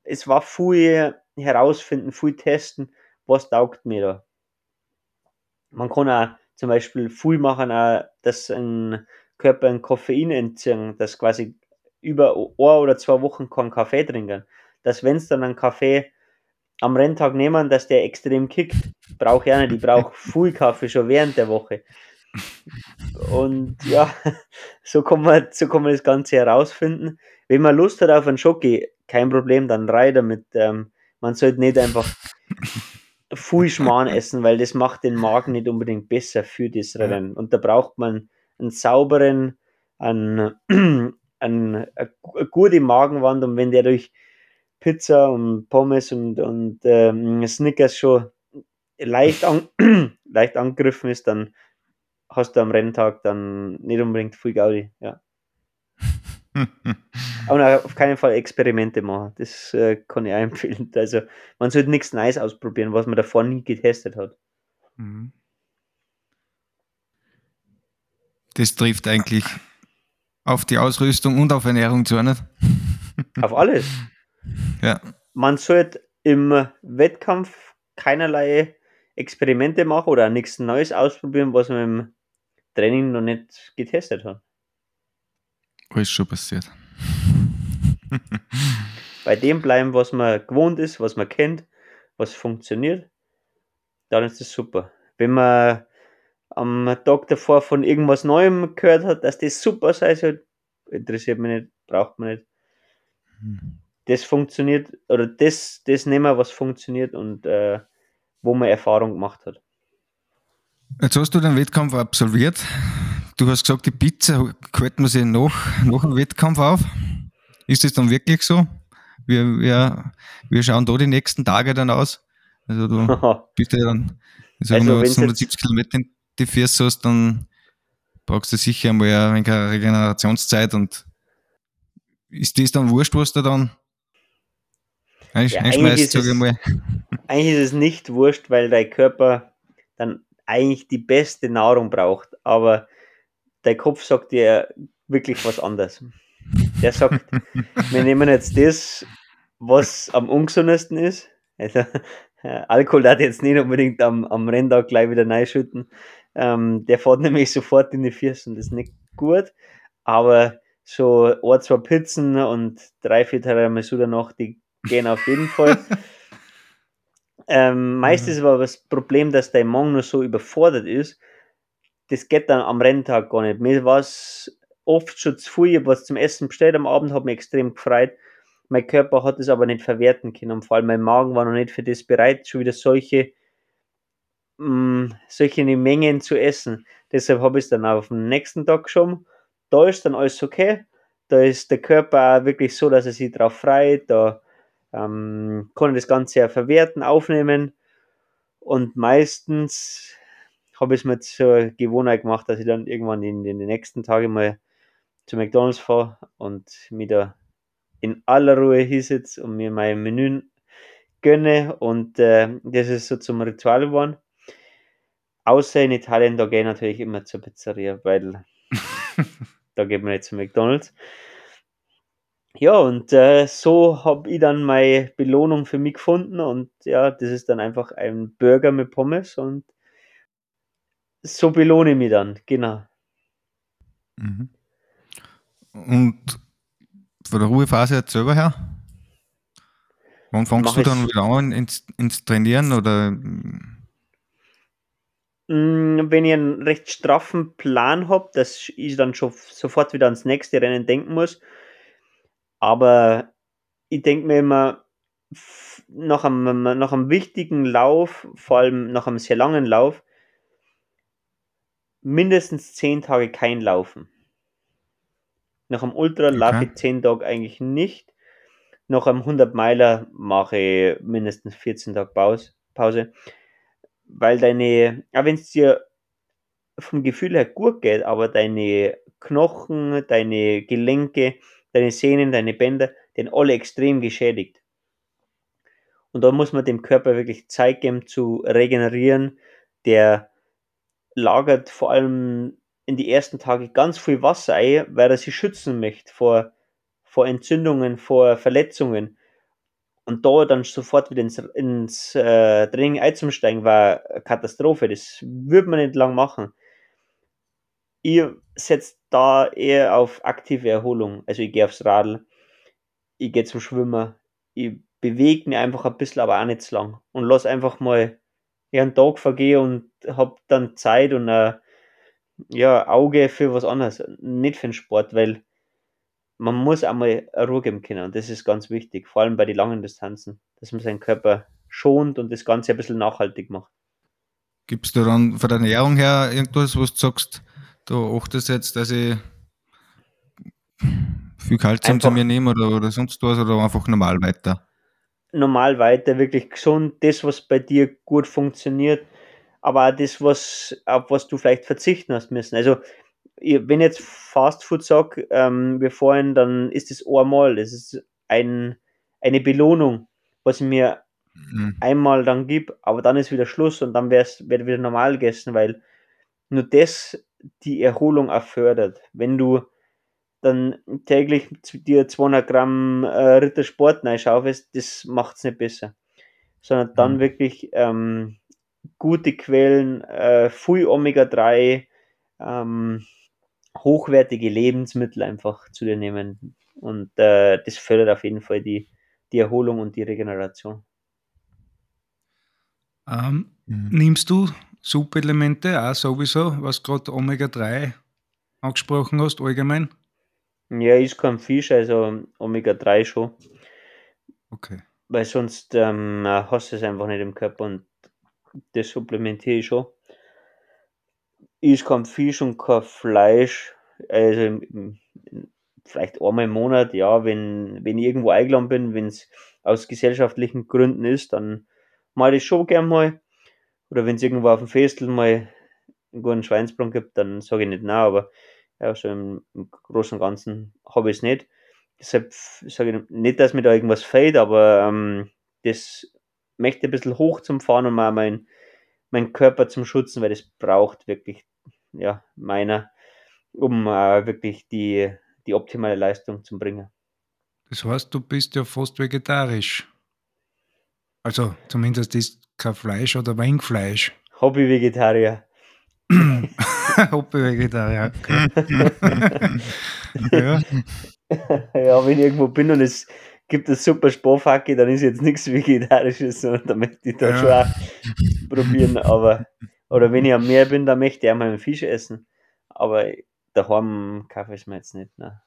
es war viel herausfinden, viel testen, was taugt mir da. Man kann auch zum Beispiel viel machen, auch, dass ein Körper ein Koffein entziehen, dass quasi über ein oder zwei Wochen keinen Kaffee trinken. Dass wenn es dann einen Kaffee am Renntag nehmen, dass der extrem kickt. Brauche ich auch nicht. Ich brauche viel Kaffee schon während der Woche. Und ja, so kann man, so kann man das Ganze herausfinden. Wenn man Lust hat auf einen Schoki, kein Problem, dann rein damit. Ähm, man sollte nicht einfach viel Schmarrn essen, weil das macht den Magen nicht unbedingt besser für das Rennen. Und da braucht man einen sauberen, einen, einen, eine gute Magenwand und wenn der durch Pizza und Pommes und, und ähm, Snickers schon leicht, an, leicht angegriffen ist, dann hast du am Renntag dann nicht unbedingt viel Gaudi. Ja. Aber auf keinen Fall Experimente machen. Das äh, kann ich auch empfehlen. Also man sollte nichts Neues ausprobieren, was man davor nie getestet hat. Mhm. Das trifft eigentlich auf die Ausrüstung und auf Ernährung zu, nicht? Auf alles. Ja. Man sollte im Wettkampf keinerlei Experimente machen oder nichts Neues ausprobieren, was man im Training noch nicht getestet hat. Alles schon passiert. Bei dem bleiben, was man gewohnt ist, was man kennt, was funktioniert, dann ist das super. Wenn man am Tag davor von irgendwas Neuem gehört hat, dass das super sei soll, interessiert mich nicht, braucht man nicht. Hm das funktioniert, oder das, das nehmen, was funktioniert und äh, wo man Erfahrung gemacht hat. Jetzt hast du den Wettkampf absolviert. Du hast gesagt, die Pizza hält man sich nach, nach dem Wettkampf auf. Ist das dann wirklich so? Wir, wir, wir schauen da die nächsten Tage dann aus. Also du bist ja dann, sagen also, wir, 170 Kilometer die Füße hast, dann brauchst du sicher einmal ein wenig Regenerationszeit und ist das dann wurscht, was du dann eigentlich, ja, eigentlich, ist es, eigentlich ist es nicht wurscht, weil dein Körper dann eigentlich die beste Nahrung braucht, aber dein Kopf sagt dir wirklich was anderes. Der sagt, wir nehmen jetzt das, was am ungesündesten ist. Also, Alkohol hat jetzt nicht unbedingt am, am Renntag gleich wieder reinschütten. Ähm, der fährt nämlich sofort in die Füße und das ist nicht gut. Aber so ein, zwei Pizzen und drei, vier Tiramisu danach, die gehen auf jeden Fall. ähm, meistens mhm. aber das Problem, dass der Magen nur so überfordert ist, das geht dann am Renntag gar nicht. Mir war es oft schon zu viel, ich was zum Essen bestellt am Abend, habe mich extrem gefreut mein Körper hat es aber nicht verwerten können. Und vor allem mein Magen war noch nicht für das bereit, schon wieder solche, mh, mm, solche Mengen zu essen. Deshalb habe ich es dann auf den nächsten Tag geschoben. Da ist dann alles okay. Da ist der Körper auch wirklich so, dass er sich darauf freut. Da ähm, kann ich das Ganze ja verwerten, aufnehmen. Und meistens habe ich es mir zur Gewohnheit gemacht, dass ich dann irgendwann in, in den nächsten Tagen mal zu McDonalds fahre und mich da in aller Ruhe hinsetze und mir mein Menü gönne. Und äh, das ist so zum Ritual geworden. Außer in Italien, da gehe ich natürlich immer zur Pizzeria, weil da geht man nicht zu McDonalds. Ja, und äh, so habe ich dann meine Belohnung für mich gefunden und ja, das ist dann einfach ein Burger mit Pommes und so belohne ich mich dann, genau. Mhm. Und von der Ruhephase jetzt selber her? Wann fängst du dann wieder an ins, ins Trainieren oder? Mm, wenn ich einen recht straffen Plan habe, dass ich dann schon sofort wieder ans nächste Rennen denken muss. Aber ich denke mir immer, nach einem, nach einem wichtigen Lauf, vor allem nach einem sehr langen Lauf, mindestens zehn Tage kein Laufen. Nach einem Ultra okay. laufe ich 10 Tage eigentlich nicht. Nach einem 100 Meiler mache ich mindestens 14 Tage Pause. Weil deine, auch wenn es dir vom Gefühl her gut geht, aber deine Knochen, deine Gelenke, deine Sehnen, deine Bänder, den alle extrem geschädigt. Und da muss man dem Körper wirklich Zeit geben zu regenerieren. Der lagert vor allem in die ersten Tage ganz viel Wasser ein, weil er sich schützen möchte vor, vor Entzündungen, vor Verletzungen. Und da dann sofort wieder ins, ins äh, Training einzusteigen, war eine Katastrophe. Das würde man nicht lang machen. Ihr setzt da eher auf aktive Erholung. Also ich gehe aufs Radl, ich gehe zum Schwimmen, ich bewege mich einfach ein bisschen, aber auch nicht zu lang. Und lass einfach mal einen Tag vergehen und habe dann Zeit und äh, ja, Auge für was anderes, nicht für den Sport, weil man muss einmal Ruhe geben können und das ist ganz wichtig, vor allem bei den langen Distanzen, dass man seinen Körper schont und das Ganze ein bisschen nachhaltig macht. Gibst du dann von der Ernährung her irgendwas, was du sagst, du achtest jetzt, dass ich viel Kalzium einfach, zu mir nehme oder, oder sonst was oder einfach normal weiter? Normal weiter, wirklich gesund, das, was bei dir gut funktioniert aber auch das, was, auf was du vielleicht verzichten hast müssen. Also, wenn ich jetzt Fast Food sage, ähm, wir vorhin, dann ist das einmal, das ist ein, eine Belohnung, was ich mir mhm. einmal dann gebe, aber dann ist wieder Schluss und dann wird wieder normal gegessen, weil nur das die Erholung auch fördert. Wenn du dann täglich dir 200 Gramm äh, Rittersport reinschaufest, das macht es nicht besser. Sondern dann mhm. wirklich ähm, gute Quellen, äh, viel Omega-3, ähm, hochwertige Lebensmittel einfach zu dir nehmen. Und äh, das fördert auf jeden Fall die, die Erholung und die Regeneration. Ähm, mhm. Nimmst du Supplemente auch sowieso, was gerade Omega-3 angesprochen hast, allgemein? Ja, ist kein Fisch, also Omega-3 schon. Okay. Weil sonst ähm, hast du es einfach nicht im Körper und das supplementiere ich schon. Ich kein Fisch und kein Fleisch. Also vielleicht einmal im Monat, ja, wenn, wenn ich irgendwo eingeladen bin, wenn es aus gesellschaftlichen Gründen ist, dann mache ich das schon gern mal. Oder wenn es irgendwo auf dem Festel mal einen guten Schweinsbraten gibt, dann sage ich nicht nein, aber ja, so im, im Großen und Ganzen habe ich es nicht. Deshalb sage ich nicht, dass mir da irgendwas fehlt, aber ähm, das möchte ein bisschen hoch zum Fahren und mal meinen mein Körper zum Schützen, weil das braucht wirklich, ja, meiner, um äh, wirklich die, die optimale Leistung zu bringen. Das heißt, du bist ja fast vegetarisch. Also zumindest ist kein Fleisch oder Weinfleisch. Hobby-Vegetarier. Hobby-Vegetarier. Ja. ja, wenn ich irgendwo bin und es gibt es super Sparfacke, dann ist jetzt nichts Vegetarisches, sondern da möchte ich da ja. schon auch probieren. Aber, oder wenn ich am Meer bin, dann möchte ich auch mal einen Fisch essen. Aber daheim ich es mir jetzt nicht. Ne.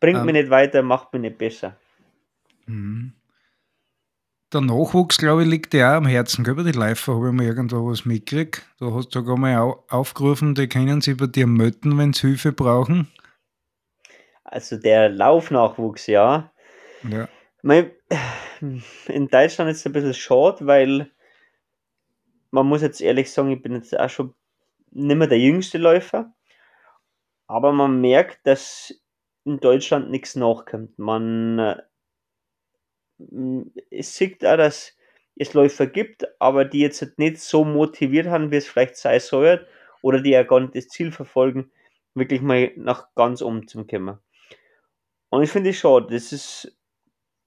bringt ähm, mich nicht weiter, macht mich nicht besser. Mhm. Der Nachwuchs, glaube ich, liegt dir auch am Herzen, gell? Bei den Läufer habe ich mal irgendwo was mitgekriegt. Du hast sogar mal aufgerufen, die können sich bei dir melden, wenn sie Hilfe brauchen. Also der Laufnachwuchs, ja. Ja. In Deutschland ist es ein bisschen schade, weil man muss jetzt ehrlich sagen, ich bin jetzt auch schon nicht mehr der jüngste Läufer. Aber man merkt, dass in Deutschland nichts nachkommt. Man äh, es sieht auch, dass es Läufer gibt, aber die jetzt nicht so motiviert haben, wie es vielleicht sein soll, oder die ja gar nicht das Ziel verfolgen, wirklich mal nach ganz oben zu kommen. Und ich finde es schade, das ist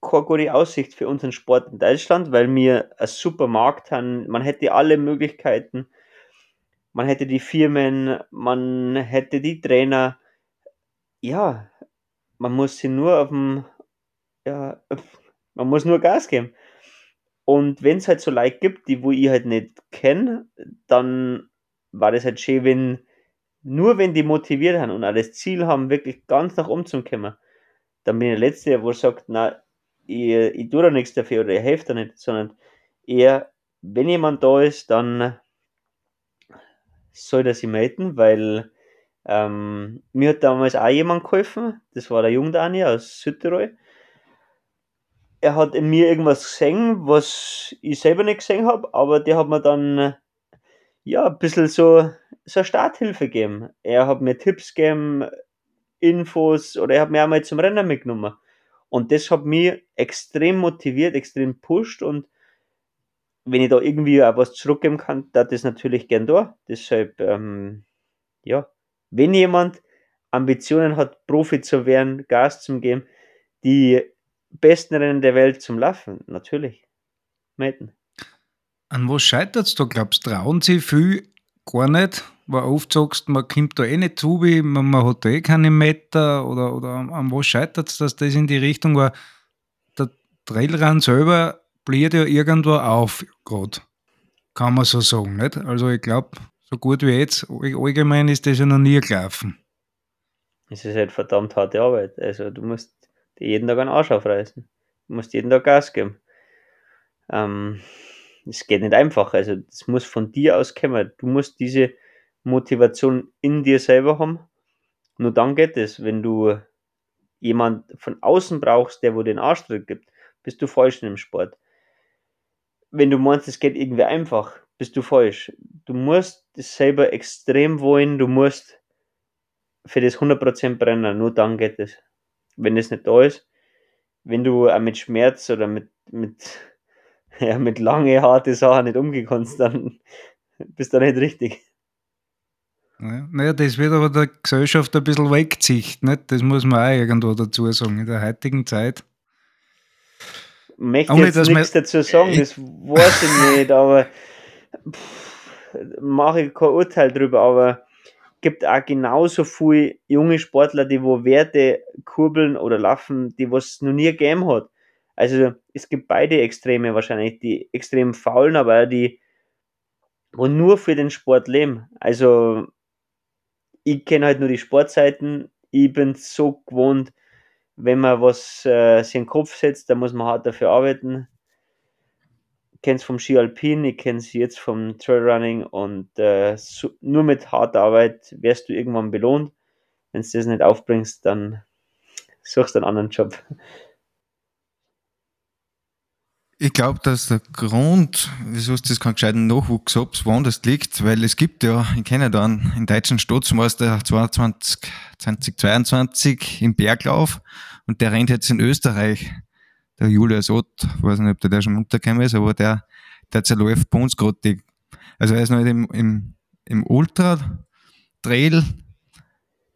keine gute Aussicht für unseren Sport in Deutschland, weil wir einen super Markt haben, man hätte alle Möglichkeiten, man hätte die Firmen, man hätte die Trainer, ja, man muss sie nur auf dem, ja, man muss nur Gas geben. Und wenn es halt so Leute gibt, die wo ich halt nicht kenne, dann war das halt schön, wenn nur wenn die motiviert haben und auch das Ziel haben, wirklich ganz nach oben zu kommen, dann bin ich der Letzte, wo sagt, na, ich, ich tue da nichts dafür oder ich helfe da nicht, sondern eher, wenn jemand da ist, dann soll er sich melden, weil ähm, mir hat damals auch jemand geholfen, das war der Jungdani aus Südtirol, er hat in mir irgendwas gesehen, was ich selber nicht gesehen habe, aber der hat mir dann ja ein bisschen so, so Starthilfe gegeben. Er hat mir Tipps gegeben, Infos oder er hat mir auch mal zum Rennen mitgenommen. Und das hat mich extrem motiviert, extrem pusht und wenn ich da irgendwie auch was zurückgeben kann, da das natürlich gern da. Deshalb, ähm, ja, wenn jemand Ambitionen hat, Profi zu werden, Gas zu geben, die besten Rennen der Welt zum Laufen, natürlich. Melden. An was scheitert es da, glaubst du? Trauen sie viel gar nicht? Weil oft sagst man kommt da eh nicht zu, man, man hat da eh keine Meter oder, oder an was scheitert es, dass das in die Richtung war? Der Trailrun selber bläht ja irgendwo auf, gerade. Kann man so sagen, nicht? Also ich glaube, so gut wie jetzt, allgemein ist das ja noch nie gelaufen. Es ist halt verdammt harte Arbeit. Also du musst die jeden Tag einen Arsch aufreißen. Du musst jeden Tag Gas geben. Ähm, es geht nicht einfach. Also, es muss von dir aus kommen. Du musst diese Motivation in dir selber haben. Nur dann geht es. Wenn du jemand von außen brauchst, der wo den Arschtritt gibt, bist du falsch in dem Sport. Wenn du meinst, es geht irgendwie einfach, bist du falsch. Du musst es selber extrem wollen, du musst für das 100% brennen, nur dann geht es wenn das nicht da ist, wenn du auch mit Schmerz oder mit, mit, ja, mit lange, harte Sachen nicht umgehen kannst, dann bist du nicht richtig. naja, das wird aber der Gesellschaft ein bisschen wegzicht, nicht? Das muss man auch irgendwo dazu sagen, in der heutigen Zeit. Ich möchte Ohne, jetzt nichts dazu sagen, das weiß ich nicht, aber mache ich kein Urteil drüber, aber gibt auch genauso viele junge Sportler, die wo Werte kurbeln oder laufen, die was noch nie gegeben hat. Also es gibt beide Extreme wahrscheinlich, die extrem faulen, aber auch die, wo nur für den Sport leben. Also ich kenne halt nur die Sportseiten. Ich bin so gewohnt, wenn man was äh, sich in den Kopf setzt, dann muss man hart dafür arbeiten kenne es vom Ski Alpin, ich kenne es jetzt vom Trailrunning und äh, so, nur mit harter Arbeit wirst du irgendwann belohnt. Wenn du das nicht aufbringst, dann suchst du einen anderen Job. Ich glaube, dass der Grund, wieso es das keinen gescheiten Nachwuchs hat, woanders liegt, weil es gibt ja, ich kenne da einen, deutschen Staatsmeister 22, 2022 im Berglauf und der rennt jetzt in Österreich der Julius Ott, weiß nicht, ob der, schon untergekommen ist, aber der, der zerläuft bei uns gerade also er ist noch nicht im, im, im Ultra-Trail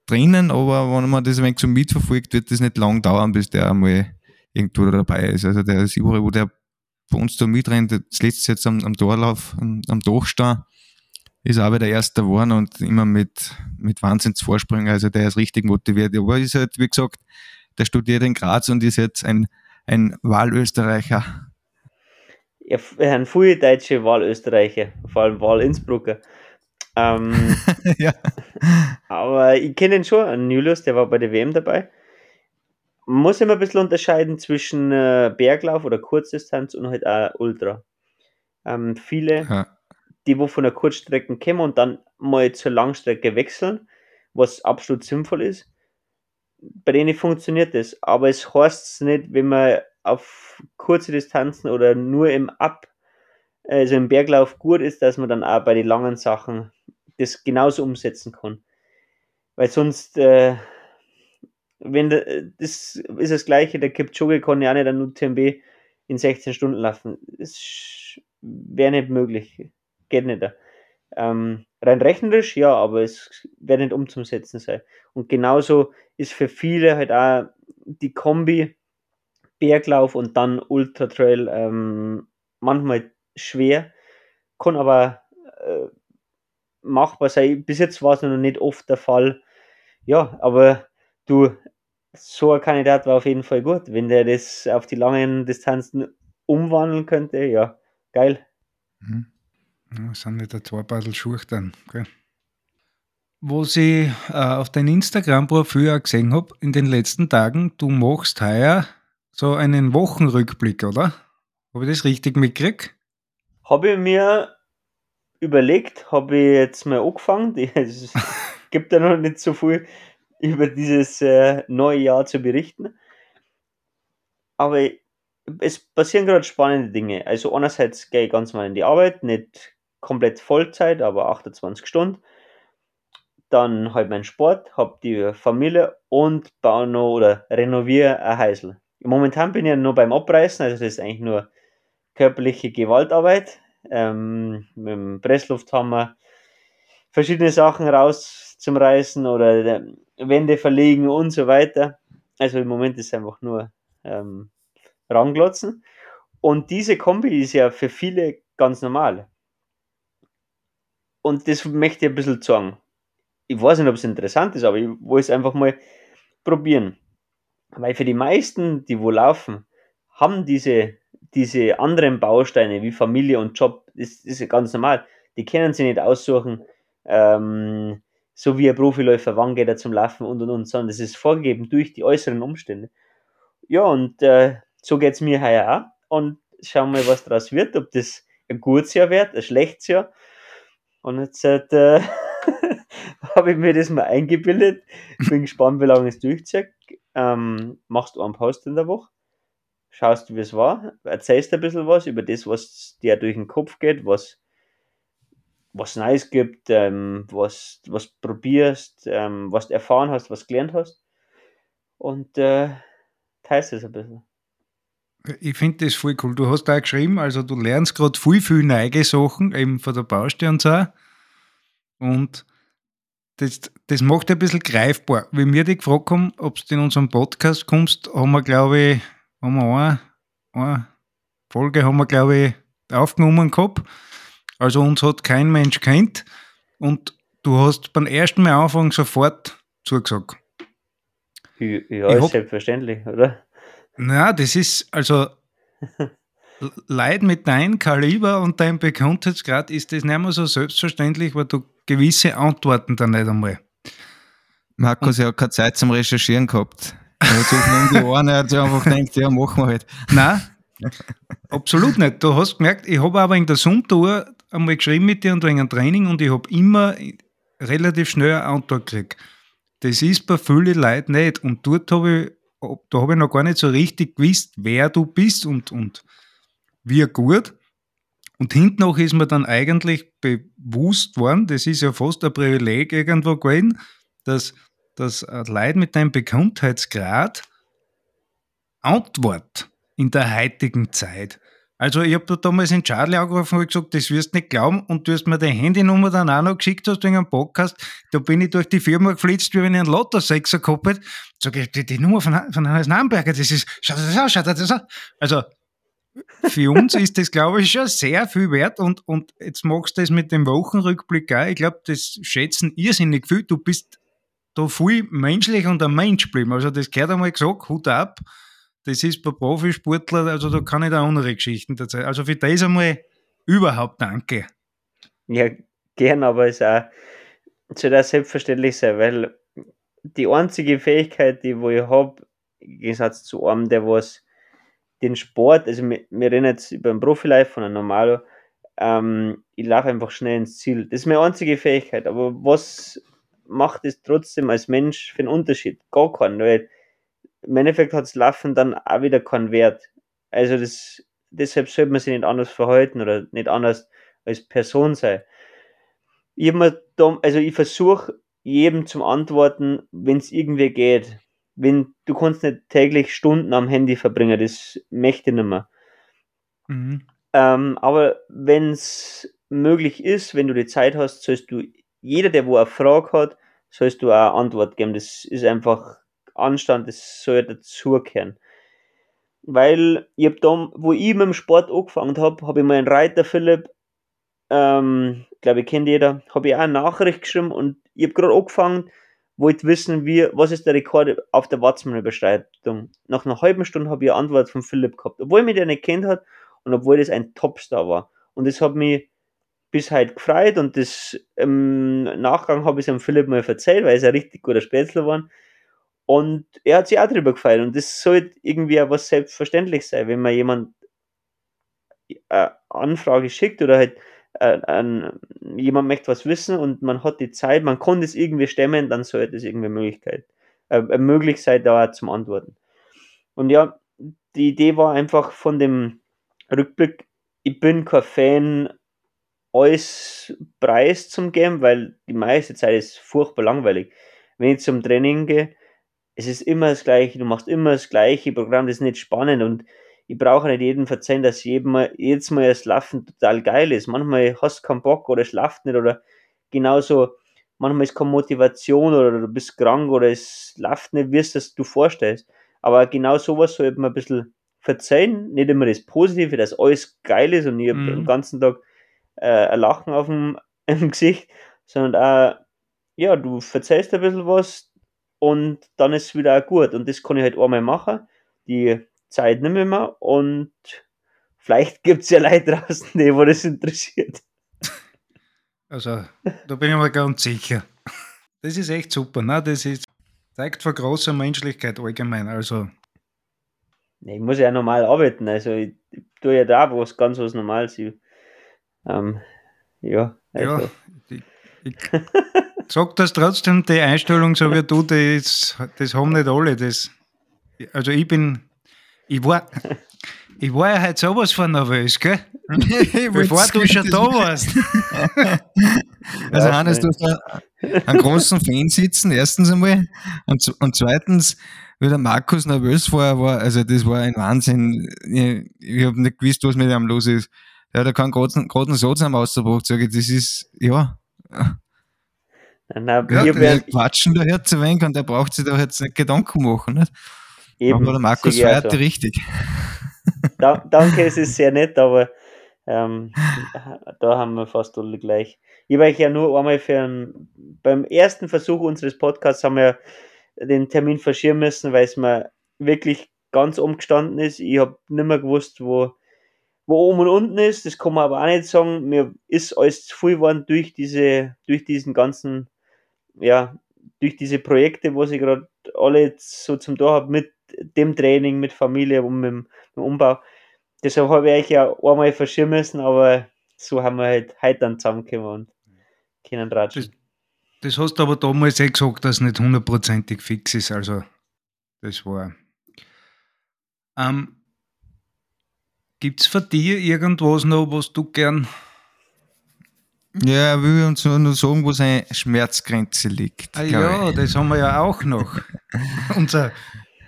drinnen, aber wenn man das ein wenig so mitverfolgt, wird das nicht lang dauern, bis der einmal irgendwo dabei ist. Also der ist überall, wo der bei uns da mitrennt, das letzte jetzt am, am Torlauf, am, am Dachstein, ist auch wieder Erster geworden und immer mit, mit Wahnsinnsvorsprüngen, also der ist richtig motiviert. Aber ist halt, wie gesagt, der studiert in Graz und ist jetzt ein ein Wahlösterreicher. Ja, ein viele deutsche Wahlösterreicher, vor allem Wahl-Innsbrucker. Ähm, ja. Aber ich kenne ihn schon, einen Julius, der war bei der WM dabei. man muss immer ein bisschen unterscheiden zwischen äh, Berglauf oder Kurzdistanz und halt auch Ultra. Ähm, viele, Ja. die wo von der Kurzstrecke kommen und dann mal zur Langstrecke wechseln, was absolut sinnvoll ist, bei denen funktioniert das. Aber es heißt nicht, wenn man auf kurze Distanzen oder nur im Ab, also im Berglauf gut ist, dass man dann auch bei den langen Sachen das genauso umsetzen kann. Weil sonst, äh, wenn das ist das Gleiche, der Kipchoge kann ja auch nicht an UTMB in 16 Stunden laufen. Das wäre nicht möglich. Geht nicht. Ähm, rein rechnerisch, ja, aber es wäre nicht umzusetzen sein. Und genauso ist für viele halt auch die Kombi Berglauf und dann Ultra Trail ähm, manchmal schwer, kann aber äh, machbar sein. Bis jetzt war es noch nicht oft der Fall. Ja, aber du, so ein Kandidat war auf jeden Fall gut. Wenn der das auf die langen Distanzen umwandeln könnte, ja, geil. Mhm. Ja, sind nicht ein zwei Badel Schuhe dann. Gell? Was ich äh, auf dein Instagram-Profil auch gesehen habe in den letzten Tagen, du machst heuer so einen Wochenrückblick, oder? Habe ich das richtig mitgekriegt? Habe ich mir überlegt, habe ich jetzt mal angefangen. Die- Es gibt ja noch nicht so viel über dieses äh, neue Jahr zu berichten. Aber es passieren gerade spannende Dinge. Also einerseits gehe ich ganz mal in die Arbeit, nicht komplett Vollzeit, aber 28 Stunden. Dann halt meinen Sport, habe die Familie und baue noch oder renoviere ein Häusl. Momentan bin ich ja noch beim Abreißen, also das ist eigentlich nur körperliche Gewaltarbeit. Ähm, mit dem Presslufthammer verschiedene Sachen raus zum Reißen oder äh, Wände verlegen und so weiter. Also im Moment ist einfach nur ähm, ranglotzen. Und diese Kombi ist ja für viele ganz normal. Und das möchte ich ein bisschen sagen. Ich weiß nicht, ob es interessant ist, aber ich wollte es einfach mal probieren. Weil für die meisten, die wo laufen, haben diese, diese anderen Bausteine wie Familie und Job, das, das ist ganz normal. Die können sie nicht aussuchen, ähm, so wie ein Profiläufer, wann geht er zum Laufen und und und, sondern das ist vorgegeben durch die äußeren Umstände. Ja, und äh, so geht es mir heuer auch. Und schauen wir mal, was daraus wird, ob das ein gutes Jahr wird, ein schlechtes Jahr. Und jetzt äh, habe ich mir das mal eingebildet. Bin gespannt, wie lange es durchzieht. Ähm, machst du einen Post in der Woche, schaust wie es war, erzählst ein bisschen was über das, was dir durch den Kopf geht, was was Neues gibt, ähm, was, was probierst, ähm, was du erfahren hast, was gelernt hast. Und äh, teilst es ein bisschen. Ich finde das voll cool. Du hast da geschrieben, also du lernst gerade viel, viel neue Sachen, eben von der Baustelle und so. Und das, das macht ein bisschen greifbar. Wie wir dich gefragt haben, ob du in unserem Podcast kommst, haben wir, glaube ich, haben wir eine, eine Folge haben wir, glaube ich, aufgenommen gehabt. Also uns hat kein Mensch kennt. Und du hast beim ersten Mal Anfang sofort zugesagt. Ja, Ich ist hab- selbstverständlich, oder? Na, das ist also Leid mit deinem Kaliber und deinem Bekanntheitsgrad ist das nicht mehr so selbstverständlich, weil du gewisse Antworten dann nicht einmal. Markus, er hat keine Zeit zum Recherchieren gehabt. Er hat viel um die Ohren, er hat sich einfach gedacht, ja, machen wir halt. Nein, absolut nicht. Du hast gemerkt, ich habe aber in der Sonntour einmal geschrieben mit dir und wegen einem Training und ich habe immer relativ schnell eine Antwort gekriegt. Das ist bei vielen Leuten nicht. Und dort habe ich, da habe ich noch gar nicht so richtig gewusst, wer du bist und, und wie gut. Und hinten noch ist mir dann eigentlich bewusst worden, das ist ja fast ein Privileg irgendwo gewesen, dass, dass Leute mit deinem Bekanntheitsgrad Antwort in der heutigen Zeit. Also ich habe da damals in Charlie angerufen und gesagt, das wirst du nicht glauben und du hast mir deine Handynummer dann auch noch geschickt hast wegen einem Podcast. Da bin ich durch die Firma geflitzt, wie wenn ich einen Lotto-Sechser gehabt hätte. Sag ich, die, die Nummer von, von Hannes Namberger, das ist, schau das an, schau das an. Also für uns ist das, glaube ich, schon sehr viel wert und, und jetzt machst du das mit dem Wochenrückblick auch. Ich glaube, das schätzen irrsinnig viel. Du bist da viel menschlich und ein Mensch geblieben. Also das gehört einmal gesagt, Hut ab. Das ist bei Profisportlern, also da kann ich da andere Geschichten erzählen. Also für das einmal überhaupt danke. Ja, gern, aber es auch soll auch selbstverständlich sein, weil die einzige Fähigkeit, die wo ich habe, im Gegensatz zu einem, der was den Sport, also wir, reden jetzt über einen Profilife von einem Normalo, ähm, ich laufe einfach schnell ins Ziel. Das ist meine einzige Fähigkeit, aber was macht es trotzdem als Mensch für einen Unterschied? Gar keinen, weil im Endeffekt hat das Laufen dann auch wieder keinen Wert. Also das, deshalb sollte man sich nicht anders verhalten oder nicht anders als Person sein. Ich, also ich versuche jedem zum Antworten, wenn es irgendwie geht. Wenn du kannst nicht täglich Stunden am Handy verbringen, das möchte ich nicht mehr. Mhm. Ähm, aber wenn es möglich ist, wenn du die Zeit hast, sollst du jeder, der wo eine Frage hat, sollst du auch eine Antwort geben. Das ist einfach Anstand, das soll dazugehören. Weil ich hab da, wo ich mit dem Sport angefangen habe, habe ich meinen Reiter Philipp, ähm, glaube ich kennt jeder, habe ich auch eine Nachricht geschrieben und ich habe gerade angefangen, wollte wissen, wie, was ist der Rekord auf der Watzmann-Überschreitung. Nach einer halben Stunde habe ich eine Antwort von Philipp gehabt, obwohl mich der nicht kennt hat und obwohl das ein Topstar war. Und das hat mich bis heute gefreut und das im Nachgang habe ich es am Philipp mal erzählt, weil es ein richtig guter Spätzle war. Und er hat sich auch darüber gefreut. Und das sollte irgendwie auch was selbstverständlich sein, wenn man jemand eine Anfrage schickt oder halt äh, ein, jemand möchte was wissen und man hat die Zeit, man kann das irgendwie stemmen, dann sollte es irgendwie Möglichkeit, äh, möglich sein, da zum Antworten. Und ja, die Idee war einfach von dem Rückblick, ich bin kein Fan, alles Preis zum geben, weil die meiste Zeit ist furchtbar langweilig. Wenn ich zum Training gehe, es ist immer das Gleiche, du machst immer das gleiche Programm, das ist nicht spannend und ich brauche nicht jedem verzeihen, dass jedem mal, jedes Mal das Laufen total geil ist. Manchmal hast du keinen Bock oder es läuft nicht oder genauso, manchmal ist keine Motivation oder du bist krank oder es läuft nicht, wie es du vorstellst. Aber genau sowas sollte man ein bisschen verzeihen, nicht immer das Positive, dass alles geil ist und ich mhm. habe den ganzen Tag äh, ein Lachen auf dem, Gesicht, sondern auch, ja, du verzeihst ein bisschen was, und dann ist es wieder auch gut. Und das kann ich halt einmal machen. Die Zeit nicht mehr und vielleicht gibt es ja Leute draußen, die wo das interessiert. Also, da bin ich mir ganz sicher. Das ist echt super, ne? Das ist, zeigt von großer Menschlichkeit allgemein. Also. Ich muss ja normal arbeiten, also ich, ich tue ja da was ganz was Normales. Ich, ähm, ja, also. ja ich, ich, Sag das trotzdem, die Einstellung, so wie du, das, das haben nicht alle. Das, also ich bin, ich war, ich war ja halt sowas von nervös, gell? Bevor du schon da warst. also ja, Hannes, du hast einen großen Fan sitzen, erstens einmal. Und, und zweitens, wie der Markus nervös war, war, also das war ein Wahnsinn. Ich, ich habe nicht gewusst, was mit ihm los ist. Er hat keinen großen, großen Satz am ausgebracht, sage ich, das ist, ja. Na, ja, wir quatschen da jetzt ein wenig und der braucht sich da jetzt nicht Gedanken machen. Nicht? Eben, aber der Markus feiert also. richtig. Da, danke, es ist sehr nett, aber ähm, da haben wir fast alle gleich. Ich war ja nur einmal für einen, beim ersten Versuch unseres Podcasts haben wir den Termin verschieben müssen, weil es mir wirklich ganz umgestanden ist. Ich habe nicht mehr gewusst, wo, wo oben und unten ist. Das kann man aber auch nicht sagen. Mir ist alles zu viel geworden durch diese, durch diesen ganzen ja, durch diese Projekte, wo ich gerade alle so zum Tor habe, mit dem Training, mit Familie und mit, mit dem Umbau. Deshalb habe ich ja einmal verschieben müssen, aber so haben wir halt heute dann zusammengekommen und können ratschen. Das, das hast du aber damals eh gesagt, dass es nicht hundertprozentig fix ist, also das war. Ähm, Gibt es für dich irgendwas noch, was du gern ja, will uns nur sagen, wo seine Schmerzgrenze liegt. Ah, ja, ich. das haben wir ja auch noch. Unsere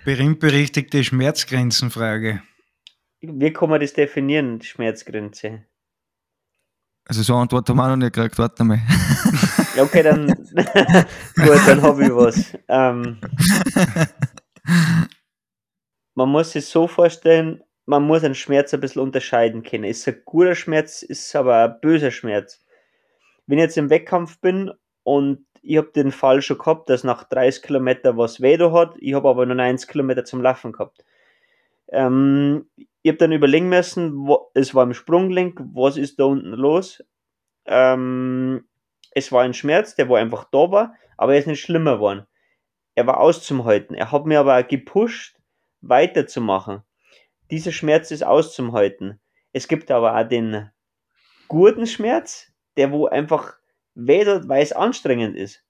berühmt-berüchtigte Schmerzgrenzenfrage. Wie kann man das definieren, die Schmerzgrenze? Also so eine Antwort haben wir noch nicht gekriegt, warte mal. Ja, okay, dann gut, dann habe ich was. Ähm, man muss sich so vorstellen, man muss einen Schmerz ein bisschen unterscheiden können. Ist ein guter Schmerz, ist aber ein böser Schmerz wenn ich jetzt im Wettkampf bin und ich habe den Fall schon gehabt, dass nach 30 Kilometer was weh hat, ich habe aber nur 90 Kilometer zum Laufen gehabt. Ähm, ich habe dann überlegen müssen, wo, es war im Sprunglenk, was ist da unten los? Ähm, es war ein Schmerz, der war einfach da war, aber er ist nicht schlimmer geworden. Er war auszuhalten. Er hat mir aber gepusht, weiterzumachen. Dieser Schmerz ist auszuhalten. Es gibt aber auch den guten Schmerz, der wo einfach wedert, weil es anstrengend ist.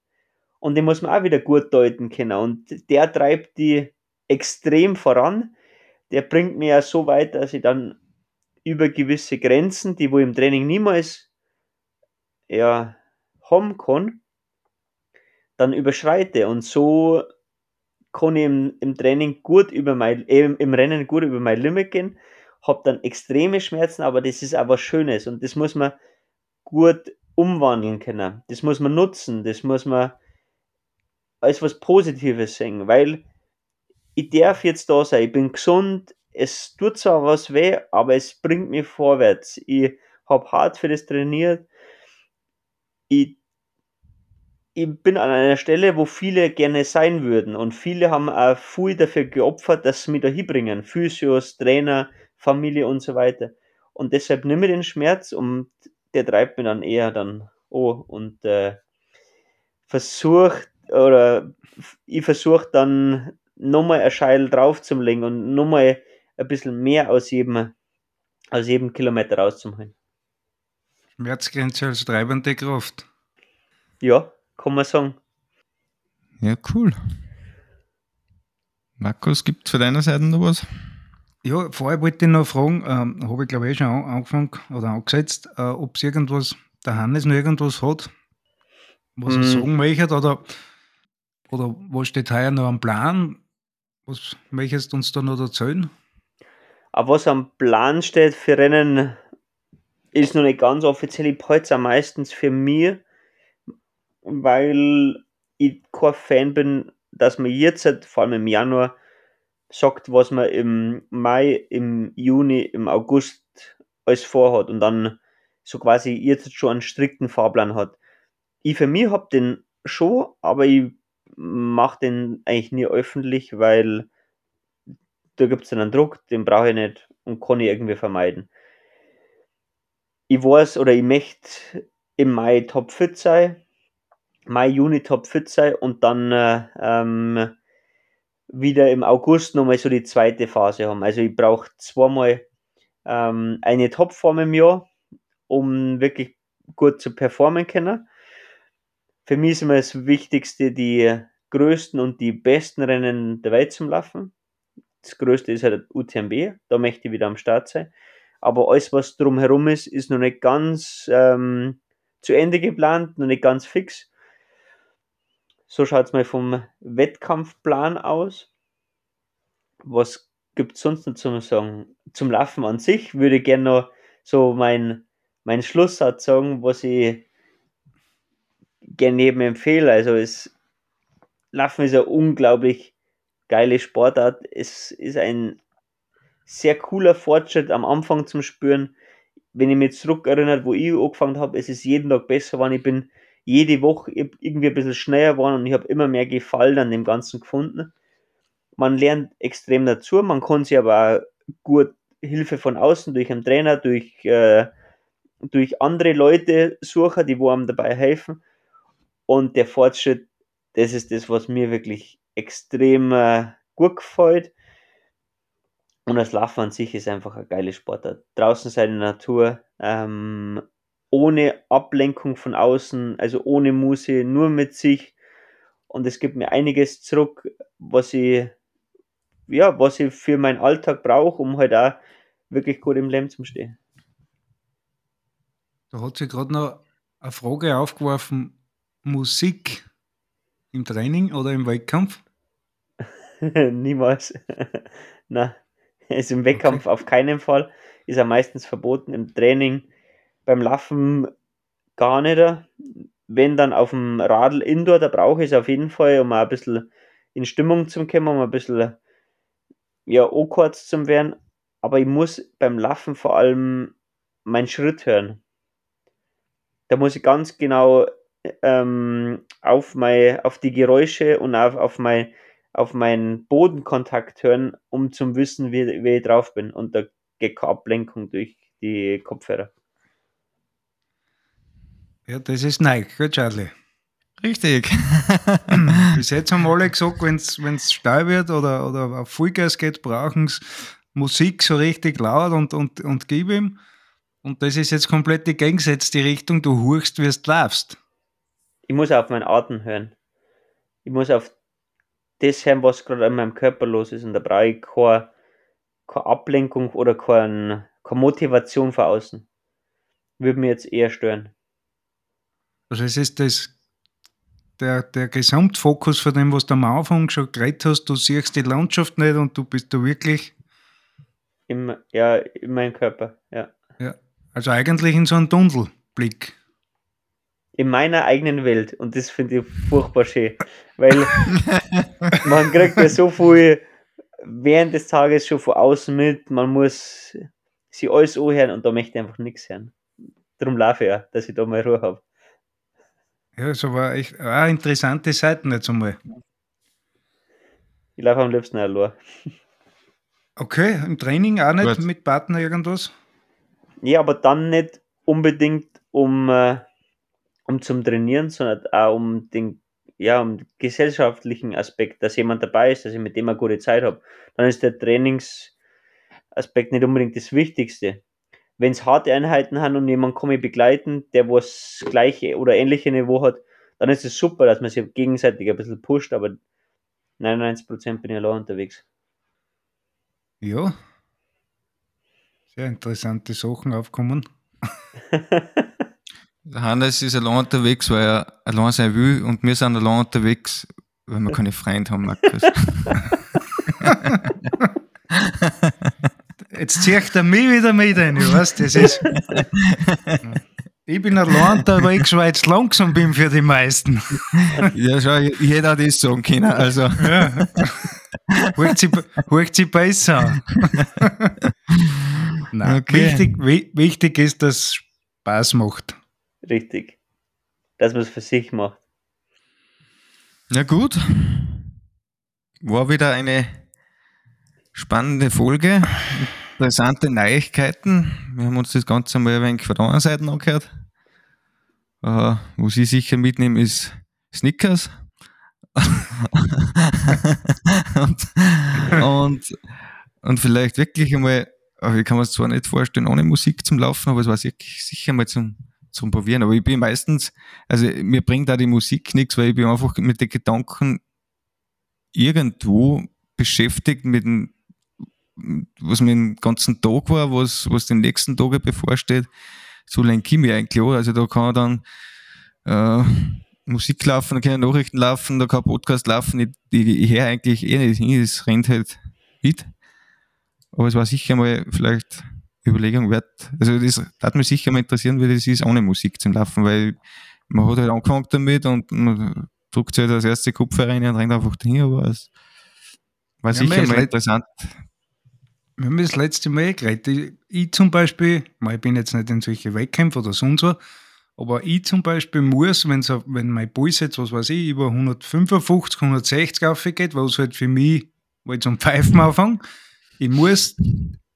Und den muss man auch wieder gut deuten können. Und der treibt die extrem voran. Der bringt mir ja so weit, dass ich dann über gewisse Grenzen, die wo im Training niemals ja, haben kann, dann überschreite. Und so kann ich im, im Training gut über mein, äh, im Rennen gut über mein Limit gehen, habe dann extreme Schmerzen, aber das ist auch was Schönes und das muss man gut umwandeln können. Das muss man nutzen, das muss man als was Positives sehen, weil ich darf jetzt da sein, ich bin gesund, es tut zwar was weh, aber es bringt mich vorwärts. Ich habe hart für das trainiert. Ich, ich bin an einer Stelle, wo viele gerne sein würden und viele haben auch viel dafür geopfert, dass sie mich da hinbringen. Physios, Trainer, Familie und so weiter. Und deshalb nimm mir den Schmerz und der treibt mir dann eher dann oh und äh, versucht oder ich versuche dann nochmal ein Scheil drauf zu legen und nochmal ein bisschen mehr aus jedem, aus jedem Kilometer rauszuholen. Schmerzgrenze als treibende Kraft. Ja, kann man sagen. Ja, cool. Markus, gibt es von deiner Seite noch was? Ja, vorher wollte ich noch fragen, ähm, habe ich glaube ich schon angefangen oder angesetzt, äh, ob es irgendwas, der Hannes noch irgendwas hat, was er mm. sagen möchte oder, oder was steht heuer noch am Plan? Was möchtest du uns da noch erzählen? Aber was am Plan steht für Rennen, ist noch nicht ganz offiziell. Ich halte es am meistens für mich, weil ich kein Fan bin, dass man jetzt, vor allem im Januar, sagt, was man im Mai, im Juni, im August alles vorhat und dann so quasi jetzt schon einen strikten Fahrplan hat. Ich für mich habe den schon, aber ich mache den eigentlich nie öffentlich, weil da gibt es einen Druck, den brauche ich nicht und kann ich irgendwie vermeiden. Ich weiß oder ich möchte im Mai topfit sein, Mai, Juni topfit sein und dann äh, ähm, wieder im August nochmal so die zweite Phase haben. Also ich brauche zweimal ähm, eine Topform im Jahr, um wirklich gut zu performen können. Für mich ist immer das Wichtigste, die größten und die besten Rennen der Welt zu laufen das größte ist halt UTMB, da möchte ich wieder am Start sein. Aber alles, was drumherum ist, ist noch nicht ganz ähm, zu Ende geplant, noch nicht ganz fix. So schaut es mal vom Wettkampfplan aus. Was gibt es sonst noch zum sagen? Zum Laufen an sich würde ich gerne noch so mein, mein Schlusssatz sagen, was ich gerne eben empfehle. Also es Laufen ist ja unglaublich geile Sportart. Es ist ein sehr cooler Fortschritt am Anfang zum Spüren. Wenn ich mich zurück erinnere, wo ich angefangen habe, es ist jeden Tag besser geworden. Ich bin jede Woche irgendwie ein bisschen schneller geworden und ich habe immer mehr Gefallen an dem Ganzen gefunden. Man lernt extrem dazu, man kann sich aber auch gut Hilfe von außen durch einen Trainer, durch, äh, durch andere Leute suchen, die einem dabei helfen. Und der Fortschritt, das ist das, was mir wirklich extrem äh, gut gefällt. Und das Laufen an sich ist einfach ein geiles Sportart. Draußen seine Natur, ähm, ohne Ablenkung von außen, also ohne Muse, nur mit sich. Und es gibt mir einiges zurück, was ich, ja, was ich für meinen Alltag brauche, um halt auch wirklich gut im Leben zu stehen. Da hat sich gerade noch eine Frage aufgeworfen: Musik im Training oder im Wettkampf? Niemals. Na, ist im Wettkampf okay. auf keinen Fall. Ist er meistens verboten. Im Training, beim Laufen gar nicht. Wenn dann auf dem Radl Indoor, da brauche ich es auf jeden Fall, um ein bisschen in Stimmung zu kommen, um ein bisschen ja, kurz zu werden. Aber ich muss beim Laufen vor allem meinen Schritt hören. Da muss ich ganz genau ähm, auf, mein, auf die Geräusche und auf, auf, mein, auf meinen Bodenkontakt hören, um zu wissen, wie, wie ich drauf bin. Und da geht keine Ablenkung durch die Kopfhörer. Ja, das ist Nike, gell, Charlie? Richtig. Bis jetzt haben alle gesagt, wenn es steil wird oder, oder auf Vollgas geht, brauchen sie Musik so richtig laut und, und, und gib ihm. Und das ist jetzt komplett die gegensätzte Richtung. Du hurchst, wie du laufst. Ich muss auf meinen Atem hören. Ich muss auf das hören, was gerade an meinem Körper los ist. Und da brauche ich keine, keine Ablenkung oder keine, keine Motivation von außen. Würde mir jetzt eher stören. Also es ist das der, der Gesamtfokus von dem, was du am Anfang schon geredet hast, du siehst die Landschaft nicht und du bist da wirklich. Im, ja, in meinem Körper, ja. ja. Also eigentlich in so einem Tunnelblick. In meiner eigenen Welt und das finde ich furchtbar schön, weil man kriegt ja so viel während des Tages schon von außen mit, man muss sich alles anhören und da möchte ich einfach nichts hören. Darum laufe ich ja, dass ich da mal Ruhe habe. Ja, das war echt eine interessante Seite jetzt einmal. Ich laufe am liebsten allein. Okay, im Training auch nicht Gut. mit Partner irgendwas? Ja, aber dann nicht unbedingt um, äh, um zum Trainieren, sondern auch um den, ja, um den gesellschaftlichen Aspekt, dass jemand dabei ist, dass ich mit dem eine gute Zeit habe. Dann ist der Trainingsaspekt nicht unbedingt das Wichtigste wenn es harte Einheiten haben und jemand kann mich begleiten, der was gleiche oder ähnliche Niveau hat, dann ist es super, dass man sich gegenseitig ein bisschen pusht, aber 99% bin ich allein unterwegs. Ja. Sehr interessante Sachen aufkommen. Hannes ist allein unterwegs, weil er allein sein will und wir sind allein unterwegs, weil wir keine Freunde haben, Markus. Jetzt zieht er mich wieder mit rein, weißt das ist. Ich bin allein unterwegs, weil ich langsam bin für die meisten. Ja, schau, jeder das sagen können, also. Ja. Hört sie, hört sie besser Nein, okay. wichtig, wichtig ist, dass es Spaß macht. Richtig. Dass man es für sich macht. Na gut. War wieder eine spannende Folge interessante Neuigkeiten. Wir haben uns das Ganze mal ein wenig von der anderen Seite angehört. Uh, was ich sicher mitnehme, ist Snickers. und, und, und, vielleicht wirklich einmal, ich kann mir es zwar nicht vorstellen, ohne Musik zum Laufen, aber es war sicher mal zum, zum Probieren. Aber ich bin meistens, also mir bringt da die Musik nichts, weil ich bin einfach mit den Gedanken irgendwo beschäftigt mit dem was mir den ganzen Tag war, was, was den nächsten Tag bevorsteht, so lenke ich mich eigentlich an. Also da kann dann äh, Musik laufen, da können Nachrichten laufen, da kann Podcast laufen. Ich, ich, ich höre eigentlich eh nicht hin, das rennt halt mit. Aber es war sicher mal vielleicht Überlegung wert. Also das hat mich sicher mal interessieren, wie das ist ohne Musik zum Laufen, weil man hat halt angefangen damit und man drückt sich halt das erste Kupfer rein und rennt einfach dahin, aber es war ja, sicher mal interessant wir haben das letzte Mal geredet. Ich, zum Beispiel, ich bin jetzt nicht in solche Wettkämpfe oder sonst was, aber ich zum Beispiel muss, wenn's, wenn mein Puls jetzt, was weiß ich, über 155, 160 aufgeht, was halt für mich, ich zum Pfeifen anfange, ich muss,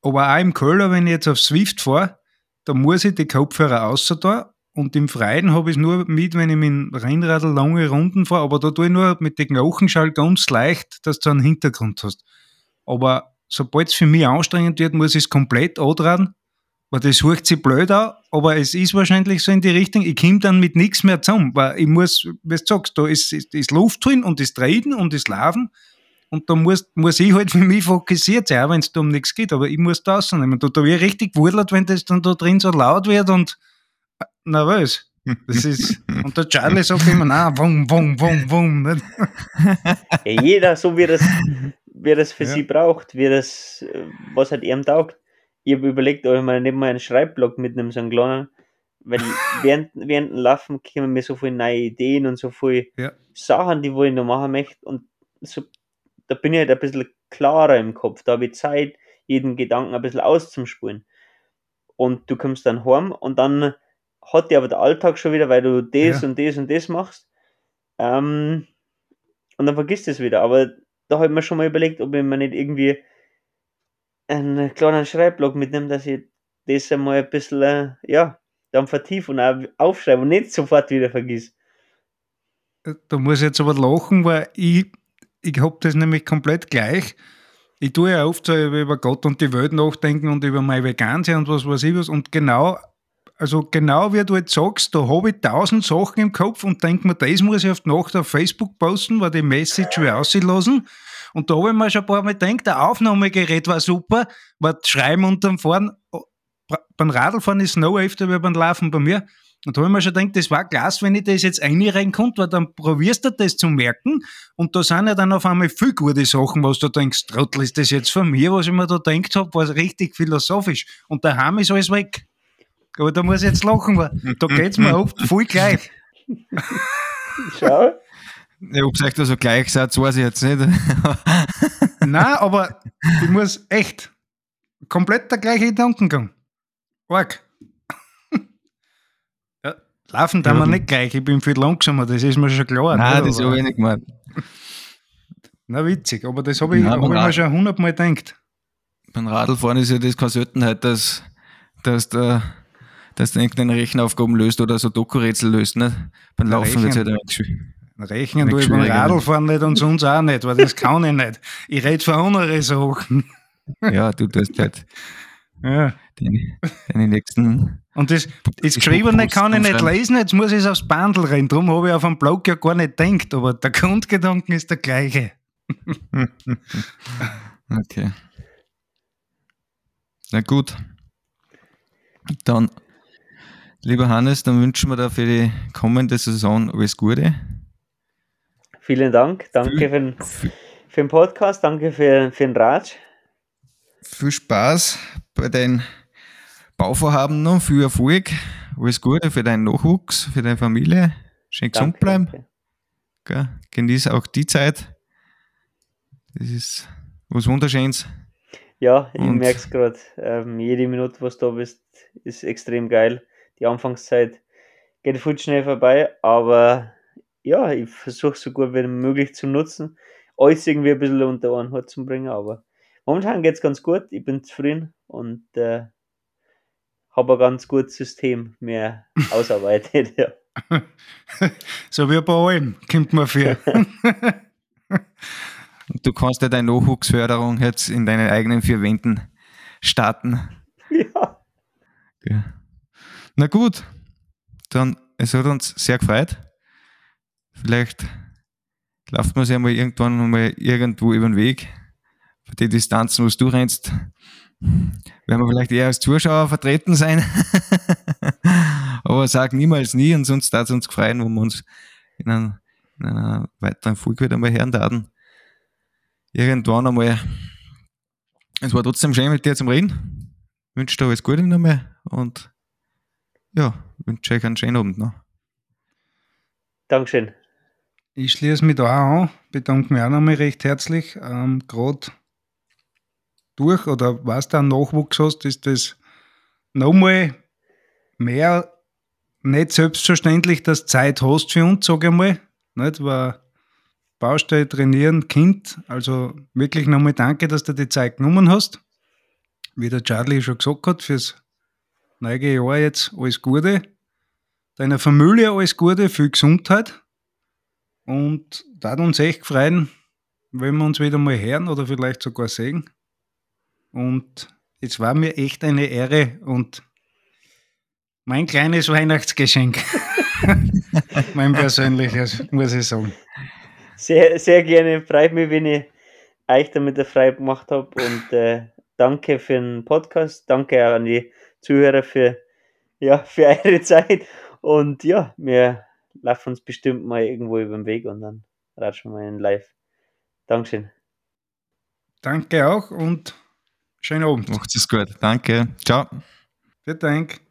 aber auch im Köller, wenn ich jetzt auf Swift fahre, da muss ich die Kopfhörer außer da und im Freien habe ich es nur mit, wenn ich mit dem Rennrad lange Runden fahre, aber da tue ich nur mit den Knochenschall ganz leicht, dass du einen Hintergrund hast. Aber sobald es für mich anstrengend wird, muss ich es komplett antragen, weil das hört sich blöd an, aber es ist wahrscheinlich so in die Richtung, ich komme dann mit nichts mehr zusammen, weil ich muss, wie du sagst, da ist, ist, ist Luft drin und das Treten und das Laufen und da muss, muss ich halt für mich fokussiert sein, auch wenn es da um nichts geht, aber ich muss das nehmen. Da, da wird richtig gewurdelt, wenn das dann da drin so laut wird und äh, nervös. Das ist, und der Charlie sagt immer, na, wum, wum, wum, wum. Jeder so wie das wer das für ja. sie braucht, wer das, äh, was halt ihm taugt. Ich habe überlegt, ob ich mal neben meinen Schreibblock mitnehme, so einen kleinen, weil während, während dem Laufen kommen mir so viele neue Ideen und so viele ja. Sachen, die wo ich noch machen möchte und so, da bin ich halt ein bisschen klarer im Kopf, da habe ich Zeit, jeden Gedanken ein bisschen auszuspulen. Und du kommst dann heim und dann hat dir aber der Alltag schon wieder, weil du das ja. und das und das machst. Ähm, und dann vergisst du es wieder. Aber da habe ich mir schon mal überlegt, ob ich mir nicht irgendwie einen kleinen Schreibblock mitnehme, dass ich das einmal ein bisschen, äh, ja, dann vertiefe und auch aufschreibe und nicht sofort wieder vergiss. da muss ich jetzt aber lachen, weil ich, ich habe das nämlich komplett gleich. Ich tue ja oft so über Gott und die Welt nachdenken und über mein Vegan und was weiß ich was. Und genau, also genau wie du jetzt sagst, da habe ich tausend Sachen im Kopf und denke mir, das muss ich auf die Nacht auf Facebook posten, weil die Message will auslassen. Und da habe ich mir schon ein paar Mal gedacht, der Aufnahmegerät war super, weil Schreiben unterm Fahren, beim Radlfahren ist noch öfter wie beim Laufen bei mir. Und da habe ich mir schon gedacht, das war klasse, wenn ich das jetzt einreihen konnte, weil dann probierst du das zu merken. Und da sind ja dann auf einmal viel gute Sachen, was du denkst, Trottel, ist das jetzt von mir, was ich mir da gedacht habe, war richtig philosophisch. Und daheim ist alles weg. Aber da muss ich jetzt lachen, weil da geht es mir oft voll gleich. Schau. Ja, ob es euch da so gleich seid, weiß ich jetzt nicht. Nein, aber ich muss echt komplett der gleiche Gedankengang. Arg. ja, laufen tun wir nicht gleich, ich bin viel langsamer, das ist mir schon klar. Nein, das habe ich nicht gemeint. Na, witzig, aber das habe ich, hab ich mir schon hundertmal gedacht. Beim Radlfahren ist ja das keine Seltenheit, dass, dass der dass du irgendeine Rechenaufgaben löst oder so Doku-Rätsel löst. Ne? Beim Laufen wird es halt schwierig. Rechnen tue ich beim Radlfahren nicht und sonst auch nicht, weil das kann ich nicht. Ich rede von anderen Sachen. Ja, du tust halt ja. deine, deine nächsten. Und das, das Geschriebene kann ich nicht lesen, jetzt muss ich es aufs Bandel rennen. Darum habe ich auf dem Blog ja gar nicht gedacht, aber der Grundgedanke ist der gleiche. okay. Na gut. Dann Lieber Hannes, dann wünschen wir dir für die kommende Saison alles Gute. Vielen Dank. Danke für, den, für den Podcast. Danke für, für den Rat. Viel Spaß bei deinen Bauvorhaben noch. Viel Erfolg. Alles Gute für deinen Nachwuchs, für deine Familie. Schön gesund danke, bleiben. Danke. Genieß auch die Zeit. Das ist was Wunderschönes. Ja, ich merke es gerade. Ähm, jede Minute, was du da bist, ist extrem geil die Anfangszeit geht viel schnell vorbei, aber ja, ich versuche so gut wie möglich zu nutzen, alles irgendwie ein bisschen unter einen Hut zu bringen, aber momentan geht es ganz gut, ich bin zufrieden und äh, habe ein ganz gutes System mehr ausarbeitet. Ja. so wie bei allem, kommt man für. du kannst ja deine Nachwuchsförderung jetzt in deinen eigenen vier Wänden starten. Ja. ja. Na gut, dann, es hat uns sehr gefreut. Vielleicht laufen wir sich mal irgendwann mal irgendwo über den Weg. Für die Distanzen, wo du rennst, werden wir vielleicht eher als Zuschauer vertreten sein. Aber sag niemals nie und sonst darf es uns freuen, wo wir uns in, einem, in einer weiteren Folge wieder mal hören werden. Irgendwann einmal. Es war trotzdem schön mit dir zum Reden. Ich wünsche dir alles Gute nochmal und ja, wünsche euch einen schönen Abend noch. Dankeschön. Ich schließe mich da auch an, bedanke mich auch nochmal recht herzlich. Ähm, Gerade durch oder was du einen Nachwuchs hast, ist das nochmal mehr nicht selbstverständlich, dass du Zeit hast für uns, sage ich mal. Nicht, weil Baustelle, trainieren, Kind, also wirklich nochmal danke, dass du die Zeit genommen hast. Wie der Charlie schon gesagt hat, fürs neue Jahr jetzt alles Gute. Deiner Familie alles Gute, viel Gesundheit. Und da uns echt freuen, wenn wir uns wieder mal hören oder vielleicht sogar sehen. Und es war mir echt eine Ehre und mein kleines Weihnachtsgeschenk. mein persönliches, muss ich sagen. Sehr, sehr gerne. Freut mich, wenn ich euch damit frei gemacht habe. Und äh, danke für den Podcast. Danke auch an die Zuhörer für, ja, für eure Zeit. Und ja, wir laufen uns bestimmt mal irgendwo über den Weg und dann ratschen wir in live. Dankeschön. Danke auch und schönen Abend. Macht es gut. Danke. Ciao. Vielen Dank.